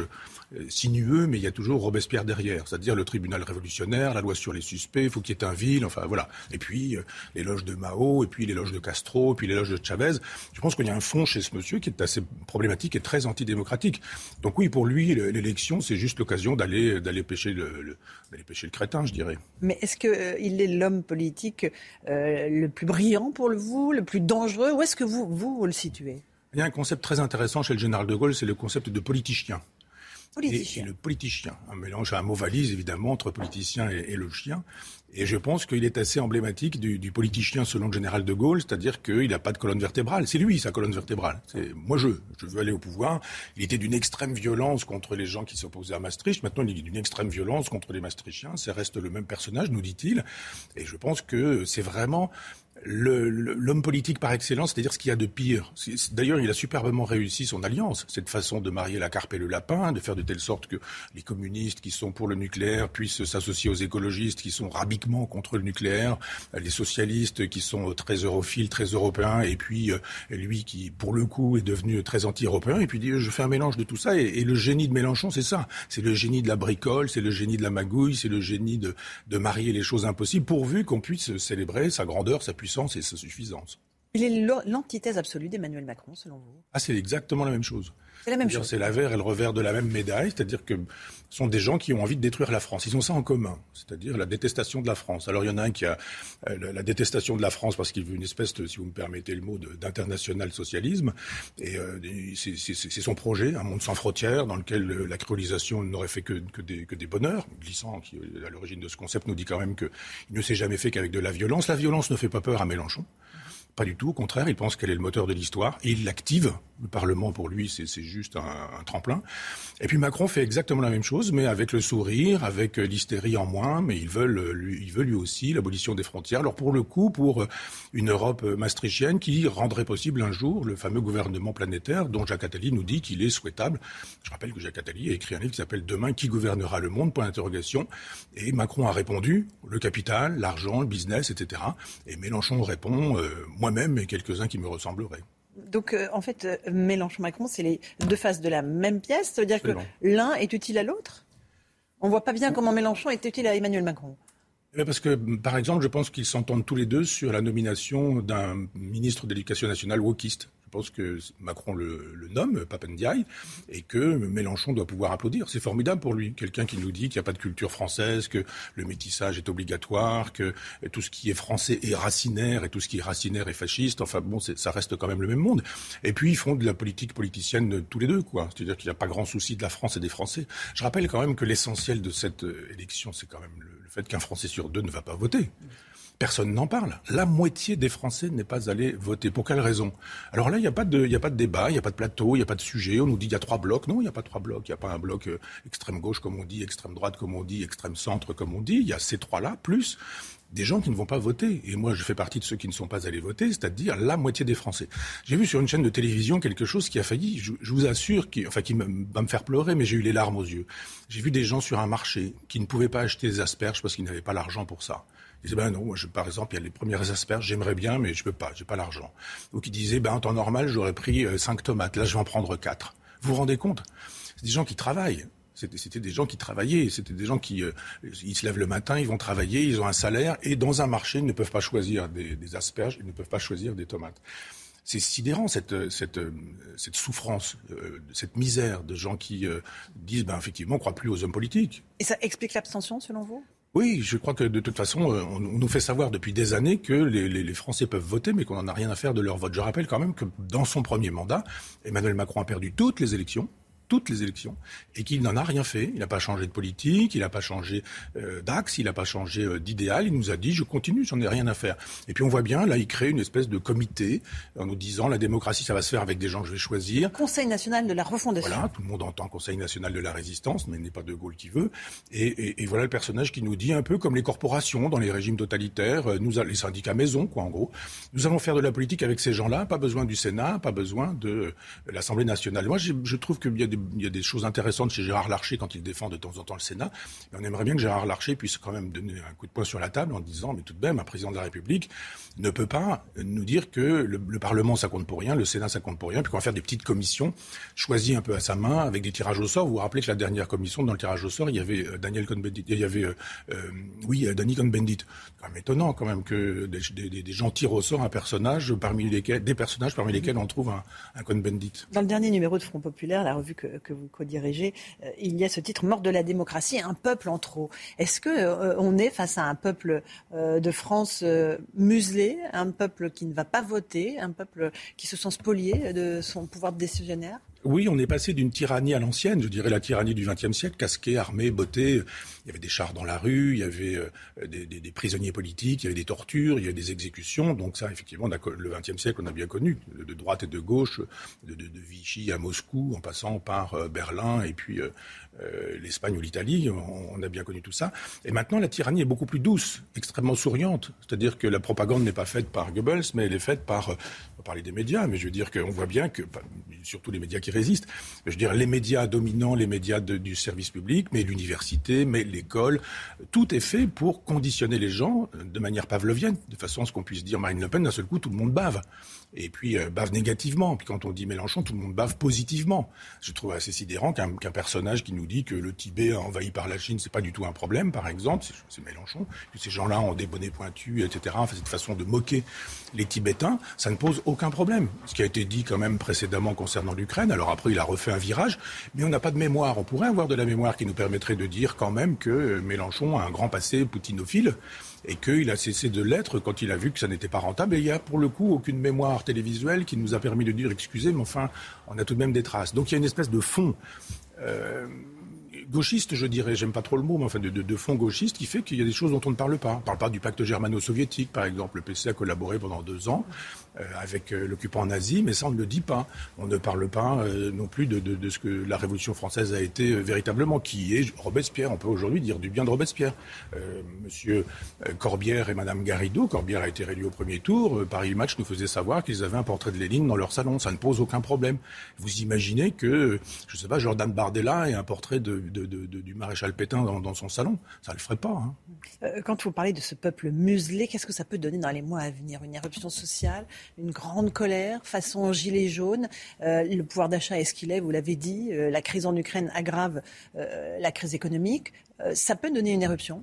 sinueux, mais il y a toujours Robespierre derrière. C'est-à-dire le tribunal révolutionnaire, la loi sur les suspects, il faut qu'il y ait un vil, enfin voilà. Et puis euh, l'éloge de Mao, et puis l'éloge de Castro, et puis l'éloge de Chavez. Je pense qu'il y a un fond chez ce monsieur qui est assez problématique et très antidémocratique. Donc oui, pour lui, l'élection, c'est juste l'occasion d'aller d'aller pêcher le, d'aller pêcher le crétin, je dirais. Mais est-ce qu'il euh, il est l'homme politique le plus brillant pour vous, le plus dangereux? Où est-ce que vous, vous, vous le situez? Il y a un concept très intéressant chez le général de Gaulle, c'est le concept de politicien. Et, le politicien, un mélange, un mot valise évidemment entre politicien et, le chien. Et je pense qu'il est assez emblématique du, du, politicien selon le général de Gaulle, c'est-à-dire qu'il n'a pas de colonne vertébrale. C'est lui sa colonne vertébrale. C'est moi je, je veux aller au pouvoir. Il était d'une extrême violence contre les gens qui s'opposaient à Maastricht. Maintenant il est d'une extrême violence contre les Maastrichtiens. Ça reste le même personnage, nous dit-il. Et je pense que c'est vraiment l'homme politique par excellence, c'est-à-dire ce qu'il y a de pire. D'ailleurs, il a superbement réussi son alliance, cette façon de marier la carpe et le lapin, de faire de telle sorte que les communistes qui sont pour le nucléaire puissent s'associer aux écologistes qui sont rabiquement contre le nucléaire, les socialistes qui sont très europhiles, très européens, et puis euh, lui qui, pour le coup, est devenu très anti-européen, et puis dit je fais un mélange de tout ça. Et, et le génie de Mélenchon, c'est ça. C'est le génie de la bricole, c'est le génie de la magouille, c'est le génie de, de marier les choses impossibles, pourvu qu'on puisse célébrer sa grandeur, sa puissance et sa suffisance. Il est l'antithèse absolue d'Emmanuel Macron, selon vous? Ah, c'est exactement la même chose. C'est la même chose. C'est l'avers et le revers de la même médaille, c'est-à-dire que ce sont des gens qui ont envie de détruire la France. Ils ont ça en commun, c'est-à-dire la détestation de la France. Alors il y en a un qui a euh, la détestation de la France parce qu'il veut une espèce, de, si vous me permettez le mot, d'international socialisme. Et euh, c'est son projet, un monde sans frontières, dans lequel euh, la créolisation n'aurait fait que, que, des, que des bonheurs. Glissant, qui à l'origine de ce concept, nous dit quand même qu'il ne s'est jamais fait qu'avec de la violence. La violence ne fait pas peur à Mélenchon. Pas du tout, au contraire, il pense qu'elle est le moteur de l'histoire et il l'active. Le Parlement, pour lui, c'est juste un, tremplin. Et puis Macron fait exactement la même chose, mais avec le sourire, avec euh, l'hystérie en moins, mais il veut euh, lui, il veut lui aussi l'abolition des frontières. Alors pour le coup, pour euh, une Europe maastrichtienne qui rendrait possible un jour le fameux gouvernement planétaire dont Jacques Attali nous dit qu'il est souhaitable. Je rappelle que Jacques Attali a écrit un livre qui s'appelle Demain, qui gouvernera le monde? Point d'interrogation. Et Macron a répondu, le capital, l'argent, le business, etc. Et Mélenchon répond, moi-même et quelques-uns qui me ressembleraient. Donc, euh, en fait, euh, Mélenchon-Macron, c'est les deux faces de la même pièce. Ça veut dire que l'un est utile à l'autre? On ne voit pas bien comment Mélenchon est utile à Emmanuel Macron. Parce que, par exemple, je pense qu'ils s'entendent tous les deux sur la nomination d'un ministre d'éducation nationale wokiste. Je pense que Macron le, le nomme, Papendiaï, et que Mélenchon doit pouvoir applaudir. C'est formidable pour lui. Quelqu'un qui nous dit qu'il n'y a pas de culture française, que le métissage est obligatoire, que tout ce qui est français est racinaire et tout ce qui est racinaire est fasciste. Enfin bon, ça reste quand même le même monde. Et puis ils font de la politique politicienne tous les deux, quoi. C'est-à-dire qu'il n'y a pas grand souci de la France et des Français. Je rappelle quand même que l'essentiel de cette euh, élection, c'est quand même le fait qu'un Français sur deux ne va pas voter. Personne n'en parle. La moitié des Français n'est pas allé voter. Pour quelle raison? Alors là, il n'y a, pas de, débat, il n'y a pas de plateau, il n'y a pas de sujet. On nous dit qu'il y a trois blocs. Non, il n'y a pas trois blocs. Il n'y a pas un bloc euh, extrême gauche, comme on dit, extrême droite, comme on dit, extrême centre, comme on dit. Il y a ces trois-là, plus des gens qui ne vont pas voter. Et moi, je fais partie de ceux qui ne sont pas allés voter, c'est-à-dire la moitié des Français. J'ai vu sur une chaîne de télévision quelque chose qui a failli, je, vous assure, qui, va me faire pleurer, mais j'ai eu les larmes aux yeux. J'ai vu des gens sur un marché qui ne pouvaient pas acheter des asperges parce qu'ils n'avaient pas l'argent pour ça. Ils disaient, ben non, moi, je, par exemple, il y a les premières asperges, j'aimerais bien, mais je peux pas, j'ai pas l'argent. Ou qui disaient, ben, en temps normal, j'aurais pris euh, cinq tomates, là, je vais en prendre quatre. Vous vous rendez compte? C'est des gens qui travaillent. C'était des gens qui travaillaient, c'était des gens qui euh, ils se lèvent le matin, ils vont travailler, ils ont un salaire et dans un marché ils ne peuvent pas choisir des, des asperges, ils ne peuvent pas choisir des tomates. C'est sidérant cette, cette, cette souffrance, euh, cette misère de gens qui disent ben effectivement on croit plus aux hommes politiques. Et ça explique l'abstention selon vous? Oui, je crois que de toute façon, euh, on, nous fait savoir depuis des années que les, Français peuvent voter, mais qu'on n'en a rien à faire de leur vote. Je rappelle quand même que dans son premier mandat, Emmanuel Macron a perdu toutes les élections toutes les élections et qu'il n'en a rien fait. Il n'a pas changé de politique, il n'a pas changé euh, d'axe, il n'a pas changé euh, d'idéal. Il nous a dit je continue, j'en ai rien à faire. Et puis on voit bien, là, il crée une espèce de comité en nous disant la démocratie, ça va se faire avec des gens que je vais choisir. Conseil national de la refondation. Voilà, tout le monde entend Conseil national de la résistance, mais il n'est pas de Gaulle qui veut. Et, voilà le personnage qui nous dit un peu comme les corporations dans les régimes totalitaires, euh, nous les syndicats maison, quoi, en gros. Nous allons faire de la politique avec ces gens-là, pas besoin du Sénat, pas besoin de l'Assemblée nationale. Moi, je trouve qu'il y a des il y a des choses intéressantes chez Gérard Larcher quand il défend de temps en temps le Sénat. Mais on aimerait bien que Gérard Larcher puisse quand même donner un coup de poing sur la table en disant, mais tout de même, un président de la République ne peut pas nous dire que le, le Parlement, ça compte pour rien, le Sénat, ça compte pour rien, puis qu'on va faire des petites commissions choisies un peu à sa main avec des tirages au sort. Vous vous rappelez que la dernière commission, dans le tirage au sort, il y avait euh, Daniel Cohn-Bendit, il y avait, euh, euh, oui, Danny Cohn-Bendit. Quand même étonnant quand même que des, gens tirent au sort un personnage parmi lesquels, des personnages parmi lesquels on trouve un, un Cohn-Bendit. Dans le dernier numéro de Front Populaire, la revue que, que vous co-dirigez, euh, il y a ce titre Mort de la démocratie, un peuple en trop. Est-ce que euh, on est face à un peuple euh, de France muselé, un peuple qui ne va pas voter, un peuple qui se sent spolié de son pouvoir décisionnaire? Oui, on est passé d'une tyrannie à l'ancienne, je dirais la tyrannie du XXe siècle, casqué, armé, botté. Il y avait des chars dans la rue, il y avait euh, des, prisonniers politiques, il y avait des tortures, il y avait des exécutions. Donc ça, effectivement, on a, le XXe siècle, on a bien connu, de droite et de gauche, de, Vichy à Moscou, en passant par euh, Berlin et puis euh, l'Espagne ou l'Italie, on, on, a bien connu tout ça. Et maintenant, la tyrannie est beaucoup plus douce, extrêmement souriante. C'est-à-dire que la propagande n'est pas faite par Goebbels, mais elle est faite par, on va parler des médias, mais je veux dire qu'on voit bien que, surtout les médias qui résistent, je veux dire les médias dominants, les médias du service public, mais l'université, mais l'école, tout est fait pour conditionner les gens de manière pavlovienne, de façon à ce qu'on puisse dire Marine Le Pen, d'un seul coup, tout le monde bave et puis euh, bave négativement. Puis quand on dit Mélenchon, tout le monde bave positivement. Je trouve assez sidérant qu'un qu personnage qui nous dit que le Tibet envahi par la Chine, c'est pas du tout un problème, par exemple, c'est Mélenchon, que ces gens-là ont des bonnets pointus, etc. Enfin, cette façon de moquer les Tibétains, ça ne pose aucun problème. Ce qui a été dit quand même précédemment concernant l'Ukraine. Alors après, il a refait un virage, mais on n'a pas de mémoire. On pourrait avoir de la mémoire qui nous permettrait de dire quand même que Mélenchon a un grand passé poutinophile et qu'il a cessé de l'être quand il a vu que ça n'était pas rentable. Et il n'y a pour le coup aucune mémoire télévisuelle qui nous a permis de dire excusez, mais enfin, on a tout de même des traces. Donc il y a une espèce de fond. Euh, gauchiste, je dirais, j'aime pas trop le mot, mais enfin de, de, fond gauchiste qui fait qu'il y a des choses dont on ne parle pas. On ne parle pas du pacte germano-soviétique, par exemple. Le PC a collaboré pendant deux ans avec euh, l'occupant nazi, mais ça on ne le dit pas. On ne parle pas euh, non plus de, ce que la Révolution française a été véritablement, qui est Robespierre? On peut aujourd'hui dire du bien de Robespierre. Monsieur Corbière et Madame Garrido, Corbière a été réélu au premier tour. Paris Match nous faisait savoir qu'ils avaient un portrait de Lénine dans leur salon. Ça ne pose aucun problème. Vous imaginez que, je ne sais pas, Jordan Bardella ait un portrait du maréchal Pétain dans, dans, son salon Ça ne le ferait pas. Hein. Quand vous parlez de ce peuple muselé, qu'est-ce que ça peut donner dans les mois à venir? Une éruption sociale une grande colère façon gilet jaune. Euh, le pouvoir d'achat est ce qu'il est, vous l'avez dit. Euh, la crise en Ukraine aggrave euh, la crise économique. Ça peut donner une éruption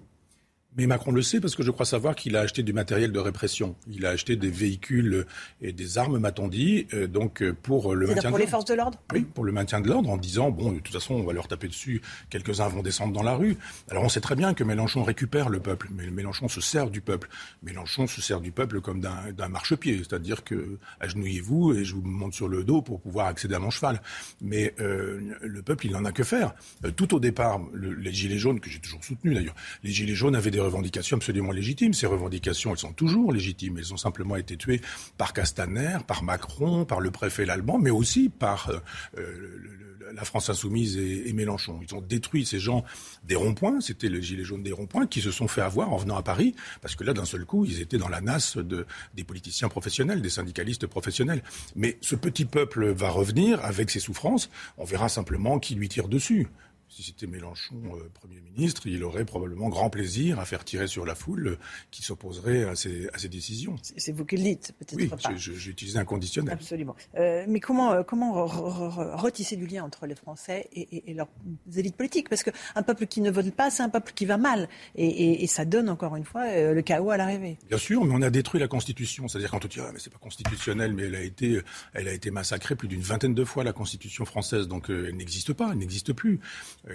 mais Macron le sait parce que je crois savoir qu'il a acheté du matériel de répression. Il a acheté des véhicules et des armes, m'a-t-on dit, euh, donc euh, pour le maintien pour de les forces de l'ordre? Oui, pour le maintien de l'ordre, en disant bon, de toute façon, on va leur taper dessus. Quelques-uns vont descendre dans la rue. Alors on sait très bien que Mélenchon récupère le peuple, mais Mélenchon se sert du peuple. Mélenchon se sert du peuple comme d'un marchepied, c'est-à-dire que agenouillez-vous et je vous monte sur le dos pour pouvoir accéder à mon cheval. Mais euh, le peuple, il n'en a que faire. Euh, tout au départ, le, les gilets jaunes que j'ai toujours soutenu d'ailleurs, les gilets jaunes avaient revendications absolument légitimes. Ces revendications, elles sont toujours légitimes. Elles ont simplement été tuées par Castaner, par Macron, par le préfet l'Allemand, mais aussi par euh, le, la France insoumise et, Mélenchon. Ils ont détruit ces gens des ronds-points, c'était les gilets jaunes des ronds-points, qui se sont fait avoir en venant à Paris, parce que là, d'un seul coup, ils étaient dans la nasse de, des politiciens professionnels, des syndicalistes professionnels. Mais ce petit peuple va revenir avec ses souffrances. On verra simplement qui lui tire dessus si c'était Mélenchon euh, Premier ministre, il aurait probablement grand plaisir à faire tirer sur la foule euh, qui s'opposerait à ces, à ces décisions. C'est vous qui le dites, peut-être oui, pas. j'ai utilisé un conditionnel. Absolument. Euh, mais comment, comment retisser du lien entre les Français et, et, et leurs élites politiques? Parce qu'un peuple qui ne vote pas, c'est un peuple qui va mal. Et, et ça donne, encore une fois, le chaos à l'arrivée. Bien sûr, mais on a détruit la Constitution. C'est-à-dire quand on dit, ah, mais c'est pas constitutionnel, mais elle a été, elle a été massacrée plus d'une vingtaine de fois, la Constitution française. Donc elle n'existe pas, elle n'existe plus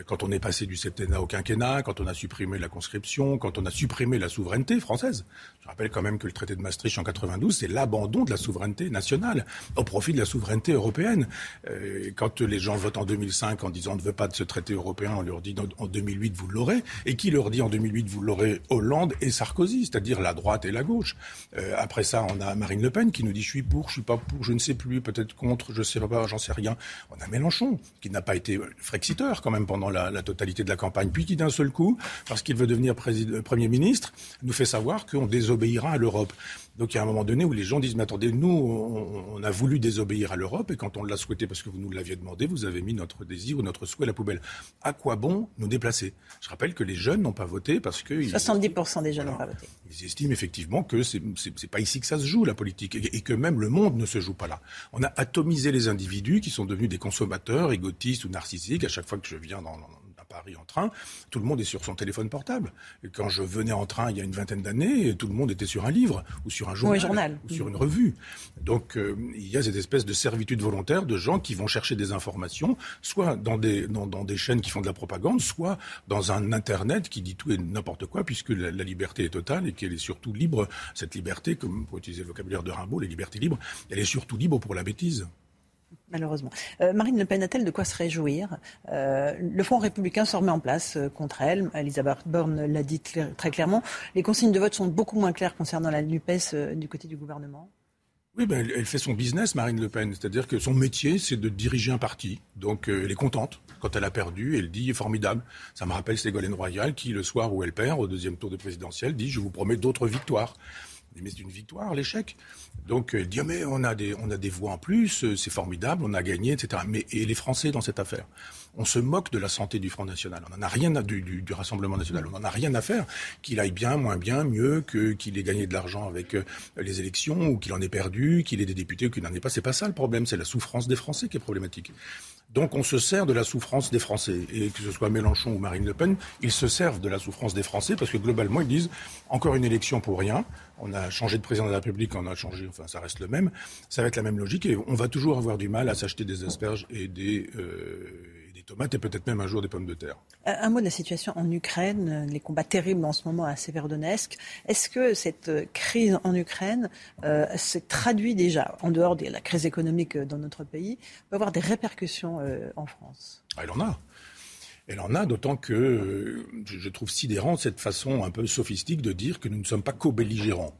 quand on est passé du septennat au quinquennat, quand on a supprimé la conscription, quand on a supprimé la souveraineté française. Je rappelle quand même que le traité de Maastricht en 92, c'est l'abandon de la souveraineté nationale au profit de la souveraineté européenne. Euh, quand les gens votent en 2005 en disant on ne veut pas de ce traité européen, on leur dit en 2008 vous l'aurez. Et qui leur dit en 2008 vous l'aurez? Hollande et Sarkozy, c'est-à-dire la droite et la gauche. Euh, après ça, on a Marine Le Pen qui nous dit je suis pour, je suis pas pour, je ne sais plus, peut-être contre, je sais pas, j'en sais rien. On a Mélenchon qui n'a pas été frexiteur quand même pendant la, totalité de la campagne, puis qui d'un seul coup, parce qu'il veut devenir président, Premier ministre, nous fait savoir qu'on désobéira à l'Europe. Donc il y a un moment donné où les gens disent, mais attendez, nous, on, on a voulu désobéir à l'Europe, et quand on l'a souhaité parce que vous nous l'aviez demandé, vous avez mis notre désir ou notre souhait à la poubelle. À quoi bon nous déplacer? Je rappelle que les jeunes n'ont pas voté parce que... 70% des jeunes n'ont pas voté. Ils estiment effectivement que c'est n'est pas ici que ça se joue, la politique, et, et que même le monde ne se joue pas là. On a atomisé les individus qui sont devenus des consommateurs égotistes ou narcissiques. À chaque fois que je viens dans, dans Paris en train, tout le monde est sur son téléphone portable. Et quand je venais en train il y a une vingtaine d'années, tout le monde était sur un livre ou sur un journal, ou, journal. ou sur une revue. Donc euh, il y a cette espèce de servitude volontaire de gens qui vont chercher des informations, soit dans des, dans, dans des chaînes qui font de la propagande, soit dans un Internet qui dit tout et n'importe quoi, puisque la, la, liberté est totale et qu'elle est surtout libre. Cette liberté, comme pour utiliser le vocabulaire de Rimbaud, les libertés libres, elle est surtout libre pour la bêtise malheureusement. Euh, Marine Le Pen a-t-elle de quoi se réjouir? Euh, Le Front républicain se remet en place euh, contre elle. Elisabeth Borne l'a dit très clairement. Les consignes de vote sont beaucoup moins claires concernant la NUPES du côté du gouvernement. Oui, ben, elle, fait son business, Marine Le Pen. C'est-à-dire que son métier, c'est de diriger un parti. Donc, elle est contente. Quand elle a perdu, elle dit formidable. Ça me rappelle Ségolène Royal qui, le soir où elle perd, au deuxième tour de présidentielle, dit je vous promets d'autres victoires mais c'est une victoire, l'échec. Donc elle dit, oh, mais on a, des, on a des voix en plus, c'est formidable, on a gagné, etc. Mais et les Français dans cette affaire On se moque de la santé du Front National. On n'en a rien à, du, du, du, Rassemblement National. On n'en a rien à faire qu'il aille bien, moins bien, mieux, que qu'il ait gagné de l'argent avec euh, les élections, ou qu'il en ait perdu, qu'il ait des députés ou qu'il n'en ait pas. C'est pas ça le problème, c'est la souffrance des Français qui est problématique. Donc on se sert de la souffrance des Français. Et que ce soit Mélenchon ou Marine Le Pen, ils se servent de la souffrance des Français parce que globalement, ils disent encore une élection pour rien. On a changé de président de la République, on a changé, enfin ça reste le même. Ça va être la même logique et on va toujours avoir du mal à s'acheter des asperges et des, euh, des tomates et peut-être même un jour des pommes de terre. Un mot de la situation en Ukraine, les combats terribles en ce moment à Severodonetsk. Est-ce que cette crise en Ukraine euh, se traduit déjà, en dehors de la crise économique dans notre pays, peut avoir des répercussions euh, en France? Ah, Elle en a. Elle en a, d'autant que euh, je trouve sidérant cette façon un peu sophistique de dire que nous ne sommes pas co-belligérants.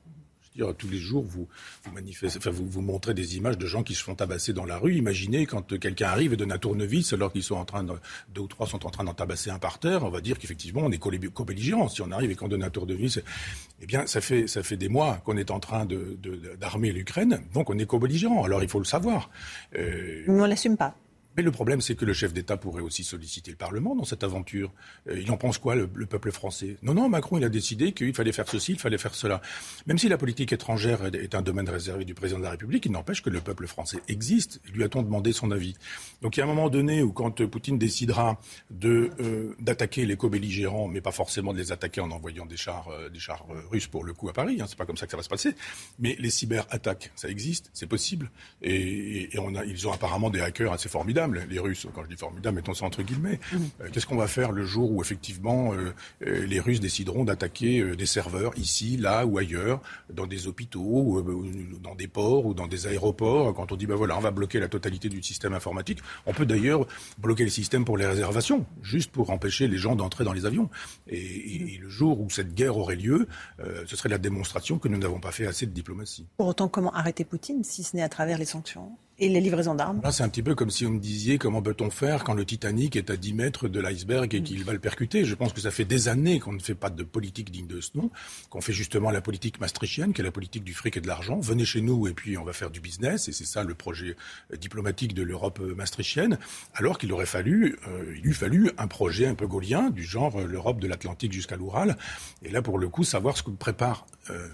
Dire, tous les jours, vous vous, manifestez, enfin, vous vous montrez des images de gens qui se font tabasser dans la rue. Imaginez quand quelqu'un arrive et donne un tournevis alors qu'ils sont en train de, deux ou trois sont en train d'en tabasser un par terre. On va dire qu'effectivement, on est co-belligérants. Si on arrive et qu'on donne un tournevis, eh bien, ça fait, ça fait des mois qu'on est en train d'armer l'Ukraine. Donc, on est co-belligérants. Alors, il faut le savoir. Euh... Mais on l'assume pas. Mais le problème, c'est que le chef d'État pourrait aussi solliciter le Parlement dans cette aventure. Euh, il en pense quoi, le, le, peuple français? Non, non, Macron, il a décidé qu'il fallait faire ceci, il fallait faire cela. Même si la politique étrangère est un domaine réservé du président de la République, il n'empêche que le peuple français existe. Lui a-t-on demandé son avis? Donc il y a un moment donné où, quand Poutine décidera de euh, d'attaquer les co-belligérants, mais pas forcément de les attaquer en envoyant des chars, euh, des chars russes pour le coup à Paris, hein, c'est pas comme ça que ça va se passer. Mais les cyberattaques, ça existe, c'est possible, et, ils ont apparemment des hackers assez formidables les Russes. Quand je dis formidable, mettons ça entre guillemets. Mmh. Euh, Qu'est-ce qu'on va faire le jour où effectivement euh, euh, les Russes décideront d'attaquer des serveurs ici, là ou ailleurs, dans des hôpitaux, ou, ou, dans des ports ou dans des aéroports Quand on dit ben voilà, on va bloquer la totalité du système informatique, on peut d'ailleurs bloquer le système pour les réservations, juste pour empêcher les gens d'entrer dans les avions. Et, et, et, le jour où cette guerre aurait lieu, ce serait la démonstration que nous n'avons pas fait assez de diplomatie. Pour autant, comment arrêter Poutine si ce n'est à travers les sanctions? Et les livraisons d'armes Là, c'est un petit peu comme si on me disiez comment peut-on faire quand le Titanic est à 10 mètres de l'iceberg et qu'il va le percuter? Je pense que ça fait des années qu'on ne fait pas de politique digne de ce nom, qu'on fait justement la politique maastrichtienne, qui est la politique du fric et de l'argent. Venez chez nous et puis on va faire du business, et c'est ça le projet diplomatique de l'Europe maastrichtienne, alors qu'il aurait fallu, euh, il eût fallu un projet un peu gaulien, du genre euh, l'Europe de l'Atlantique jusqu'à l'Oural, et là, pour le coup, savoir ce que prépare euh,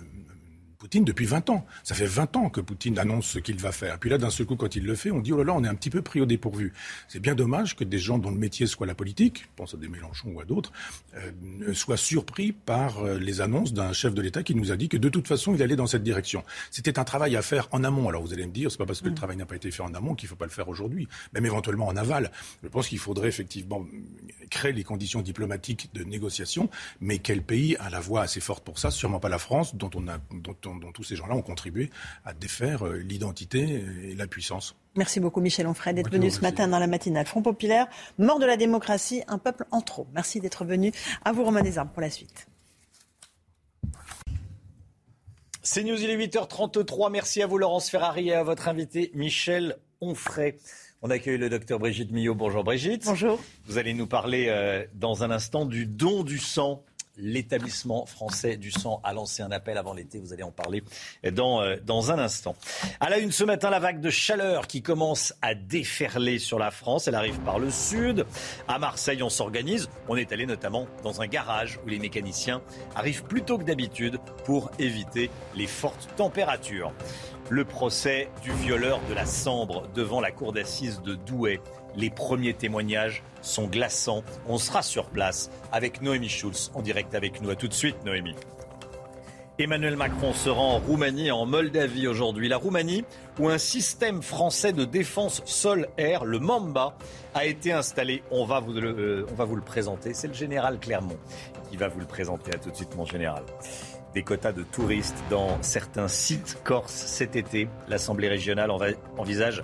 Poutine depuis 20 ans. Ça fait 20 ans que Poutine annonce ce qu'il va faire. Puis là, d'un seul coup, quand il le fait, on dit, oh là là, on est un petit peu pris au dépourvu. C'est bien dommage que des gens dont le métier soit la politique, je pense à des Mélenchon ou à d'autres, euh, soient surpris par euh, les annonces d'un chef de l'État qui nous a dit que de toute façon, il allait dans cette direction. C'était un travail à faire en amont. Alors vous allez me dire, c'est pas parce que le travail n'a pas été fait en amont qu'il faut pas le faire aujourd'hui, même éventuellement en aval. Je pense qu'il faudrait effectivement créer les conditions diplomatiques de négociation, mais quel pays a la voix assez forte pour ça? Sûrement pas la France, dont on a, dont on dont tous ces gens-là ont contribué à défaire l'identité et la puissance. Merci beaucoup Michel Onfray d'être venu ce matin dans la matinale. Front populaire, mort de la démocratie, un peuple en trop. Merci d'être venu. À vous Romain Desarmes pour la suite. C'est News, il est 8h33. Merci à vous Laurence Ferrari et à votre invité Michel Onfray. On accueille le docteur Brigitte Millot. Bonjour Brigitte. Bonjour. Vous allez nous parler euh, dans un instant du don du sang l'établissement français du sang a lancé un appel avant l'été. Vous allez en parler dans, euh, dans un instant. À la une ce matin, la vague de chaleur qui commence à déferler sur la France. Elle arrive par le sud. À Marseille, on s'organise. On est allé notamment dans un garage où les mécaniciens arrivent plus tôt que d'habitude pour éviter les fortes températures. Le procès du violeur de la Sambre devant la cour d'assises de Douai. Les premiers témoignages sont glaçants. On sera sur place avec Noémie Schulz en direct avec nous. À tout de suite, Noémie. Emmanuel Macron se rend en Roumanie en Moldavie aujourd'hui. La Roumanie, où un système français de défense sol-air, le Mamba, a été installé. On va vous le, euh, on va vous le présenter. C'est le général Clermont qui va vous le présenter. À tout de suite, mon général. Des quotas de touristes dans certains sites corses cet été. L'Assemblée régionale envisage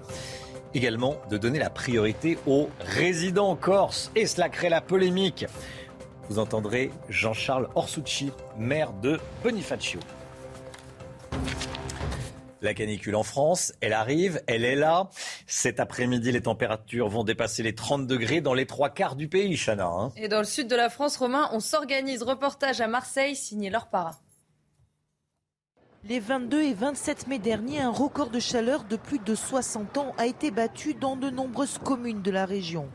également de donner la priorité aux résidents corses. Et cela crée la polémique. Vous entendrez Jean-Charles Orsucci, maire de Bonifacio. La canicule en France, elle arrive, elle est là. Cet après-midi, les températures vont dépasser les 30 degrés dans les trois quarts du pays, Chana. Hein. Et dans le sud de la France, Romain, on s'organise. Reportage à Marseille, signé leur para. Les 22 et 27 mai dernier, un record de chaleur de plus de 60 ans a été battu dans de nombreuses communes de la région.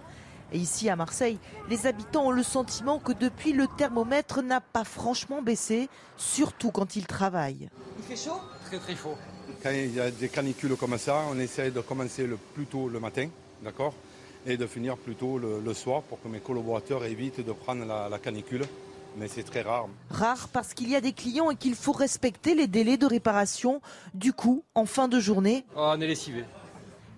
Et ici à Marseille, les habitants ont le sentiment que depuis le thermomètre n'a pas franchement baissé, surtout quand ils travaillent. Il fait chaud? Très très chaud. Quand il y a des canicules comme ça, on essaie de commencer le plus tôt le matin, d'accord? Et de finir plus tôt le, soir pour que mes collaborateurs évitent de prendre la canicule mais c'est très rare. Rare parce qu'il y a des clients et qu'il faut respecter les délais de réparation. Du coup, en fin de journée, oh, on est lessivés.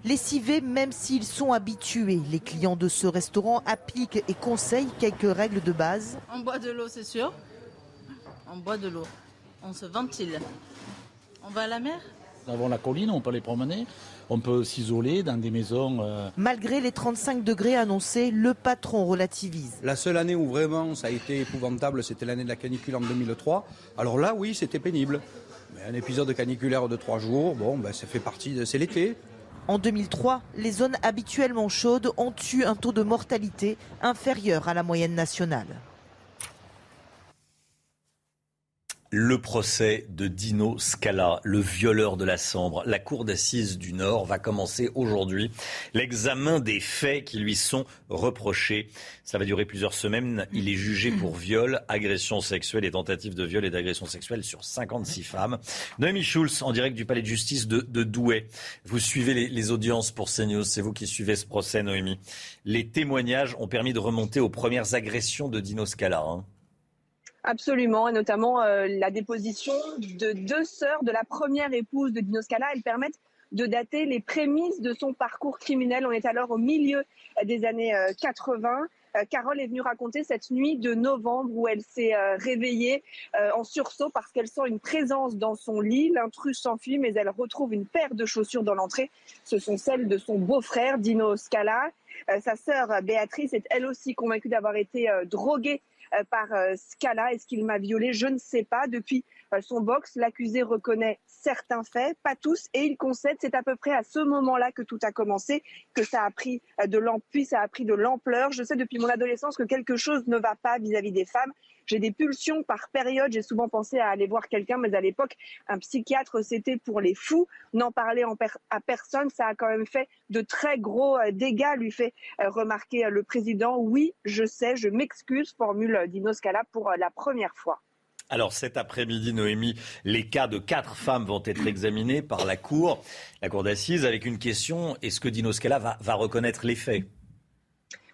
Lessivés même s'ils sont habitués. Les clients de ce restaurant appliquent et conseillent quelques règles de base. On boit de l'eau, c'est sûr. On boit de l'eau. On se ventile. On va à la mer? Avons la colline, on peut les promener on peut s'isoler dans des maisons. Euh, Malgré les 35 degrés annoncés, le patron relativise. La seule année où vraiment ça a été épouvantable, c'était l'année de la canicule en 2003. Alors là, oui, c'était pénible. Mais un épisode caniculaire de trois jours, bon, ben, ça fait partie de. C'est l'été. En 2003, les zones habituellement chaudes ont eu un taux de mortalité inférieur à la moyenne nationale. Le procès de Dino Scala, le violeur de la Sambre. La cour d'assises du Nord va commencer aujourd'hui l'examen des faits qui lui sont reprochés. Ça va durer plusieurs semaines. Il est jugé pour viol, agression sexuelle et tentative de viol et d'agression sexuelle sur 56 femmes. Noémie Schulz, en direct du palais de justice de, Douai. Vous suivez les, audiences pour CNews. C'est vous qui suivez ce procès, Noémie. Les témoignages ont permis de remonter aux premières agressions de Dino Scala. Hein. Absolument, et notamment euh, la déposition de deux sœurs de la première épouse de Dino Scala. Elles permettent de dater les prémices de son parcours criminel. On est alors au milieu des années 80. Euh, euh, Carole est venue raconter cette nuit de novembre où elle s'est réveillée en sursaut parce qu'elle sent une présence dans son lit. L'intrus s'enfuit, mais elle retrouve une paire de chaussures dans l'entrée. Ce sont celles de son beau-frère, Dino Scala. sa sœur Béatrice est elle aussi convaincue d'avoir été droguée euh, par euh, Scala. Est-ce qu'il m'a violée Je ne sais pas. Depuis euh, son box, l'accusé reconnaît certains faits, pas tous, et il concède. C'est à peu près à ce moment-là que tout a commencé, que ça a pris de l'ampleur. Je sais depuis mon adolescence que quelque chose ne va pas vis-à-vis des femmes. J'ai des pulsions par période. J'ai souvent pensé à aller voir quelqu'un, mais à l'époque, un psychiatre, c'était pour les fous. N'en parler à personne, ça a quand même fait de très gros euh, dégâts, lui fait euh, remarquer euh, le président. Oui, je sais, je m'excuse, formule Dino Scala pour la première fois. Alors cet après-midi, Noémie, les cas de quatre femmes vont être examinés par la Cour, la Cour d'assises, avec une question est-ce que Dino Scala va, va reconnaître les faits?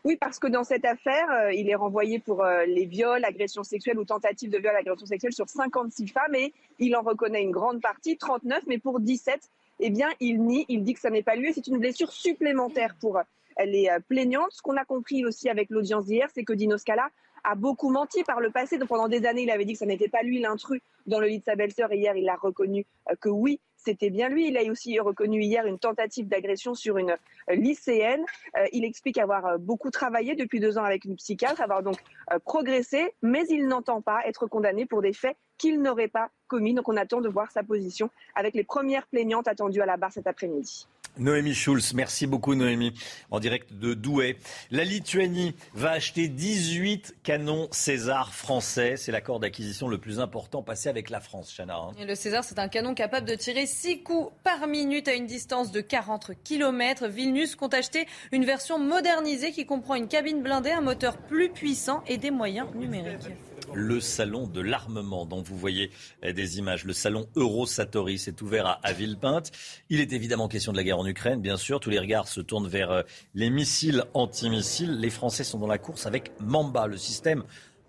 Oui, parce que dans cette affaire, euh, il est renvoyé pour euh, les viols, agressions sexuelles ou tentatives de viol, agressions sexuelles sur 56 femmes et il en reconnaît une grande partie, 39, mais pour 17, eh bien, il nie, il dit que ça n'est pas lui et c'est une blessure supplémentaire pour euh, les plaignantes. Ce qu'on a compris aussi avec l'audience d'hier, c'est que Dino Scala a beaucoup menti par le passé. Pendant des années, il avait dit que ça n'était pas lui l'intrus dans le lit de sa belle-sœur. Et hier, il a reconnu que oui, c'était bien lui. Il a aussi reconnu hier une tentative d'agression sur une euh, lycéenne. Euh, il explique avoir euh, beaucoup travaillé depuis deux ans avec une psychiatre, avoir donc progressé, mais il n'entend pas être condamné pour des faits qu'il n'aurait pas commis. Donc on attend de voir sa position avec les premières plaignantes attendues à la barre cet après-midi. Noémie Schulz, merci beaucoup Noémie, en direct de Douai. La Lituanie va acheter 18 canons César français. C'est l'accord d'acquisition le plus important passé avec la France, Chana. Hein. Le César, c'est un canon capable de tirer 6 coups par minute à une distance de 40 km. Vilnius compte acheter une version modernisée qui comprend une cabine blindée, un moteur plus puissant et des moyens numériques le salon de l'armement dont vous voyez eh, des images, le salon Eurosatori, s'est ouvert à, Villepinte. Il est évidemment question de la guerre en Ukraine, bien sûr. Tous les regards se tournent vers euh, les missiles antimissiles. Les Français sont dans la course avec Mamba, le système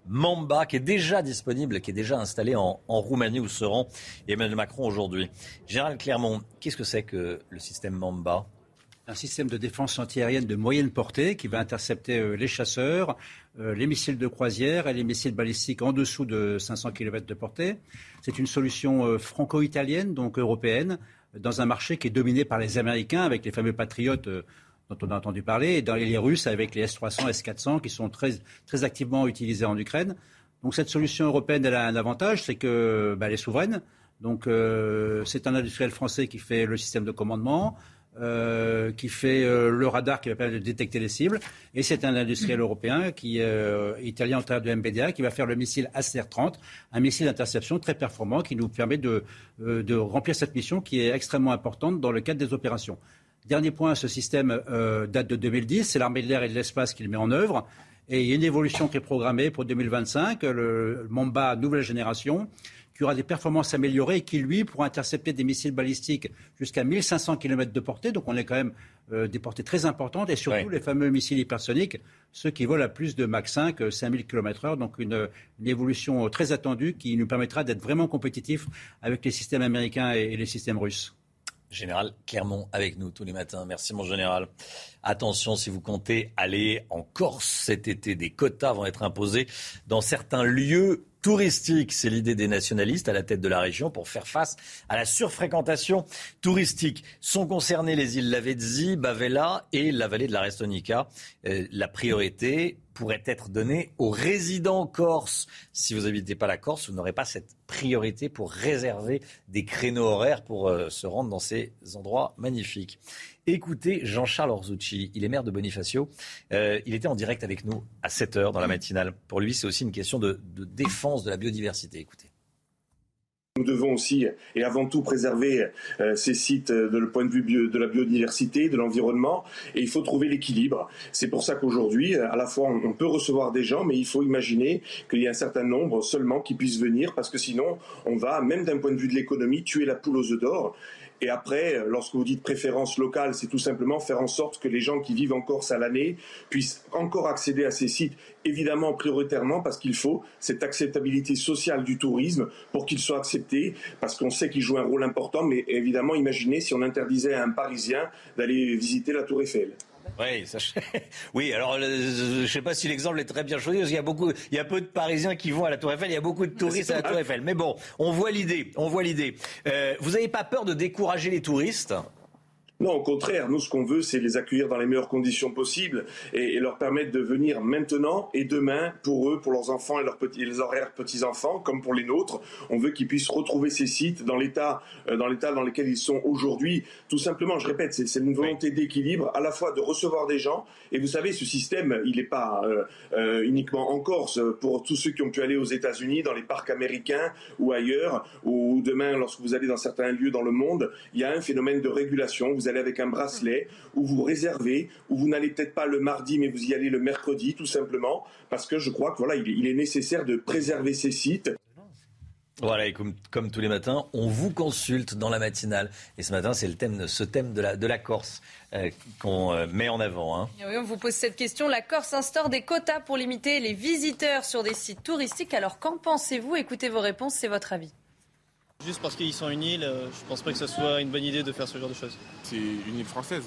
Mamba, qui est déjà disponible, qui est déjà installé en, Roumanie où se rend Emmanuel Macron aujourd'hui. Gérald Clermont, qu'est-ce que c'est que le système Mamba? Un système de défense antiaérienne de moyenne portée qui va intercepter euh, les chasseurs, euh, les missiles de croisière et les missiles balistiques en dessous de 500 km de portée. C'est une solution euh, franco-italienne, donc européenne, dans un marché qui est dominé par les Américains avec les fameux patriotes dont on a entendu parler, et dans les Russes avec les S-300, S-400 qui sont très, très activement utilisés en Ukraine. Donc cette solution européenne, elle a un avantage, c'est qu'elle bah, est souveraine. Donc c'est un industriel français qui fait le système de commandement. Euh, qui fait euh, le radar qui va permettre de détecter les cibles. Et c'est un industriel européen, qui, euh, italien en termes de MBDA, qui va faire le missile ACR-30, un missile d'interception très performant qui nous permet de, de, remplir cette mission qui est extrêmement importante dans le cadre des opérations. Dernier point, ce système date de 2010, c'est l'armée de l'air et de l'espace qui le met en œuvre. Et il y a une évolution qui est programmée pour 2025, le Mamba nouvelle génération qui aura des performances améliorées et qui, lui, pourra intercepter des missiles balistiques jusqu'à 1500 km de portée. Donc on est quand même euh, des portées très importantes. Et surtout les fameux missiles hypersoniques, ceux qui volent à plus de Mach 5, 5000 km/h. Donc une, évolution très attendue qui nous permettra d'être vraiment compétitifs avec les systèmes américains et, les systèmes russes. Général Clermont avec nous tous les matins. Merci mon général. Attention si vous comptez aller en Corse cet été, des quotas vont être imposés dans certains lieux touristique. C'est l'idée des nationalistes à la tête de la région pour faire face à la surfréquentation touristique. Sont concernées les îles Lavezzi, Bavella et la vallée de la Restonica. Euh, la priorité pourrait être donnée aux résidents corses. Si vous n'habitez pas la Corse, vous n'aurez pas cette priorité pour réserver des créneaux horaires pour euh, se rendre dans ces endroits magnifiques. Écoutez Jean-Charles Orzucci, il est maire de Bonifacio. Euh, il était en direct avec nous à 7 heures dans la matinale. Pour lui, c'est aussi une question de, défense de la biodiversité. Écoutez. Nous devons aussi et avant tout préserver euh, ces sites de le point de vue de la biodiversité, de l'environnement, et il faut trouver l'équilibre. C'est pour ça qu'aujourd'hui, à la fois, on peut recevoir des gens, mais il faut imaginer qu'il y a un certain nombre seulement qui puissent venir, parce que sinon, on va, même d'un point de vue de l'économie, tuer la poule aux œufs d'or. Et après, lorsque vous dites préférence locale, c'est tout simplement faire en sorte que les gens qui vivent en Corse à l'année puissent encore accéder à ces sites, évidemment prioritairement parce qu'il faut cette acceptabilité sociale du tourisme pour qu'il soit accepté, parce qu'on sait qu'il joue un rôle important, mais évidemment, imaginez si on interdisait à un Parisien d'aller visiter la Tour Eiffel. Oui, oui, alors je ne sais pas si l'exemple est très bien choisi, parce qu'il y a beaucoup, il y a peu de Parisiens qui vont à la Tour Eiffel, il y a beaucoup de touristes à la Tour Eiffel. Mais bon, on voit l'idée, on voit l'idée. Euh, vous n'avez pas peur de décourager les touristes? Non, au contraire, nous, ce qu'on veut, c'est les accueillir dans les meilleures conditions possibles et, leur permettre de venir maintenant et demain pour eux, pour leurs enfants et leurs petits, les horaires petits-enfants, comme pour les nôtres. On veut qu'ils puissent retrouver ces sites dans l'état, euh, dans l'état dans lequel ils sont aujourd'hui. Tout simplement, je répète, c'est une volonté d'équilibre, à la fois de recevoir des gens. Et vous savez, ce système, il n'est pas euh, euh, uniquement en Corse. Pour tous ceux qui ont pu aller aux États-Unis, dans les parcs américains ou ailleurs, ou demain, lorsque vous allez dans certains lieux dans le monde, il y a un phénomène de régulation. Vous allez avec un bracelet, ou vous réservez, ou vous n'allez peut-être pas le mardi, mais vous y allez le mercredi, tout simplement, parce que je crois que voilà, il est nécessaire de préserver ces sites. Voilà, et comme, comme, tous les matins, on vous consulte dans la matinale. Et ce matin, c'est le thème, ce thème de la, de la Corse euh, qu'on euh, met en avant. Hein. Oui, on vous pose cette question. La Corse instaure des quotas pour limiter les visiteurs sur des sites touristiques. Alors qu'en pensez-vous? Écoutez vos réponses, c'est votre avis. Juste parce qu'ils sont une île, euh, je pense pas que ce soit une bonne idée de faire ce genre de choses. C'est une île française.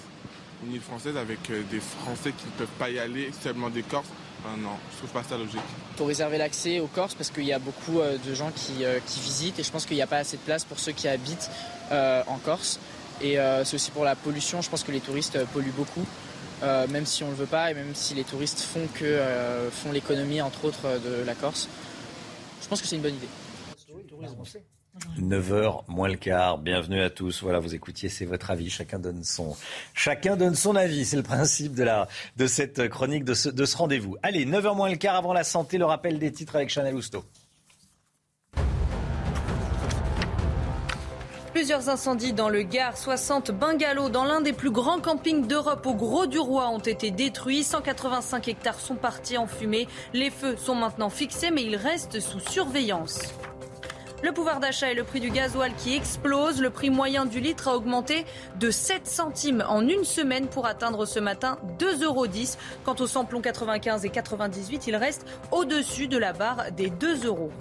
Une île française avec euh, des Français qui ne peuvent pas y aller, seulement des Corses. non, je trouve pas ça logique. Il faut réserver l'accès aux Corses parce qu'il y a beaucoup euh, de gens qui, visitent et je pense qu'il n'y a pas assez de place pour ceux qui habitent en Corse. Et c'est aussi pour la pollution, je pense que les touristes polluent beaucoup. même si on ne le veut pas et même si les touristes font, que, font l'économie entre autres de la Corse. Je pense que c'est une bonne idée. 9h moins le quart. Bienvenue à tous. Voilà, vous écoutiez, c'est votre avis. Chacun donne son, chacun donne son avis. C'est le principe de cette chronique, de ce, de ce rendez-vous. Allez, 9h moins le quart avant la santé, le rappel des titres avec Chanel Housteau. Plusieurs incendies dans le Gard, 60 bungalows dans l'un des plus grands campings d'Europe au Gros du Roi ont été détruits. 185 hectares sont partis en fumée. Les feux sont maintenant fixés mais ils restent sous surveillance. Le pouvoir d'achat et le prix du gasoil qui explose. Le prix moyen du litre a augmenté de 7 centimes en une semaine pour atteindre ce matin 2,10 euros. Quant au samplon 95 et 98, il reste au-dessus de la barre des 2 euros.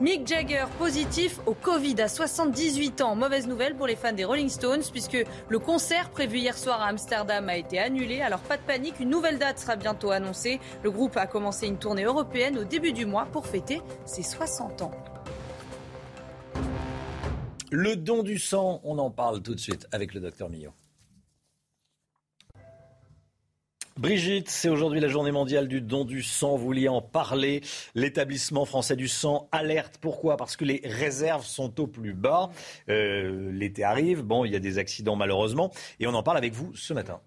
Mick Jagger positif au Covid à 78 ans. Mauvaise nouvelle pour les fans des Rolling Stones puisque le concert prévu hier soir à Amsterdam a été annulé. Alors pas de panique, une nouvelle date sera bientôt annoncée. Le groupe a commencé une tournée européenne au début du mois pour fêter ses 60 ans. Le don du sang, on en parle tout de suite avec le docteur Millot. Brigitte, c'est aujourd'hui la journée mondiale du don du sang. Vous vouliez en parler. L'établissement français du sang alerte. Pourquoi? Parce que les réserves sont au plus bas. Euh, l'été arrive. Bon, il y a des accidents malheureusement. Et on en parle avec vous ce matin.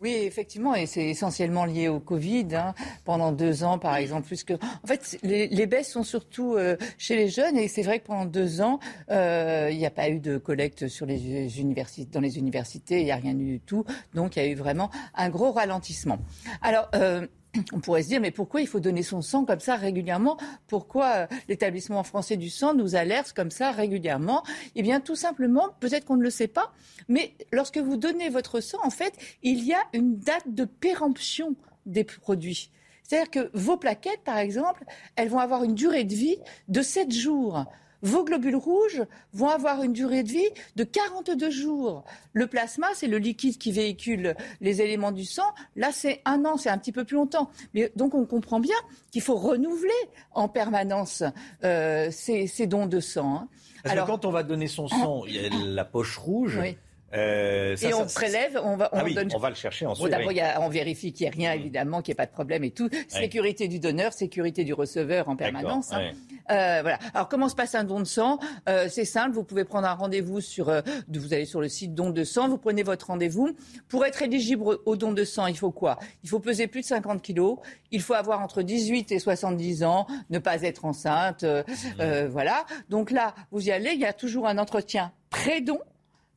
Oui, effectivement, et c'est essentiellement lié au Covid. Hein. Pendant deux ans, par exemple, plus que. En fait, les, les baisses sont surtout euh, chez les jeunes, et c'est vrai que pendant deux ans, euh, il n'y a pas eu de collecte sur les universités, dans les universités, il n'y a rien eu du tout. Donc, il y a eu vraiment un gros ralentissement. Alors. Euh, on pourrait se dire, mais pourquoi il faut donner son sang comme ça régulièrement? Pourquoi euh, l'établissement français du sang nous alerte comme ça régulièrement? Eh bien, tout simplement, peut-être qu'on ne le sait pas, mais lorsque vous donnez votre sang, en fait, il y a une date de péremption des produits. C'est-à-dire que vos plaquettes, par exemple, elles vont avoir une durée de vie de 7 jours. Vos globules rouges vont avoir une durée de vie de 42 jours. Le plasma, c'est le liquide qui véhicule les éléments du sang. Là, c'est un an, c'est un petit peu plus longtemps. Mais donc, on comprend bien qu'il faut renouveler en permanence euh, ces, ces, dons de sang. Hein. Parce Alors, que quand on va donner son sang, il y a la poche rouge. Oui. Euh, ça, et on ça, prélève, on va, on, ah oui, donne... on va le chercher ensuite. Bon, D'abord, oui. on vérifie qu'il n'y ait rien, évidemment, qu'il n'y ait pas de problème et tout. Sécurité du donneur, sécurité du receveur en permanence. Hein. Euh, voilà. Alors, comment se passe un don de sang? Euh, C'est simple, vous pouvez prendre un rendez-vous sur. Euh, vous allez sur le site don de sang, vous prenez votre rendez-vous. Pour être éligible au don de sang, il faut quoi? Il faut peser plus de 50 kilos. Il faut avoir entre 18 et 70 ans, ne pas être enceinte. Mmh. voilà. Donc là, vous y allez. Il y a toujours un entretien pré-don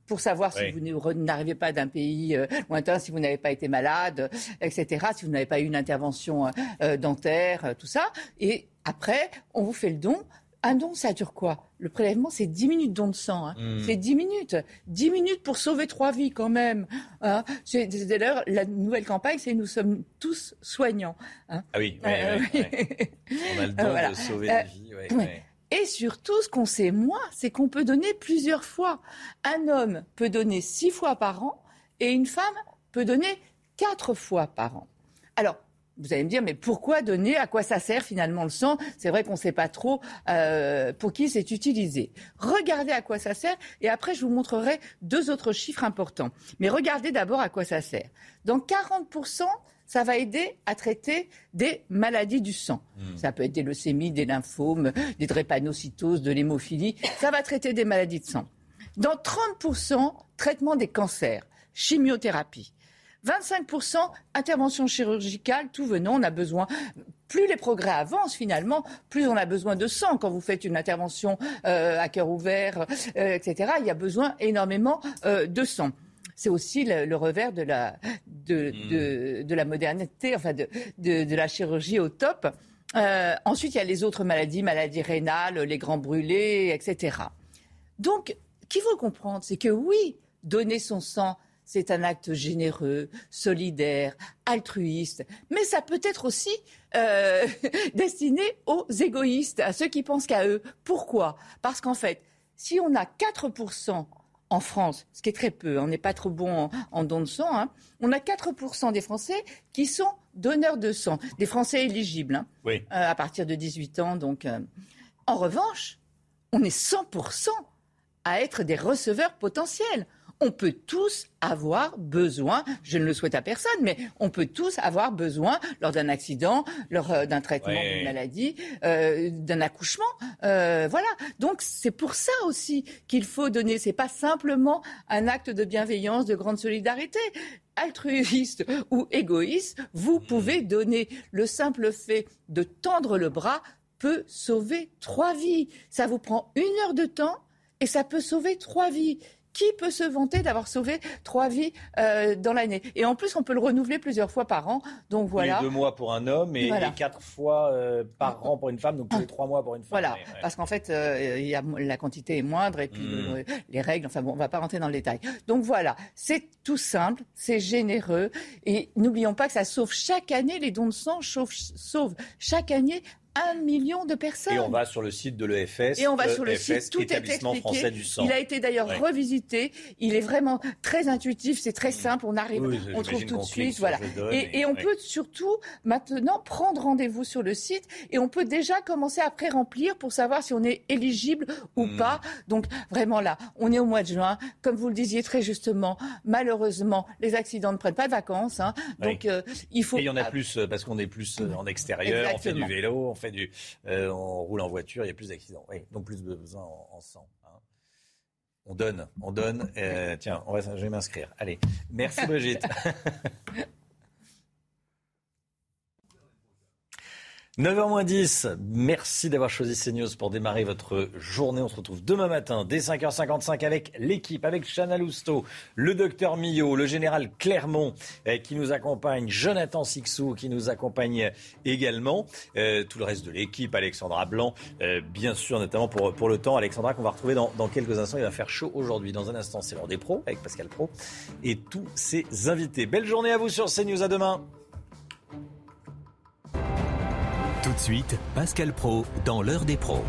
pour savoir oui. si vous n'arrivez pas d'un pays euh, lointain, si vous n'avez pas été malade, etc., si vous n'avez pas eu une intervention euh, dentaire, euh, tout ça. Et après, on vous fait le don. Un don, ça dure quoi? Le prélèvement, c'est 10 minutes de don de sang. Hein. Mmh. C'est 10 minutes. 10 minutes pour sauver trois vies quand même. Hein. C'est d'ailleurs la nouvelle campagne, c'est nous sommes tous soignants. Hein. Ah oui, oui, oui. on a le don voilà. de sauver des vies. Et surtout, ce qu'on sait moins, c'est qu'on peut donner plusieurs fois. Un homme peut donner six fois par an et une femme peut donner quatre fois par an. Alors, vous allez me dire, mais pourquoi donner? À quoi ça sert finalement le sang? C'est vrai qu'on ne sait pas trop euh, pour qui c'est utilisé. Regardez à quoi ça sert et après je vous montrerai deux autres chiffres importants. Mais regardez d'abord à quoi ça sert. Dans 40 ça va aider à traiter des maladies du sang. Mmh. Ça peut être des leucémies, des lymphomes, des drépanocytoses, de l'hémophilie. Ça va traiter des maladies de sang. Dans 30%, traitement des cancers, chimiothérapie. 25% intervention chirurgicale, tout venant, on a besoin. Plus les progrès avancent finalement, plus on a besoin de sang. Quand vous faites une intervention euh, à cœur ouvert, euh, etc., il y a besoin énormément euh, de sang c'est aussi le, le, revers de la, de, mmh. de, de, la modernité, enfin de, de, la chirurgie au top. Euh, ensuite, il y a les autres maladies, maladies rénales, les grands brûlés, etc. Donc, qu'il faut comprendre, c'est que oui, donner son sang, c'est un acte généreux, solidaire, altruiste, mais ça peut être aussi euh, destiné aux égoïstes, à ceux qui pensent qu'à eux. Pourquoi? Parce qu'en fait, si on a 4% en France, ce qui est très peu, on n'est pas trop bon en, en don de sang, hein, on a 4% des Français qui sont donneurs de sang, des Français éligibles, hein, oui. euh, à partir de 18 ans. Donc, euh, en revanche, on est 100% à être des receveurs potentiels. On peut tous avoir besoin, je ne le souhaite à personne, mais on peut tous avoir besoin lors d'un accident, lors euh, d'un traitement Ouais. d'une maladie, euh, d'un accouchement. euh, voilà. Donc c'est pour ça aussi qu'il faut donner. C'est pas simplement un acte de bienveillance, de grande solidarité. Altruiste ou égoïste, vous pouvez donner. Le simple fait de tendre le bras peut sauver trois vies. Ça vous prend une heure de temps et ça peut sauver trois vies. Qui peut se vanter d'avoir sauvé trois vies euh, dans l'année? Et en plus, on peut le renouveler plusieurs fois par an. Donc voilà. Tous les deux mois pour un homme et, Voilà. et quatre fois euh, par an pour une femme, donc tous les trois mois pour une femme. Voilà, Ouais, ouais. parce qu'en fait, euh, y a, la quantité est moindre et puis Mm. le- les règles, enfin bon, on va pas rentrer dans le détail. Donc voilà, c'est tout simple, c'est généreux et n'oublions pas que ça sauve chaque année, les dons de sang sauvent, sauvent chaque année un million de personnes. Et on va sur le site de l'EFS. Et on va sur le EFS, site, tout est expliqué. français du sang. Il a été d'ailleurs Ouais. revisité. Il est vraiment très intuitif, c'est très simple. On arrive, Oui, on trouve tout de suite, voilà. Et, et- et on ouais. peut surtout maintenant prendre rendez-vous sur le site et on peut déjà commencer à pré-remplir pour savoir si on est éligible ou Hmm. pas. Donc vraiment là, on est au mois de juin, comme vous le disiez très justement. Malheureusement, les accidents ne prennent pas de vacances, hein. donc Oui. euh, il faut. Et il y en a plus euh, parce qu'on est plus euh, en extérieur, on fait du vélo, on fait du, euh, on roule en voiture, il y a plus d'accidents. Oui, donc plus besoin en, en sang. hein. On donne, on donne. Euh, tiens, on va, je vais m'inscrire. Allez, merci Brigitte. 9h10, merci d'avoir choisi CNews pour démarrer votre journée. On se retrouve demain matin dès 5h55 avec l'équipe, avec Chana Lousteau, le docteur Millot, le général Clermont euh, qui nous accompagne, Jonathan Sixou qui nous accompagne également, euh, tout le reste de l'équipe, Alexandra Blanc, euh, bien sûr, notamment pour, pour le temps. Alexandra qu'on va retrouver dans, dans quelques instants. Il va faire chaud aujourd'hui. Dans un instant, c'est l'heure des pros avec Pascal Pro et tous ses invités. Belle journée à vous sur CNews. À demain. Suite, Pascal Pro dans l'heure des pros.